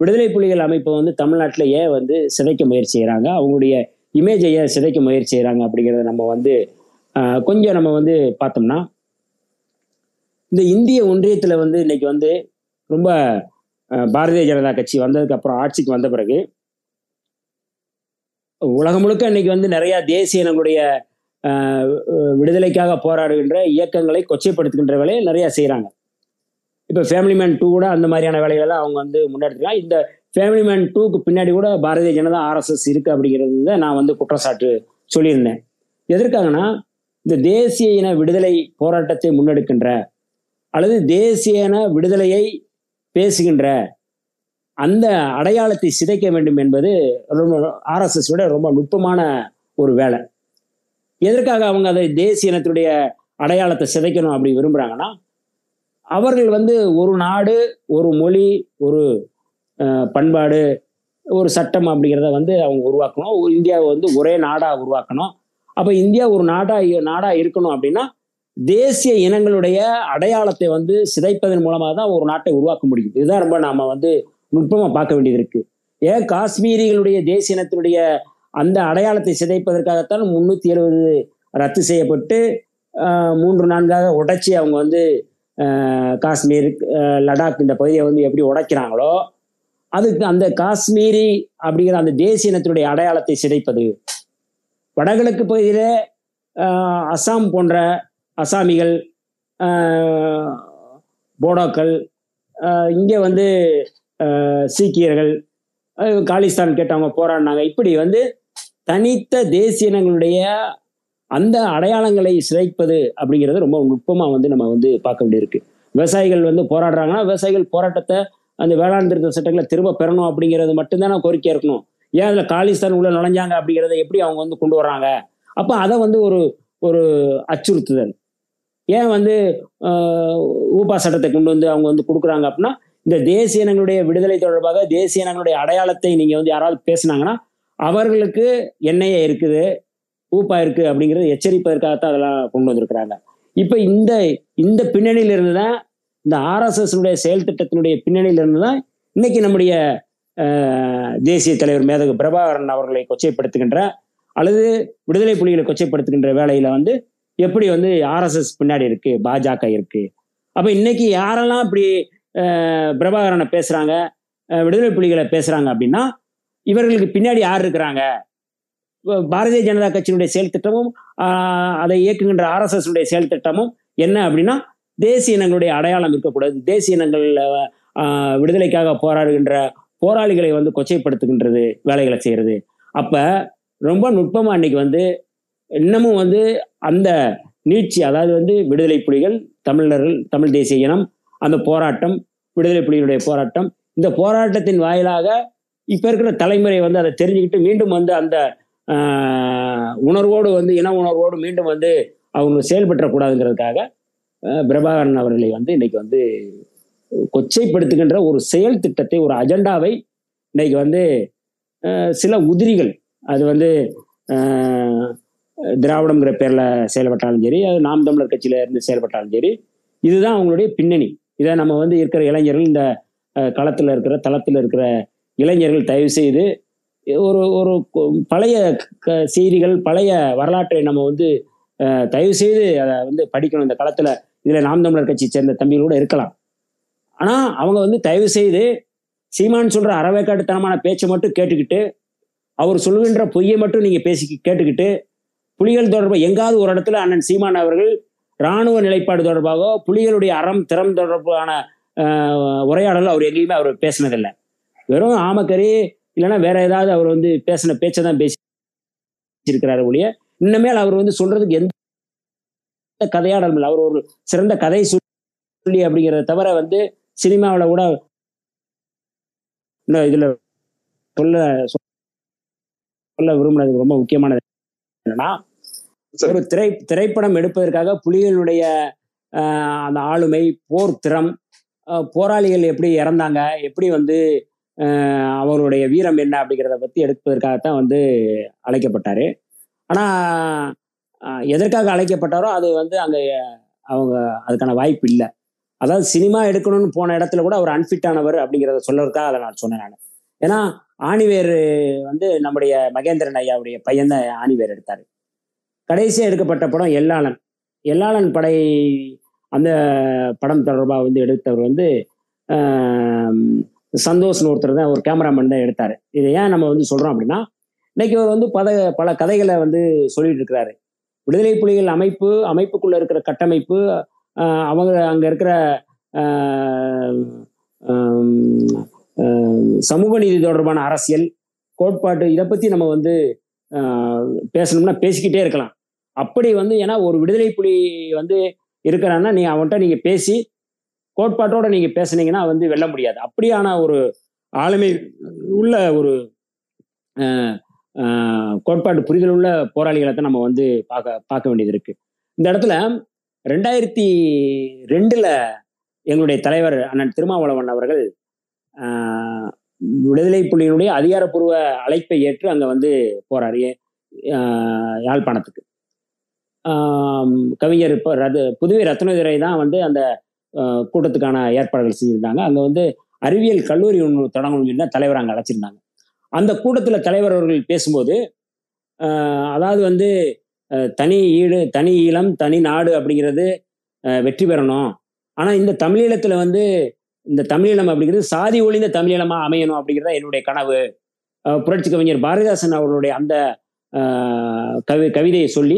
விடுதலை புலிகள் அமைப்பை வந்து தமிழ்நாட்டில் ஏன் வந்து சிதைக்க முயற்சி செய்கிறாங்க அவங்களுடைய இமேஜை ஏன் சிதைக்க முயற்சி செய்கிறாங்க அப்படிங்கிறத நம்ம வந்து கொஞ்சம் நம்ம வந்து பார்த்தோம்னா இந்த இந்திய ஒன்றியத்தில் வந்து இன்னைக்கு வந்து ரொம்ப பாரதிய ஜனதா கட்சி வந்ததுக்கு அப்புறம் ஆட்சிக்கு வந்த பிறகு உலகம் முழுக்க இன்னைக்கு வந்து நிறைய தேசிய இனங்களுடைய விடுதலைக்காக போராடுகின்ற இயக்கங்களை கொச்சைப்படுத்துகின்ற வேலையை நிறைய செய்கிறாங்க இப்போ ஃபேமிலி மேன் டூ கூட அந்த மாதிரியான வேலைகளெல்லாம் அவங்க வந்து முன்னெடுத்துக்கலாம் இந்த ஃபேமிலி மேன் டூக்கு பின்னாடி கூட பாரதிய ஜனதா ஆர்எஸ்எஸ் இருக்கு அப்படிங்கிறது தான் நான் வந்து குற்றச்சாட்டு சொல்லியிருந்தேன். எதற்காகனா இந்த தேசிய இன விடுதலை போராட்டத்தை முன்னெடுக்கின்ற அல்லது தேசிய இன விடுதலையை பேசுகின்ற அந்த அடையாளத்தை சிதைக்க வேண்டும் என்பது ரொம்ப ஆர்எஸ்எஸ் விட ரொம்ப நுட்பமான ஒரு வேலை. எதற்காக அவங்க அதை தேசிய இனத்துடைய அடையாளத்தை சிதைக்கணும் அப்படி விரும்புகிறாங்கன்னா அவர்கள் வந்து ஒரு நாடு ஒரு மொழி ஒரு பண்பாடு ஒரு சட்டம் அப்படிங்கிறத வந்து அவங்க உருவாக்கணும். இந்தியாவை வந்து ஒரே நாடாக உருவாக்கணும். அப்போ இந்தியா ஒரு நாடாக நாடாக இருக்கணும் அப்படின்னா தேசிய இனங்களுடைய அடையாளத்தை வந்து சிதைப்பதன் மூலமாக தான் ஒரு நாட்டை உருவாக்க முடியும் இதுதான் ரொம்ப நாம வந்து நுட்பமாக பார்க்க வேண்டியது இருக்கு. ஏன் காஷ்மீரிகளுடைய தேசிய இனத்தினுடைய அந்த அடையாளத்தை சிதைப்பதற்காகத்தான் முன்னூத்தி எழுபது ரத்து செய்யப்பட்டு மூன்று நான்காக உடைச்சி அவங்க வந்து காஷ்மீர் லடாக் இந்த பகுதியை வந்து எப்படி உடைக்கிறாங்களோ அதுக்கு அந்த காஷ்மீரி அப்படிங்கிற அந்த தேசிய இனத்தினுடைய அடையாளத்தை சிதைப்பது. வடகிழக்கு பகுதியில அசாம் போன்ற அசாமிகள் போடோக்கள் இங்கே வந்து சீக்கியர்கள் காலிஸ்தான் கேட்டவங்க போராடினாங்க. இப்படி வந்து தனித்த தேசியனங்களுடைய அந்த அடையாளங்களை சிதைப்பது அப்படிங்கிறது ரொம்ப நுட்பமாக வந்து நம்ம வந்து பார்க்க வேண்டியிருக்கு. விவசாயிகள் வந்து போராடுறாங்கன்னா விவசாயிகள் போராட்டத்தை அந்த வேளாண் திருத்த சட்டங்களை திரும்ப பெறணும் அப்படிங்கிறது மட்டும்தான் கோரிக்கை இருக்கணும். ஏன் அதில் காலிஸ்தான் உள்ள நுழைஞ்சாங்க அப்படிங்கிறத எப்படி அவங்க வந்து கொண்டு வர்றாங்க? அப்போ அதை வந்து ஒரு ஒரு அச்சுறுத்துதல். ஏன் வந்து ஆஹ், ஊப்பா சட்டத்தை கொண்டு வந்து அவங்க வந்து கொடுக்குறாங்க அப்படின்னா இந்த தேசிய இனங்களுடைய விடுதலை தொடர்பாக தேசிய இனங்களுடைய அடையாளத்தை நீங்க வந்து யாராவது பேசுனாங்கன்னா அவர்களுக்கு எண்ணெயே இருக்குது ஊப்பா இருக்கு அப்படிங்கிறது எச்சரிப்பதற்காகத்தான் அதெல்லாம் கொண்டு வந்திருக்கிறாங்க. இப்ப இந்த இந்த பின்னணியில இருந்து தான் இந்த ஆர்எஸ்எஸ்னுடைய செயல் திட்டத்தினுடைய பின்னணியில இருந்து தான் இன்னைக்கு நம்முடைய தேசிய தலைவர் மேதகு பிரபாகரன் அவர்களை கொச்சைப்படுத்துகின்ற அல்லது விடுதலை புலிகளை கொச்சைப்படுத்துகின்ற வேலையில வந்து எப்படி வந்து ஆர்எஸ்எஸ் பின்னாடி இருக்கு பாஜக இருக்கு. அப்ப இன்னைக்கு யாரெல்லாம் இப்படி பிரபாகரனை பேசுறாங்க விடுதலை புலிகளை பேசுறாங்க அப்படின்னா இவர்களுக்கு பின்னாடி யார் இருக்கிறாங்க? பாரதிய ஜனதா கட்சியினுடைய செயல் திட்டமும் அதை இயக்குகின்ற ஆர்எஸ்எஸ் உடைய செயல் திட்டமும் என்ன அப்படின்னா தேசிய இனங்களுடைய அடையாளம் இருக்கக்கூடாது. தேசிய இனங்கள் விடுதலைக்காக போராடுகின்ற போராளிகளை வந்து கொச்சைப்படுத்துகின்றது வேலைகளை செய்யறது. அப்ப ரொம்ப நுட்பமா அன்னைக்கு வந்து இன்னமும் வந்து அந்த நீட்சி அதாவது வந்து விடுதலை புலிகள் தமிழர்கள் தமிழ் தேசிய இனம் அந்த போராட்டம் விடுதலை புலிகளுடைய போராட்டம் இந்த போராட்டத்தின் வாயிலாக இப்ப இருக்கிற தலைமுறை வந்து அதை தெரிஞ்சுக்கிட்டு மீண்டும் வந்து அந்த உணர்வோடு வந்து இன உணர்வோடு மீண்டும் வந்து அவங்க செயல்பற்றக்கூடாதுங்கிறதுக்காக ஆஹ், பிரபாகரன் அவர்களை வந்து இன்னைக்கு வந்து கொச்சைப்படுத்துகின்ற ஒரு செயல் திட்டத்தை ஒரு அஜெண்டாவை இன்னைக்கு வந்து சில உதிரிகள் அது வந்து திராவிடங்கிற பேரில் பேர்ல செயல்பட்டாலும் சரி அது நாம் தமிழர் கட்சியில இருந்து செயல்பட்டாலும் சரி இதுதான் அவங்களுடைய பின்னணி. இதை நம்ம வந்து இருக்கிற இளைஞர்கள் இந்த களத்தில் களத்துல இருக்கிற தளத்துல இருக்கிற இளைஞர்கள் தயவு செய்து ஒரு ஒரு கொ- பழைய செய்திகள் பழைய வரலாற்றை நம்ம வந்து தயவு செய்து அதை வந்து படிக்கணும். இந்த களத்துல இதுல நாம் தமிழர் கட்சியை சேர்ந்த தம்பிகளோட இருக்கலாம். ஆனா அவங்க வந்து தயவு செய்து சீமான் சொல்ற அறவேக்காட்டுத்தனமான பேச்சை மட்டும் கேட்டுக்கிட்டு அவர் சொல்கின்ற பொய்யை மட்டும் நீங்க பேசி கேட்டுக்கிட்டு புலிகள் தொடர்பாக எங்காவது ஒரு இடத்துல அண்ணன் சீமான் அவர்கள் இராணுவ நிலைப்பாடு தொடர்பாக புலிகளுடைய அறம் திறம் தொடர்பான ஆஹ், உரையாடல் அவர் எங்கேயுமே அவர் பேசினதில்லை. வெறும் ஆமக்கறி இல்லைன்னா வேற ஏதாவது அவர் வந்து பேசின பேச்சை தான் பேசி இருக்கிறாரு ஒழிய இன்னமேல் அவர் வந்து சொல்றதுக்கு எந்த கதையாடலும் இல்லை. அவர் ஒரு சிறந்த கதை சொல்லி அப்படிங்கிறத தவிர வந்து சினிமாவில் கூட இன்னும் இதுல சொல்ல சொல்ல விரும்பினது ரொம்ப முக்கியமானது. என்னன்னா. ஒரு திரை திரைப்படம் எடுப்பதற்காக புலிகளுடைய அந்த ஆளுமை போர் திறம் போராளிகள் எப்படி இறந்தாங்க எப்படி வந்து அவருடைய வீரம் என்ன அப்படிங்கிறத பத்தி எடுப்பதற்காகத்தான் வந்து அழைக்கப்பட்டாரு. ஆனா எதற்காக அழைக்கப்பட்டாரோ அது வந்து அங்க அவங்க அதுக்கான வாய்ப்பு இல்லை. அதாவது சினிமா எடுக்கணும்னு போன இடத்துல கூட அவர் அன்ஃபிட் ஆனவர் அப்படிங்கிறத சொல்றதுக்காக அதை நான் சொன்னேன் நான். ஏன்னா ஆணிவேர் வந்து நம்முடைய மகேந்திரன் ஐயாவுடைய பையன் தான் ஆணிவேர் எடுத்தார். கடைசியாக எடுக்கப்பட்ட படம் எல்லாளன் எல்லாளன் படை அந்த படம் தொடர்பாக வந்து எடுத்தவர் வந்து சந்தோஷ்னு ஒருத்தர் தான் ஒரு கேமராமேன் தான் எடுத்தார். இதை ஏன் நம்ம வந்து சொல்கிறோம் அப்படின்னா இன்னைக்கு அவர் வந்து பல பல கதைகளை வந்து சொல்லிட்டு இருக்கிறாரு. விடுதலை புலிகள் அமைப்பு அமைப்புக்குள்ளே இருக்கிற கட்டமைப்பு அவங்க அங்கே இருக்கிற சமூக நீதி தொடர்பான அரசியல் கோட்பாட்டு இதை பத்தி நம்ம வந்து பேசணும்னா பேசிக்கிட்டே இருக்கலாம். அப்படி வந்து ஏன்னா ஒரு விடுதலை புலி வந்து இருக்கிறான்னா நீ அவன்கிட்ட நீங்க பேசி கோட்பாட்டோட நீங்க பேசுனீங்கன்னா வந்து வெல்ல முடியாது. அப்படியான ஒரு ஆளுமை உள்ள ஒரு கோட்பாட்டு புரிதல் உள்ள போராளிகளை தான் நம்ம வந்து பார்க்க பார்க்க வேண்டியது இருக்கு. இந்த இடத்துல ரெண்டாயிரத்தி ரெண்டுல எங்களுடைய தலைவர் அண்ணன் திருமாவளவன் அவர்கள் விடுதலை புலியினுடைய அதிகாரப்பூர்வ அழைப்பை ஏற்று அங்கே வந்து போறாரு யாழ்ப்பாணத்துக்கு. கவிஞர் இப்போ ரது புதுவை ரத்னதுரை தான் வந்து அந்த கூட்டத்துக்கான ஏற்பாடுகள் செஞ்சிருந்தாங்க. அங்கே வந்து அறிவியல் கல்லூரி ஒன்று தொடங்கணும்னு சொல்லி தான் தலைவர் அங்கே அழைச்சிருந்தாங்க. அந்த கூட்டத்தில் தலைவர் அவர்கள் பேசும்போது அதாவது வந்து தனி ஈடு தனி ஈழம் தனி நாடு அப்படிங்கிறது வெற்றி பெறணும். ஆனால் இந்த தமிழீழத்தில் வந்து இந்த தமிழீழம் அப்படிங்கிறது சாதி ஒழிந்த தமிழீழமாக அமையணும் அப்படிங்கிறத என்னுடைய கனவு. புரட்சி கவிஞர் பாரதிதாசன் அவர்களுடைய அந்த ஆஹ், கவி கவிதையை சொல்லி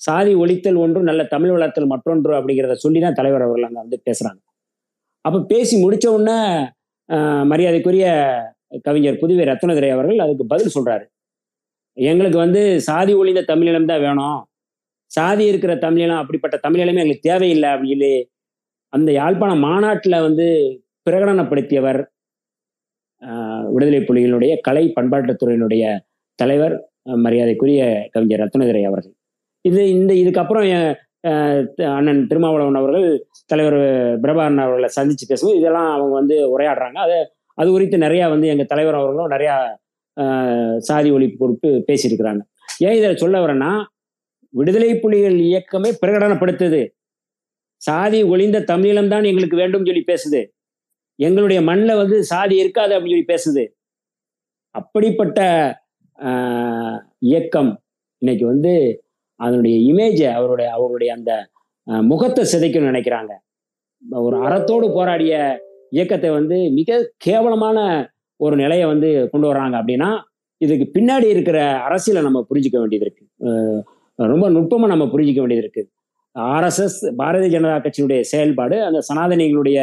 சாதி ஒழித்தல் ஒன்று நல்ல தமிழ் வளர்த்தல் மற்றொன்று அப்படிங்கிறத சொல்லி தான் தலைவர் அவர்கள் அங்கே வந்து பேசுறாங்க. அப்போ பேசி முடிச்ச உடனே ஆஹ், மரியாதைக்குரிய கவிஞர் புதுவை ரத்னதுரை அவர்கள் அதுக்கு பதில் சொல்றாரு. எங்களுக்கு வந்து சாதி ஒழிந்த தமிழீழம் தான் வேணும். சாதி இருக்கிற தமிழீழம் அப்படிப்பட்ட தமிழீழமே எங்களுக்கு தேவையில்லை அப்படின்னு. அந்த யாழ்ப்பாண மாநாட்டில் வந்து பிரகடனப்படுத்தியவர் ஆஹ், விடுதலை புலிகளுடைய கலை பண்பாட்டுத்துறையினுடைய தலைவர் மரியாதைக்குரிய கவிஞர் ரத்னதுரை அவர்கள். இது இந்த இதுக்கப்புறம் அண்ணன் திருமாவளவன் அவர்கள் தலைவர் பிரபாகரன் அவர்களை சந்திச்சு பேசும்போது இதெல்லாம் அவங்க வந்து உரையாடுறாங்க. அது அது குறித்து நிறையா வந்து எங்கள் தலைவர் அவர்களும் நிறையா சாதி ஒழிப்பு பொறுப்பு பேசியிருக்கிறாங்க. ஏன் இதை சொல்ல வரேன்னா விடுதலை புலிகள் இயக்கமே பிரகடனப்படுத்துது. சாதி ஒளிந்த தமிழீழம் தான் எங்களுக்கு வேண்டும் சொல்லி பேசுது. எங்களுடைய மண்ணில் வந்து சாதி இருக்காது அப்படின்னு சொல்லி பேசுது. அப்படிப்பட்ட இயக்கம் இன்னைக்கு வந்து அதனுடைய இமேஜை அவருடைய அவருடைய அந்த முகத்தை சிதைக்கணும்னு நினைக்கிறாங்க. ஒரு அறத்தோடு போராடிய இயக்கத்தை வந்து மிக கேவலமான ஒரு நிலையை வந்து கொண்டு வர்றாங்க அப்படின்னா இதுக்கு பின்னாடி இருக்கிற அரசியலை நம்ம புரிஞ்சுக்க வேண்டியது இருக்கு. ரொம்ப நுட்பமாக நம்ம புரிஞ்சிக்க வேண்டியது இருக்கு. ஆர்எஸ்எஸ் பாரதிய ஜனதா கட்சியினுடைய செயல்பாடு அந்த சனாதனிகளுடைய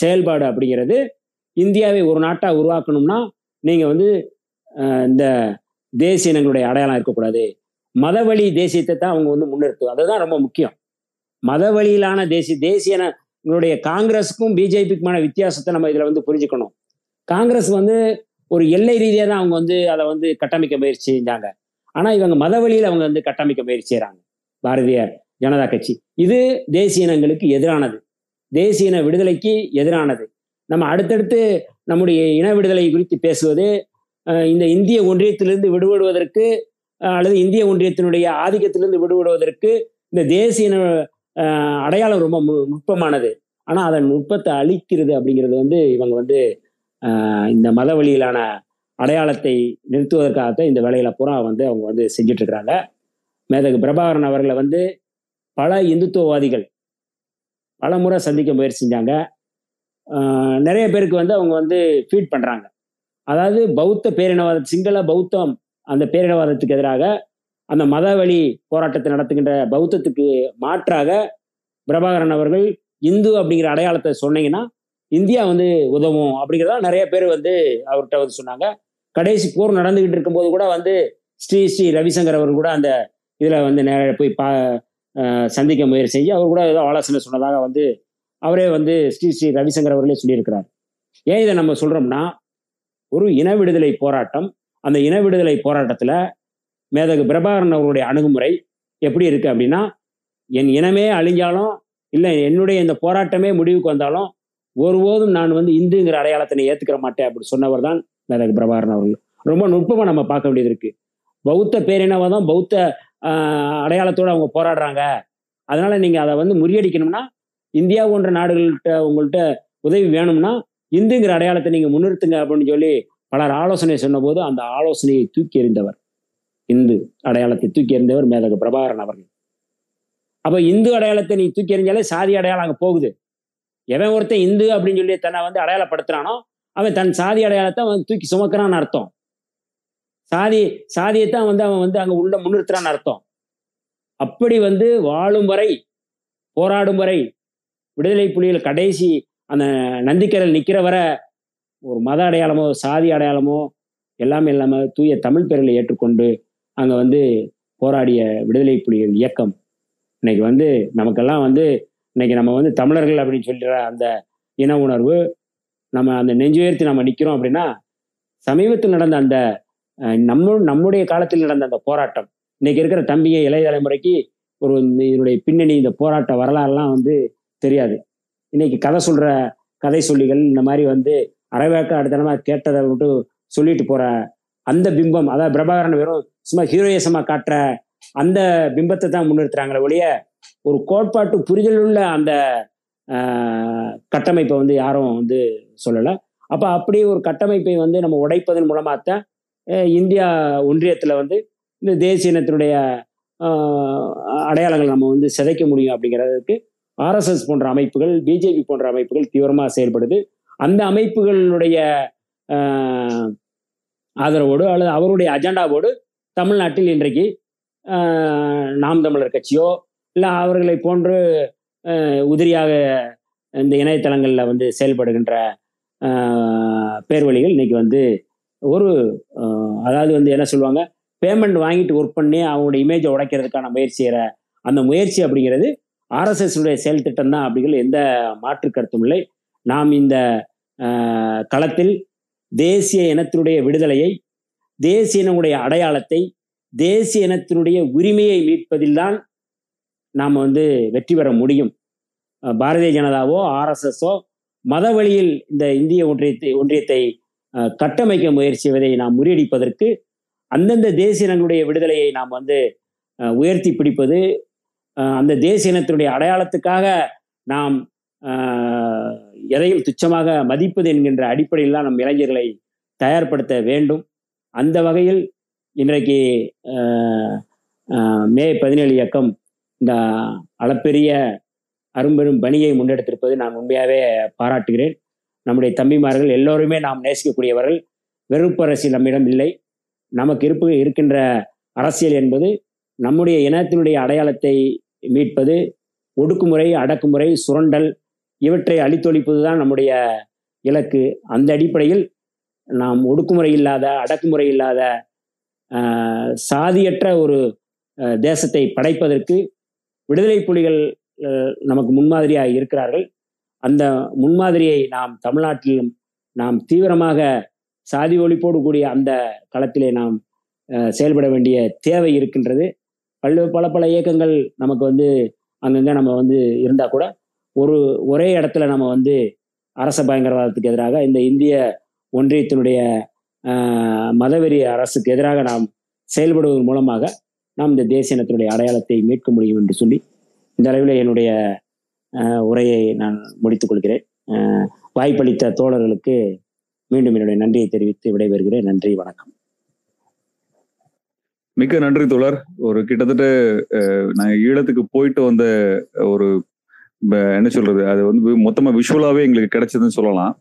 செயல்பாடு அப்படிங்கிறது இந்தியாவை ஒரு நாட்டா உருவாக்கணும்னா நீங்க வந்து இந்த தேசிய இனங்களுடைய அடையாளம் இருக்கக்கூடாது. மதவழி தேசியத்தை தான் அவங்க வந்து முன்னிறுத்து அதுதான் ரொம்ப முக்கியம். மதவழியிலான தேசிய தேசிய இனங்களுடைய காங்கிரஸுக்கும் பிஜேபிக்குமான வித்தியாசத்தை நம்ம இதில் வந்து புரிஞ்சுக்கணும். காங்கிரஸ் வந்து ஒரு எல்லை ரீதியாக தான் அவங்க வந்து அதை வந்து கட்டமைக்க முயற்சி செஞ்சாங்க. ஆனா இவங்க மத வழியில அவங்க வந்து கட்டமைக்க முயற்சி செய்கிறாங்க பாரதிய ஜனதா கட்சி. இது தேசிய இனங்களுக்கு எதிரானது. தேசிய இன விடுதலைக்கு எதிரானது. நம்ம அடுத்தடுத்து நம்முடைய இன விடுதலை குறித்து பேசுவது இந்த இந்திய ஒன்றியத்திலிருந்து விடுபடுவதற்கு அல்லது இந்திய ஒன்றியத்தினுடைய ஆதிக்கத்திலிருந்து விடுபடுவதற்கு இந்த தேசிய இன அடையாளம் ரொம்ப மு- நுட்பமானது. ஆனால் அதன் நுட்பத்தை அழிக்கிறது அப்படிங்கிறது வந்து இவங்க வந்து இந்த மத வழியிலான அடையாளத்தை நிறுத்துவதற்காகத்தான் இந்த வேலையில பூரா வந்து அவங்க வந்து செஞ்சிட்டு இருக்கிறாங்க. மேதகு பிரபாகரன் அவர்களை வந்து பல இந்துத்துவவாதிகள் பல முறை சந்திக்க முயற்சி செஞ்சாங்க. நிறைய பேருக்கு வந்து அவங்க வந்து ஃபீட் பண்ணுறாங்க அதாவது பௌத்த பேரினவாத சிங்கள பௌத்தம் அந்த பேரினவாதத்துக்கு எதிராக அந்த மத வழி போராட்டத்தை நடத்துகின்ற பௌத்தத்துக்கு மாற்றாக பிரபாகரன் அவர்கள் இந்து அப்படிங்கிற அடையாளத்தை சொன்னீங்கன்னா இந்தியா வந்து உதவும் அப்படிங்கிறதா நிறைய பேர் வந்து அவர்கிட்ட வந்து சொன்னாங்க. கடைசி போர் நடந்துகிட்டு இருக்கும்போது கூட வந்து ஸ்ரீ ஸ்ரீ ரவிசங்கர் அவர் கூட அந்த இதில் வந்து நேர போய் பா சந்திக்க முயற்சி செஞ்சு அவர் கூட ஏதோ ஆலோசனை சொன்னதாக வந்து அவரே வந்து ஸ்ரீ ஸ்ரீ ரவிசங்கர் அவர்களே சொல்லியிருக்கிறார். ஏன் இதை நம்ம சொல்றோம்னா ஒரு இன விடுதலை போராட்டம் அந்த இன விடுதலை போராட்டத்தில் மேதகு பிரபாகரன் அவருடைய அணுகுமுறை எப்படி இருக்கு அப்படின்னா என் இனமே அழிஞ்சாலும் இல்லை என்னுடைய இந்த போராட்டமே முடிவுக்கு வந்தாலும் ஒருபோதும் நான் வந்து இந்துங்கிற அடையாளத்தை ஏற்றுக்கிற மாட்டேன் அப்படி சொன்னவர் தான் மேதகு பிரபாகரன் அவர்கள். ரொம்ப நுட்பமாக நம்ம பார்க்க வேண்டியது இருக்கு. பௌத்த பேரினவாதம் பௌத்த அடையாளத்தோட அவங்க போராடுறாங்க. அதனால நீங்க அதை வந்து முறியடிக்கணும்னா இந்தியா போன்ற நாடுகள்கிட்ட உங்கள்கிட்ட உதவி வேணும்னா இந்துங்கிற அடையாளத்தை நீங்க முன்னிறுத்துங்க அப்படின்னு சொல்லி பலர் ஆலோசனை சொன்னபோது அந்த ஆலோசனையை தூக்கி எறிந்தவர். இந்து அடையாளத்தை தூக்கி எறிந்தவர் மேதகு பிரபாகரன் அவர்கள். அப்போ இந்து அடையாளத்தை நீ தூக்கி எறிஞ்சாலே சாதி அடையாளம் அங்கே போகுது. எவன் ஒருத்தன் இந்து அப்படின்னு சொல்லி தன்னை வந்து அடையாளப்படுத்துறானோ அவன் தன் சாதி அடையாளத்தை அவன் தூக்கி சுமக்கிறான்னு அர்த்தம். சாதி சாதியைத்தான் வந்து அவன் வந்து அங்கே உள்ள முன்னிறுத்துறான்னு அர்த்தம். அப்படி வந்து வாழும் வரை போராடும் வரை விடுதலை புலிகள் கடைசி அந்த நந்திக்கரல் நிற்கிற வரை ஒரு மத அடையாளமோ சாதி அடையாளமோ எல்லாமே இல்லாமல் தூய தமிழ் பேரில் ஏற்றுக்கொண்டு அங்கே வந்து போராடிய விடுதலை புலிகள் இயக்கம். இன்னைக்கு வந்து நமக்கெல்லாம் வந்து இன்னைக்கு நம்ம வந்து தமிழர்கள் அப்படின்னு சொல்கிற அந்த இன உணர்வு நம்ம அந்த நெஞ்சுயர்த்தி நம்ம நிற்கிறோம் அப்படின்னா சமீபத்தில் நடந்த அந்த நம்ம நம்முடைய காலத்தில் நடந்த அந்த போராட்டம் இன்னைக்கு இருக்கிற தம்பியை இளைய தலைமுறைக்கு ஒரு இதனுடைய பின்னணி இந்த போராட்ட வரலாறுலாம் வந்து தெரியாது. இன்னைக்கு கதை சொல்ற கதை சொல்லிகள் இந்த மாதிரி வந்து அரைவேக்க அடுத்தனமா கேட்டதை மட்டும் சொல்லிட்டு போற அந்த பிம்பம் அதாவது பிரபாகரன் வெறும் சும்மா ஹீரோயிசமா காட்டுற அந்த பிம்பத்தை தான் முன்னிறுத்துறாங்களே ஒழிய ஒரு கோட்பாட்டு புரிதல் உள்ள அந்த கட்டமைப்பை வந்து யாரும் வந்து சொல்லலை. அப்போ அப்படி ஒரு கட்டமைப்பை வந்து நம்ம உடைப்பதன் மூலமாக தான் இந்தியா ஒன்றியத்தில் வந்து இந்த தேசிய இனத்தினுடைய அடையாளங்கள் நம்ம வந்து சிதைக்க முடியும் அப்படிங்கிறதுக்கு ஆர்எஸ்எஸ் போன்ற அமைப்புகள் பிஜேபி போன்ற அமைப்புகள் தீவிரமாக செயல்படுது. அந்த அமைப்புகளுடைய ஆதரவோடு அல்லது அவருடைய அஜெண்டாவோடு தமிழ்நாட்டில் இன்றைக்கு நாம் தமிழர் கட்சியோ இல்லை அவர்களை போன்று உதிரியாக இந்த இணையதளங்களில் வந்து செயல்படுகின்ற பேர்வழிகள் இன்னைக்கு வந்து ஒரு அதாவது வந்து என்ன சொல்லுவாங்க? பேமெண்ட் வாங்கிட்டு ஒர்க் பண்ணி அவங்களோட இமேஜை உடைக்கிறதுக்கான முயற்சிகிற அந்த முயற்சி அப்படிங்கிறது ஆர்எஸ்எஸ் உடைய செயல் திட்டம் தான் அப்படிங்கிற எந்த மாற்று கருத்தும் இல்லை. நாம் இந்த களத்தில் தேசிய இனத்தினுடைய விடுதலையை தேசிய இனங்களுடைய அடையாளத்தை தேசிய இனத்தினுடைய உரிமையை மீட்பதில்தான் நாம் வந்து வெற்றி பெற முடியும். பாரதிய ஜனதாவோ ஆர்எஸ்எஸ்ஸோ மத வழியில் இந்த இந்திய ஒன்றியத்தை ஒன்றியத்தை கட்டமைக்க முயற்சிவதை நாம் முறியடிப்பதற்கு அந்தந்த தேசியனங்களுடைய விடுதலையை நாம் வந்து உயர்த்தி பிடிப்பது அந்த தேசிய இனத்தினுடைய அடையாளத்துக்காக நாம் எதையும் துச்சமாக மதிப்பது என்கின்ற அடிப்படையில் நம் இளைஞர்களை தயார்படுத்த வேண்டும். அந்த வகையில் இன்றைக்கு மே பதினேழு இயக்கம் இந்த அளப்பெரிய அரும்பெரும் பணியை முன்னெடுத்திருப்பது நான் உண்மையாகவே பாராட்டுகிறேன். நம்முடைய தம்பிமார்கள் எல்லோருமே நாம் நேசிக்கக்கூடியவர்கள். வெறுப்பு அரசியல் நம்மிடம் இல்லை. நமக்கு இருப்பு இருக்கின்ற அரசியல் என்பது நம்முடைய இனத்தினுடைய அடையாளத்தை மீட்பது ஒடுக்குமுறை அடக்குமுறை சுரண்டல் இவற்றை அழித்தொழிப்பது தான் நம்முடைய இலக்கு. அந்த அடிப்படையில் நாம் ஒடுக்குமுறை இல்லாத அடக்குமுறை இல்லாத சாதியற்ற ஒரு தேசத்தை படைப்பதற்கு விடுதலை புலிகள் நமக்கு முன்மாதிரியாக இருக்கிறார்கள். அந்த முன்மாதிரியை நாம் தமிழ்நாட்டிலும் நாம் தீவிரமாக சாதி ஒழிப்போடு கூடிய அந்த களத்திலே நாம் செயல்பட வேண்டிய தேவை இருக்கின்றது. பல பல பல இயக்கங்கள் நமக்கு வந்து அங்கங்கே நம்ம வந்து இருந்தால் கூட ஒரு ஒரே இடத்துல நம்ம வந்து அரச பயங்கரவாதத்துக்கு எதிராக இந்த இந்திய ஒன்றியத்தினுடைய மதவெறி அரசுக்கு எதிராக நாம் செயல்படுவதன் மூலமாக நாம் இந்த தேசிய இனத்தினுடைய அடையாளத்தை மீட்க முடியும் என்று சொல்லி இந்த அளவில் என்னுடைய உரையை நான் முடித்துக் கொள்கிறேன் வாய்ப்பளித்த தோழர்களுக்கு மீண்டும் என்னுடைய நன்றியை தெரிவித்து விடைபெறுகிறேன். நன்றி வணக்கம். மிக்க நன்றி தோழர். ஒரு கிட்டத்தட்ட நான் ஈழத்துக்கு போயிட்டு வந்த ஒரு என்ன சொல்றது அது வந்து மொத்தமா விஷுவலாவே எங்களுக்கு கிடைச்சதுன்னு சொல்லலாம்.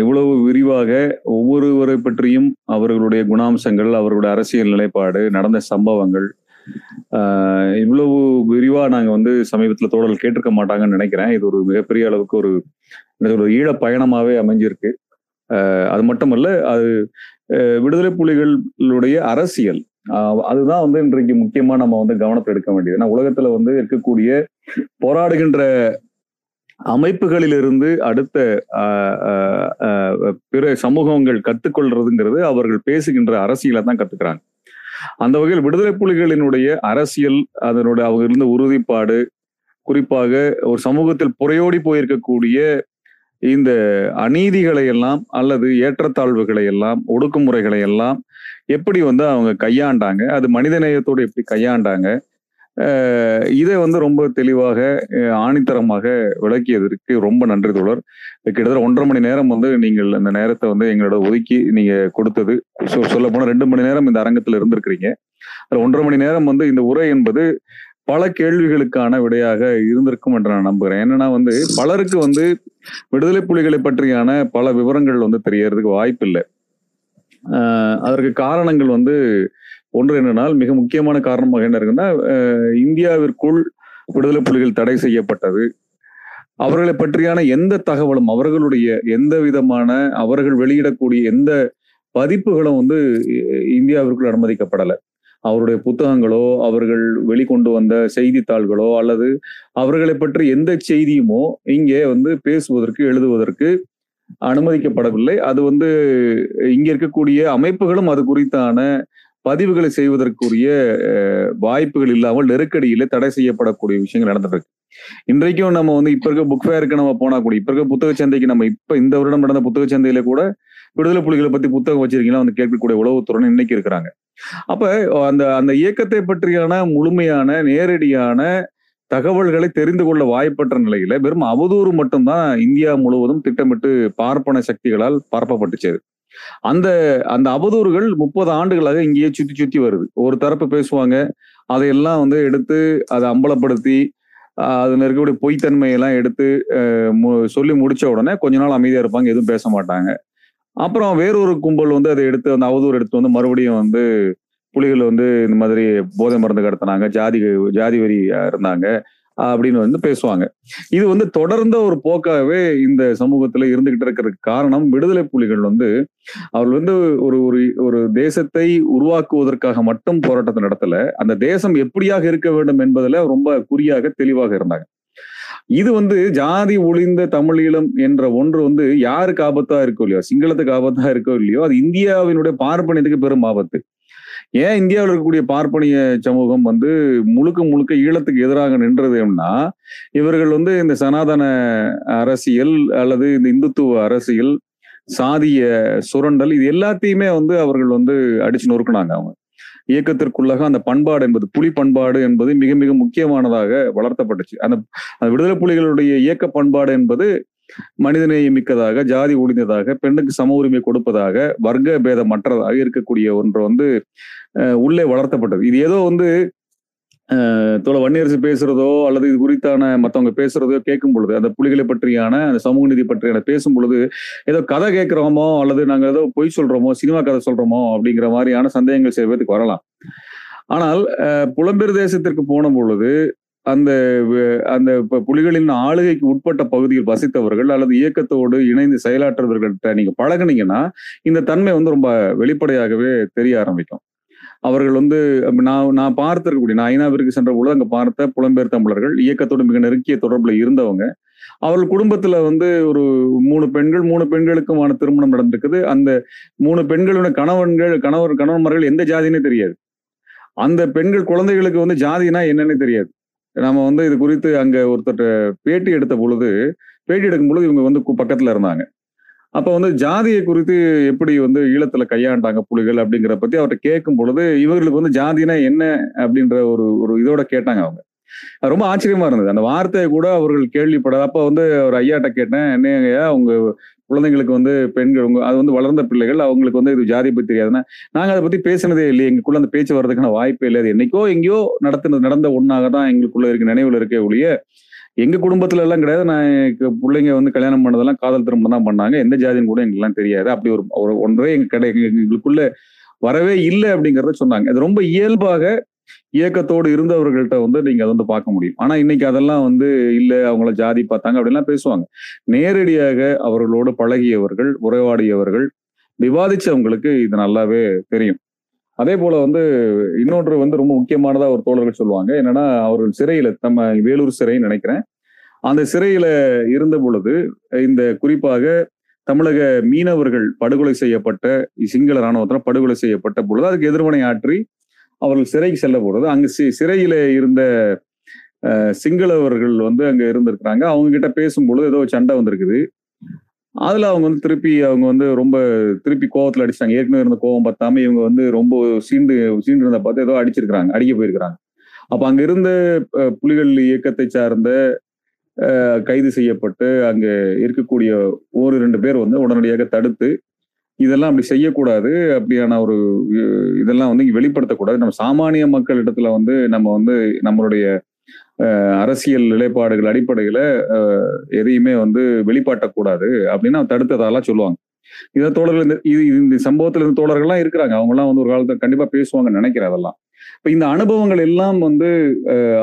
இவ்வளவு விரிவாக ஒவ்வொருவரை பற்றியும் அவர்களுடைய குணாம்சங்கள் அவர்களுடைய அரசியல் நிலைப்பாடு நடந்த சம்பவங்கள் இவ்வளவு விரிவா நாங்க வந்து சமீபத்துல தோழல் கேட்டிருக்க மாட்டாங்கன்னு நினைக்கிறேன். இது ஒரு மிகப்பெரிய அளவுக்கு ஒரு ஒரு ஈழ பயணமாவே அமைஞ்சிருக்கு. ஆஹ் அது மட்டுமல்ல அது ஆஹ் விடுதலை புலிகளுடைய அரசியல். ஆஹ் அதுதான் வந்து இன்றைக்கு முக்கியமா நம்ம வந்து கவனத்தை எடுக்க வேண்டியது. ஏன்னா உலகத்துல வந்து இருக்கக்கூடிய போராடுகின்ற அமைப்புகளிலிருந்து அடுத்த ஆஹ் ஆஹ் பிற சமூகங்கள் கத்துக்கொள்றதுங்கிறது அவர்கள் பேசுகின்ற அரசியலை தான் கத்துக்கிறாங்க. அந்த வகையில் விடுதலை புலிகளினுடைய அரசியல் அதனுடைய அவங்க இருந்த உறுதிப்பாடு குறிப்பாக ஒரு சமூகத்தில் புறையோடி போயிருக்கக்கூடிய இந்த அநீதிகளை எல்லாம் அல்லது ஏற்றத்தாழ்வுகளை எல்லாம் ஒடுக்குமுறைகளை எல்லாம் எப்படி வந்து அவங்க கையாண்டாங்க? அது மனிதநேயத்தோடு எப்படி கையாண்டாங்க? இதை வந்து ரொம்ப தெளிவாக ஆணித்தரமாக விளக்கியதற்கு ரொம்ப நன்றி தோழர். கிட்டத்தட்ட ஒன்றரை மணி நேரம் வந்து நீங்கள் அந்த நேரத்தை வந்து எங்களோட ஒதுக்கி நீங்க கொடுத்தது. சொல்ல போனால் ரெண்டு மணி நேரம் இந்த அரங்கத்தில் இருந்திருக்கிறீங்க. அது ஒன்றரை மணி நேரம் வந்து இந்த உரை என்பது பல கேள்விகளுக்கான விடையாக இருந்திருக்கும் என்று நான் நம்புகிறேன். என்னன்னா வந்து பலருக்கு வந்து விடுதலை புலிகளை பற்றியான பல விவரங்கள் வந்து தெரியறதுக்கு வாய்ப்பு இல்லை அதற்கு காரணங்கள் வந்து ஒன்று என்னன்னால் மிக முக்கியமான காரணமாக என்ன இருக்குன்னா இந்தியாவிற்குள் விடுதலை புலிகள் தடை செய்யப்பட்டது. அவர்களை பற்றியான எந்த தகவலும் அவர்களுடைய எந்த விதமான அவர்கள் வெளியிடக்கூடிய எந்த பதிப்புகளும் வந்து இந்தியாவிற்குள் அனுமதிக்கப்படலை. அவருடைய புத்தகங்களோ அவர்கள் வெளிக்கொண்டு வந்த செய்தித்தாள்களோ அல்லது அவர்களை பற்றி எந்த செய்தியுமோ இங்கே வந்து பேசுவதற்கு எழுதுவதற்கு அனுமதிக்கப்படவில்லை. அது வந்து இங்க இருக்கக்கூடிய அமைப்புகளும் அது குறித்தான பதிவுகளை செய்வதற்குரிய அஹ், வாய்ப்புகள் இல்லாமல் நெருக்கடியில தடை செய்யப்படக்கூடிய விஷயங்கள் நடந்துட்டு இருக்கு. இன்றைக்கும் நம்ம வந்து இப்ப இருக்க புக் ஃபேருக்கு நம்ம போனா கூட இப்ப இருக்க புத்தக சந்தைக்கு நம்ம இப்ப இந்த வருடம் நடந்த புத்தக சந்தையில கூட விடுதலை புலிகளை பத்தி புத்தகம் வச்சிருக்கீங்களா? வந்து கேட்கக்கூடிய உளவுத்துறை இன்னைக்கு இருக்கிறாங்க. அப்ப அந்த அந்த இயக்கத்தை பற்றியான முழுமையான நேரடியான தகவல்களை தெரிந்து கொள்ள வாய்ப்பற்ற நிலையில வெறும் அவதூறு மட்டும்தான் இந்தியா முழுவதும் திட்டமிட்டு பார்ப்பன சக்திகளால் பரப்பப்பட்டுச்சது அந்த அந்த அவதூறுகள் முப்பது ஆண்டுகளாக இங்கேயே சுத்தி சுத்தி வருது. ஒரு தரப்பு பேசுவாங்க அதையெல்லாம் வந்து எடுத்து அதை அம்பலப்படுத்தி அதில் அதுல இருக்கக்கூடிய பொய்த்தன்மையெல்லாம் எடுத்து மு- சொல்லி முடிச்ச உடனே கொஞ்ச நாள் அமைதியா இருப்பாங்க எதுவும் பேச மாட்டாங்க. அப்புறம் வேறொரு கும்பல் வந்து அதை எடுத்து அந்த அவதூறு எடுத்து வந்து மறுபடியும் வந்து புலிகள் வந்து இந்த மாதிரி போதை மருந்து கடத்தினாங்க ஜாதி ஜாதி வரி இருந்தாங்க. அப்படின்னு வந்து பேசுவாங்க. இது வந்து தொடர்ந்த ஒரு போக்காகவே இந்த சமூகத்துல இருந்துகிட்டு இருக்கிறதுக்கு காரணம் விடுதலை புலிகள் வந்து அவர்கள் வந்து ஒரு ஒரு ஒரு தேசத்தை உருவாக்குவதற்காக மட்டும் போராட்டத்தை நடத்தல அந்த தேசம் எப்படியாக இருக்க வேண்டும் என்பதுல ரொம்ப குறியாக தெளிவாக இருந்தாங்க. இது வந்து ஜாதி ஒளிந்த தமிழீழம் என்ற ஒன்று வந்து யாருக்கு ஆபத்தா இருக்கோ இல்லையோ சிங்களத்துக்கு ஆபத்தா இருக்கோ இல்லையோ அது இந்தியாவினுடைய பார்ப்பனியத்துக்கு பெரும் ஆபத்து. ஏன் இந்தியாவில் இருக்கக்கூடிய பார்ப்பனிய சமூகம் வந்து முழுக்க முழுக்க ஈழத்துக்கு எதிராக நின்றதுன்னா இவர்கள் வந்து இந்த சனாதன அரசியல் அல்லது இந்த இந்துத்துவ அரசியல் சாதிய சுரண்டல் இது எல்லாத்தையுமே வந்து அவர்கள் வந்து அடிச்சு நொறுக்குனாங்க அவங்க. இயக்கத்திற்குள்ளாக அந்த பண்பாடு என்பது புலி பண்பாடு என்பது மிக மிக முக்கியமானதாக வளர்த்தப்பட்டுச்சு. அந்த அந்த விடுதலை புலிகளுடைய இயக்க பண்பாடு என்பது மனிதநேய மிக்கதாக ஜாதி ஒழிந்ததாக பெண்ணுக்கு சம உரிமை கொடுப்பதாக வர்க்க பேதமற்றதாக இருக்கக்கூடிய ஒன்று வந்து அஹ், உள்ளே வளர்த்தப்பட்டது. இது ஏதோ வந்து அஹ், தோழ வன்னியரசு பேசுறதோ அல்லது இது குறித்தான மத்தவங்க பேசுறதோ கேட்கும் பொழுது அந்த புலிகளை பற்றியான அந்த சமூக நீதி பற்றியான பேசும் பொழுது ஏதோ கதை கேட்கிறோமோ அல்லது நாங்க ஏதோ பொய் சொல்றோமோ சினிமா கதை சொல்றோமோ அப்படிங்கிற மாதிரியான சந்தேகங்கள் சில பேருக்கு வரலாம். ஆனால் அஹ், புலம்பெயர் தேசத்திற்கு போன பொழுது அந்த அந்த புலிகளின் ஆளுகைக்கு உட்பட்ட பகுதியில் வசித்தவர்கள் அல்லது இயக்கத்தோடு இணைந்து செயலாற்றுவர்கள்ட்ட நீங்க பழகுனீங்கன்னா இந்த தன்மை வந்து ரொம்ப வெளிப்படையாகவே தெரிய ஆரம்பிக்கும். அவர்கள் வந்து நான் நான் பார்த்திருக்கக்கூடிய நான் ஐநாவிற்கு சென்ற பொழுது அங்க பார்த்த புலம்பெயர் தமிழர்கள் இயக்கத்தோடு மிக நெருங்கிய தொடர்புல இருந்தவங்க அவர்கள் குடும்பத்துல வந்து ஒரு மூணு பெண்கள் மூணு பெண்களுக்குமான திருமணம் நடந்திருக்குது. அந்த மூணு பெண்களோட கணவன்கள் கணவர் கணவன்மார்கள் எந்த ஜாதினே தெரியாது. அந்த பெண்கள் குழந்தைகளுக்கு வந்து ஜாதினா என்னன்னே தெரியாது. நம்ம வந்து இது குறித்து அங்க ஒருத்தர் பேட்டி எடுத்த பொழுது பேட்டி எடுக்கும் பொழுது இவங்க வந்து கு- பக்கத்துல இருந்தாங்க. அப்ப வந்து ஜாதியை குறித்து எப்படி வந்து ஈழத்துல கையாண்டாங்க புலிகள் அப்படிங்கிற பத்தி அவர்கிட்ட கேட்கும் பொழுது இவர்களுக்கு வந்து ஜாதினா என்ன அப்படின்ற ஒரு ஒரு இதோட கேட்டாங்க அவங்க. ரொம்ப ஆச்சரியமா இருந்தது. அந்த வார்த்தையை கூட அவர்கள் கேள்விப்படாத அப்ப வந்து ஒரு ஐயாட்ட கேட்டேன் என்ன உங்க குழந்தைங்களுக்கு வந்து பெண்கள் உங்க அது வந்து வளர்ந்த பிள்ளைகள் அவங்களுக்கு வந்து இது ஜாதி பத்தி தெரியாதுன்னா நாங்கள் அதை பற்றி பேசினதே இல்லை எங்களுக்குள்ள அந்த பேச்சு வர்றதுக்கான வாய்ப்பே இல்லை. அது என்னைக்கோ எங்கேயோ நடத்தினது நடந்த ஒன்றாக தான் எங்களுக்குள்ள இருக்க நினைவில் இருக்கே ஒழிய எங்க குடும்பத்துல எல்லாம் கிடையாது. நான் பிள்ளைங்க வந்து கல்யாணம் பண்ணதெல்லாம் காதல் திருமணம் தான் பண்ணாங்க. எந்த ஜாதின்னு கூட எங்களுக்கு தெரியாது. அப்படி ஒரு ஒரு ஒன்றே எங்க கடை எங்களுக்குள்ள வரவே இல்லை அப்படிங்கறத சொன்னாங்க. அது ரொம்ப இயல்பாக இயக்கத்தோடு இருந்தவர்கள்ட்ட வந்து நீங்க அதை வந்து பார்க்க முடியும். ஆனா இன்னைக்கு அதெல்லாம் வந்து இல்ல அவங்கள ஜாதி பார்த்தாங்க அப்படின்லாம் பேசுவாங்க. நேரடியாக அவர்களோடு பழகியவர்கள் உறவாடியவர்கள் விவாதிச்சவங்களுக்கு இது நல்லாவே தெரியும். அதே போல வந்து இன்னொன்று வந்து ரொம்ப முக்கியமானதா ஒரு தோழர்கள் சொல்லுவாங்க. என்னன்னா அவர்கள் சிறையில நம்ம வேலூர் சிறைன்னு நினைக்கிறேன். அந்த சிறையில இருந்த பொழுது இந்த குறிப்பாக தமிழக மீனவர்கள் படுகொலை செய்யப்பட்ட சிங்கள இராணுவத்தினர் படுகொலை செய்யப்பட்ட பொழுது அதுக்கு எதிர்வினை ஆற்றி அவர்கள் சிறைக்கு செல்ல பொழுது அங்கு சி- சிறையில இருந்த சிங்களவர்கள் வந்து அங்க இருந்திருக்கிறாங்க. அவங்க கிட்ட பேசும்பொழுது ஏதோ சண்டை வந்திருக்குது. அதுல அவங்க வந்து திருப்பி அவங்க வந்து ரொம்ப திருப்பி கோவத்துல அடிச்சாங்க ஏற்கனவே இருந்த கோவம் பார்த்தாம இவங்க வந்து ரொம்ப சீண்டு சீண்டு இருந்த பார்த்து ஏதோ அடிச்சிருக்கிறாங்க அடிக்க போயிருக்கிறாங்க. அப்ப அங்க இருந்த புலிகள் இயக்கத்தை சார்ந்த கைது செய்யப்பட்டு அங்க இருக்கக்கூடிய ஒரு ரெண்டு பேர் வந்து உடனடியாக தடுத்து இதெல்லாம் அப்படி செய்யக்கூடாது. அப்படியான ஒரு இதெல்லாம் வந்து வெளிப்படுத்தக்கூடாது. நம்ம சாமானிய மக்கள் இடத்துல வந்து நம்ம வந்து நம்மளுடைய அரசியல் நிலைப்பாடுகள் அடிப்படையில அஹ், எதையுமே வந்து வெளிப்பாட்டக்கூடாது அப்படின்னு தடுத்ததாலாம் சொல்லுவாங்க. இதை தோழர்கள் இந்த இது இந்த சம்பவத்துல இருந்த தோழர்கள்லாம் இருக்கிறாங்க. அவங்கலாம் வந்து ஒரு காலத்துல கண்டிப்பா பேசுவாங்கன்னு நினைக்கிறேன் அதெல்லாம். இப்ப இந்த அனுபவங்கள் எல்லாம் வந்து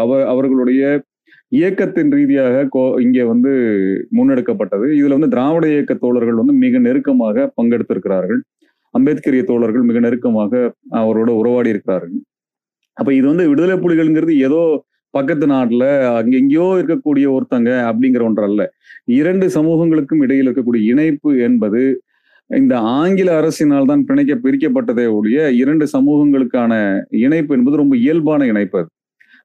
அவ அவர்களுடைய இயக்கத்தின் ரீதியாக கோ- இங்கே வந்து முன்னெடுக்கப்பட்டது. இதுல வந்து திராவிட இயக்க தோழர்கள் வந்து மிக நெருக்கமாக பங்கெடுத்திருக்கிறார்கள். அம்பேத்கரிய தோழர்கள் மிக நெருக்கமாக அவரோட உறவாடி இருக்கிறார்கள் அப்ப இது வந்து விடுதலை புலிகள்ங்கிறது ஏதோ பக்கத்து நாட்டுல அங்க எங்கேயோ இருக்கக்கூடிய ஒருத்தங்க அப்படிங்கிற ஒன்றல்ல. இரண்டு சமூகங்களுக்கும் இடையில் இருக்கக்கூடிய இணைப்பு என்பது இந்த ஆங்கில அரசினால் தான் பிணைக்க பிரிக்கப்பட்டதே ஒழிய இரண்டு சமூகங்களுக்கான இணைப்பு என்பது ரொம்ப இயல்பான இணைப்பு அது.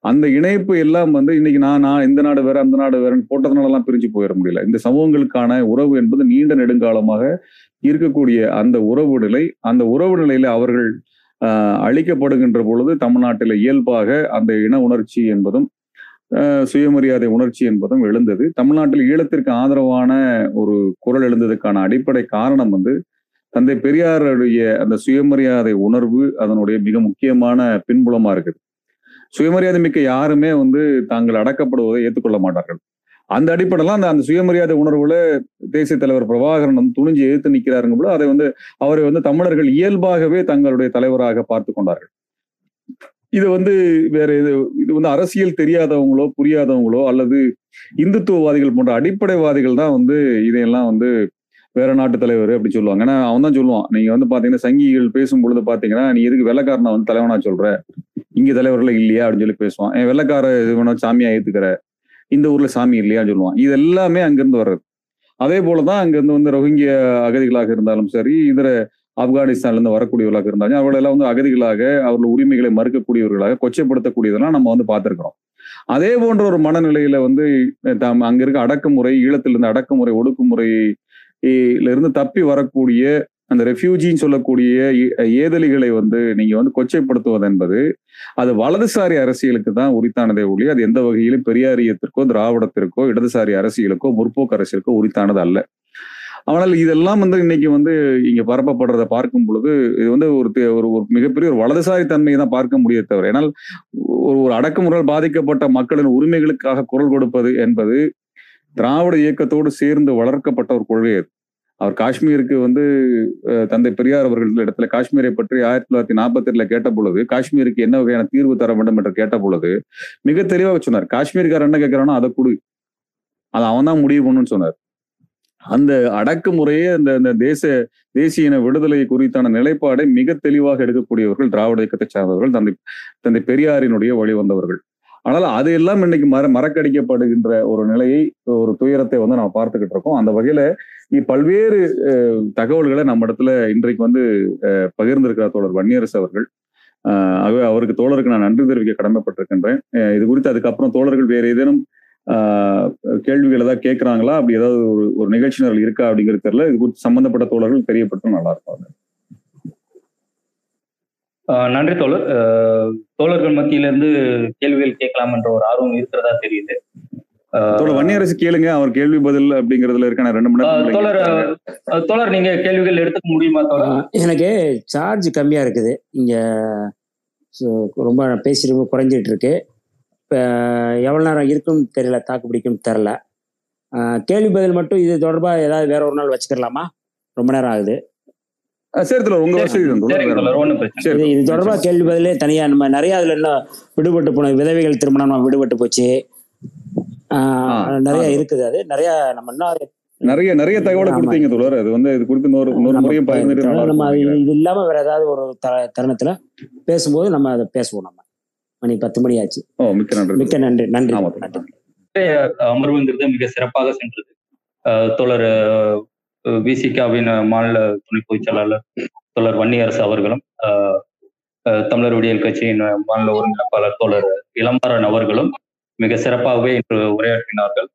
அந்த இணைப்பு எல்லாம் வந்து இன்னைக்கு நான் நான் இந்த நாடு வேற அந்த நாடு வேறன்னு போட்டதுனாலலாம் பிரிஞ்சு போயிட முடியல. இந்த சமூகங்களுக்கான உறவு என்பது நீண்ட நெடுங்காலமாக இருக்கக்கூடிய அந்த உறவு நிலை அந்த உறவு நிலையில அவர்கள் அழிக்கப்படுகின்ற பொழுது தமிழ்நாட்டில் இயல்பாக அந்த இன உணர்ச்சி என்பதும் சுயமரியாதை உணர்ச்சி என்பதும் எழுந்தது. தமிழ்நாட்டில் ஈழத்திற்கு ஆதரவான ஒரு குரல் எழுந்ததுக்கான அடிப்படை காரணம் வந்து தந்தை பெரியாருடைய அந்த சுயமரியாதை உணர்வு அதனுடைய மிக முக்கியமான பின்புலமா இருக்குது. சுயமரியாதை மிக்க யாருமே வந்து தாங்கள் அடக்கப்படுவதை ஏற்றுக்கொள்ள மாட்டார்கள். அந்த அடிப்படையில் அந்த அந்த சுயமரியாதை உணர்வுல தேசிய தலைவர் பிரபாகரன் வந்து துணிஞ்சு எதிர்த்து நிற்கிறாருங்க போல அதை வந்து அவரை வந்து தமிழர்கள் இயல்பாகவே தங்களுடைய தலைவராக பார்த்து கொண்டார்கள். இது வந்து வேற இது இது வந்து அரசியல் தெரியாதவங்களோ புரியாதவங்களோ அல்லது இந்துத்துவவாதிகள் போன்ற அடிப்படைவாதிகள் தான் வந்து இதையெல்லாம் வந்து வேற நாட்டு தலைவர் அப்படின்னு சொல்லுவாங்க. ஏன்னா அவன் தான் சொல்லுவான். நீங்க வந்து பாத்தீங்கன்னா சங்கிகள் பேசும் பொழுது பாத்தீங்கன்னா நீ எதுக்கு வெள்ளக்காரனை வந்து தலைவனா சொல்ற? இங்க தலைவர்கள் இல்லையா அப்படின்னு சொல்லி பேசுவான். என் வெள்ளக்கார இவனை சாமியா ஏத்துக்கிற? இந்த ஊர்ல சாமி இல்லையான்னு சொல்லுவான். இது எல்லாமே அங்கிருந்து வர்றது. அதே போலதான் அங்கிருந்து வந்து ரோஹிங்கிய அகதிகளாக இருந்தாலும் சரி இதர ஆப்கானிஸ்தான்ல இருந்து வரக்கூடியவர்களாக இருந்தாலும் அவர்களெல்லாம் வந்து அகதிகளாக அவர்கள் உரிமைகளை மறுக்கக்கூடியவர்களாக கொச்சைப்படுத்தக்கூடியதெல்லாம் நம்ம வந்து பார்த்திருக்கிறோம். அதே போன்ற ஒரு மனநிலையில வந்து தாம் அங்க இருக்க அடக்குமுறை ஈழத்திலிருந்து அடக்குமுறை ஒடுக்குமுறையிலிருந்து தப்பி வரக்கூடிய அந்த ரெஃப்யூஜின்னு சொல்லக்கூடிய ஏதலிகளை வந்து நீங்க வந்து கொச்சைப்படுத்துவது என்பது அது வலதுசாரி அரசியலுக்கு தான் உரித்தானதே ஒழி அது எந்த வகையிலும் பெரியாரியத்திற்கோ திராவிடத்திற்கோ இடதுசாரி அரசியலுக்கோ முற்போக்கு அரசியலுக்கோ உரித்தானது அல்ல. ஆனால் இதெல்லாம் வந்து இன்னைக்கு வந்து இங்க பரப்பப்படுறதை பார்க்கும் பொழுது இது வந்து ஒரு ஒரு ஒரு மிகப்பெரிய ஒரு வலதுசாரி தன்மையை தான் பார்க்க முடியே தவிர ஏன்னால் ஒரு ஒரு அடக்குமுறையால் பாதிக்கப்பட்ட மக்களின் உரிமைகளுக்காக குரல் கொடுப்பது என்பது திராவிட இயக்கத்தோடு சேர்ந்து வளர்க்கப்பட்ட ஒரு கொள்கை அது. அவர் காஷ்மீருக்கு வந்து தந்தை பெரியார் அவர்கள் இடத்துல காஷ்மீரை பற்றி ஆயிரத்தி தொள்ளாயிரத்தி நாற்பத்தி எட்டுல கேட்ட பொழுது காஷ்மீருக்கு என்ன வகையான தீர்வு தர வேண்டும் என்று கேட்ட பொழுது மிக தெளிவாக சொன்னார். காஷ்மீர்காரர் என்ன கேட்கிறானோ அதை கொடு. அதை அவன் தான் முடிவு பண்ணுன்னு சொன்னார். அந்த அடக்குமுறையே அந்த அந்த தேச தேசிய இன விடுதலை குறித்தான நிலைப்பாடை மிக தெளிவாக எடுக்கக்கூடியவர்கள் திராவிட இயக்கத்தை சார்ந்தவர்கள் தந்தை தந்தை பெரியாரினுடைய வழி வந்தவர்கள். ஆனால் அது எல்லாம் இன்னைக்கு மற மறக்கடிக்கப்படுகின்ற ஒரு நிலையை ஒரு துயரத்தை வந்து நம்ம பார்த்துக்கிட்டு இருக்கோம். அந்த வகையில பல்வேறு தகவல்களை நம்ம இடத்துல இன்றைக்கு வந்து அஹ், பகிர்ந்திருக்கிறார் தோழர் வன்னியரசு அவர்கள். ஆகவே அவருக்கு தோழருக்கு நான் நன்றி தெரிவிக்க கடமைப்பட்டிருக்கின்றேன். இது குறித்து அதுக்கப்புறம் தோழர்கள் வேற ஏதேனும் கேள்விகள் ஏதாவது கேட்குறாங்களா? அப்படி ஏதாவது ஒரு ஒரு நிகழ்ச்சி இருக்கா அப்படிங்கிறது தெரியல. இது குறித்து சம்பந்தப்பட்ட தோழர்கள் தெரியப்பட்டு நல்லா இருக்கும். நன்றி தோழர். தோழர்கள் மத்தியில இருந்து கேள்விகள் கேட்கலாம் என்ற ஒரு ஆர்வம் இருக்கிறதா தெரியுது. தோழர் வன்னியரசு கேளுங்க அவர் கேள்வி பதில் அப்படிங்கிறதுல இருக்கான ரெண்டு மணி நேரம் தோழர் தோழர் நீங்க கேள்விகள் எடுத்துக்க முடியுமா தோழர்? எனக்கு சார்ஜ் கம்மியாக இருக்குது. இங்கே ரொம்ப பேசி ரொம்ப குறைஞ்சிட்டு இருக்கு. இப்போ எவ்வளோ நேரம் இருக்குன்னு தெரியல தாக்கு பிடிக்கும்னு தெரில கேள்வி பதில் மட்டும் இது தொடர்பாக ஏதாவது வேற ஒரு நாள் வச்சுக்கலாமா? ரொம்ப நேரம் ஆகுது. அஹ் சரி தோழர் உங்க வசதி இது தொடர்பாக கேள்வி பதிலே தனியாக நம்ம நிறைய அதில் என்ன விடுபட்டு போன விதவைகள் திருமணம் நம்ம விடுபட்டு போச்சு. நிறைய. இருக்குது அது. நிறைய நம்ம இன்னும் நிறைய நிறைய தகவலை. கொடுத்தீங்க தோழர். அது வந்து இது குறித்து இன்னொரு முறையும் நம்ம இது இல்லாம வேற ஏதாவது ஒரு த- தருணத்துல பேசும்போது நம்ம அதை பேசுவோம் நம்ம. மணி பத்து மணி ஆச்சு. ஓ மிக்க நன்றி மிக்க நன்றி நன்றி. அமர்வுங்கிறது மிக சிறப்பாக சென்றது. தோழர் விசிகாவின் மாநில துணை பொதுச் செயலாளர் தோழர் வன்னியரசு அவர்களும் தமிழர் விடியல் கட்சியின் மாநில ஒருங்கிணைப்பாளர் தோழர் இளம்பரன் அவர்களும் மிக சிறப்பாகவே இன்று உரையாற்றினார்கள்.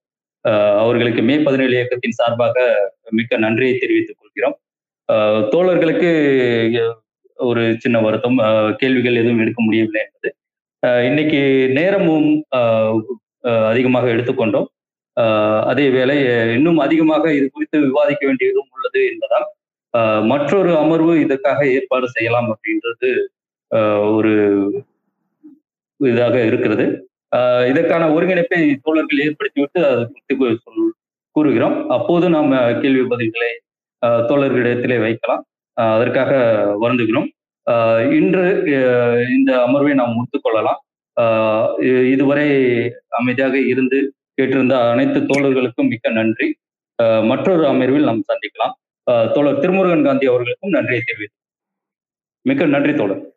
அவர்களுக்கு மே பதினேழு இயக்கத்தின் சார்பாக மிக்க நன்றியை தெரிவித்துக் கொள்கிறோம். தோழர்களுக்கு ஒரு சின்ன வருத்தம் கேள்விகள் எதுவும் எடுக்க முடியவில்லை என்பது. இன்னைக்கு நேரமும் அதிகமாக எடுத்துக்கொண்டோம். அதே வேளை இன்னும் அதிகமாக இது குறித்து விவாதிக்க வேண்டியதும் உள்ளது என்பதால் மற்றொரு அமர்வு இதற்காக ஏற்பாடு செய்யலாம் அப்படின்றது ஒரு இதாக இருக்கிறது. இதற்கான ஒருங்கிணைப்பை தோழர்கள் ஏற்படுத்திவிட்டு அது குறித்து சொல்- கூறுகிறோம். அப்போது நாம் கேள்வி பதில்களை தோழர்களிடத்திலே வைக்கலாம். அதற்காக வருந்துகிறோம். இன்று இந்த அமர்வை நாம் முடித்துக் கொள்ளலாம். இதுவரை அமைதியாக இருந்து கேட்டிருந்த அனைத்து தோழர்களுக்கும் மிக்க நன்றி. மற்றொரு அமர்வில் நாம் சந்திக்கலாம். ஆஹ் தோழர் திருமுருகன் காந்தி அவர்களுக்கும் நன்றியை தெரிவித்து மிக்க நன்றி தோழர்.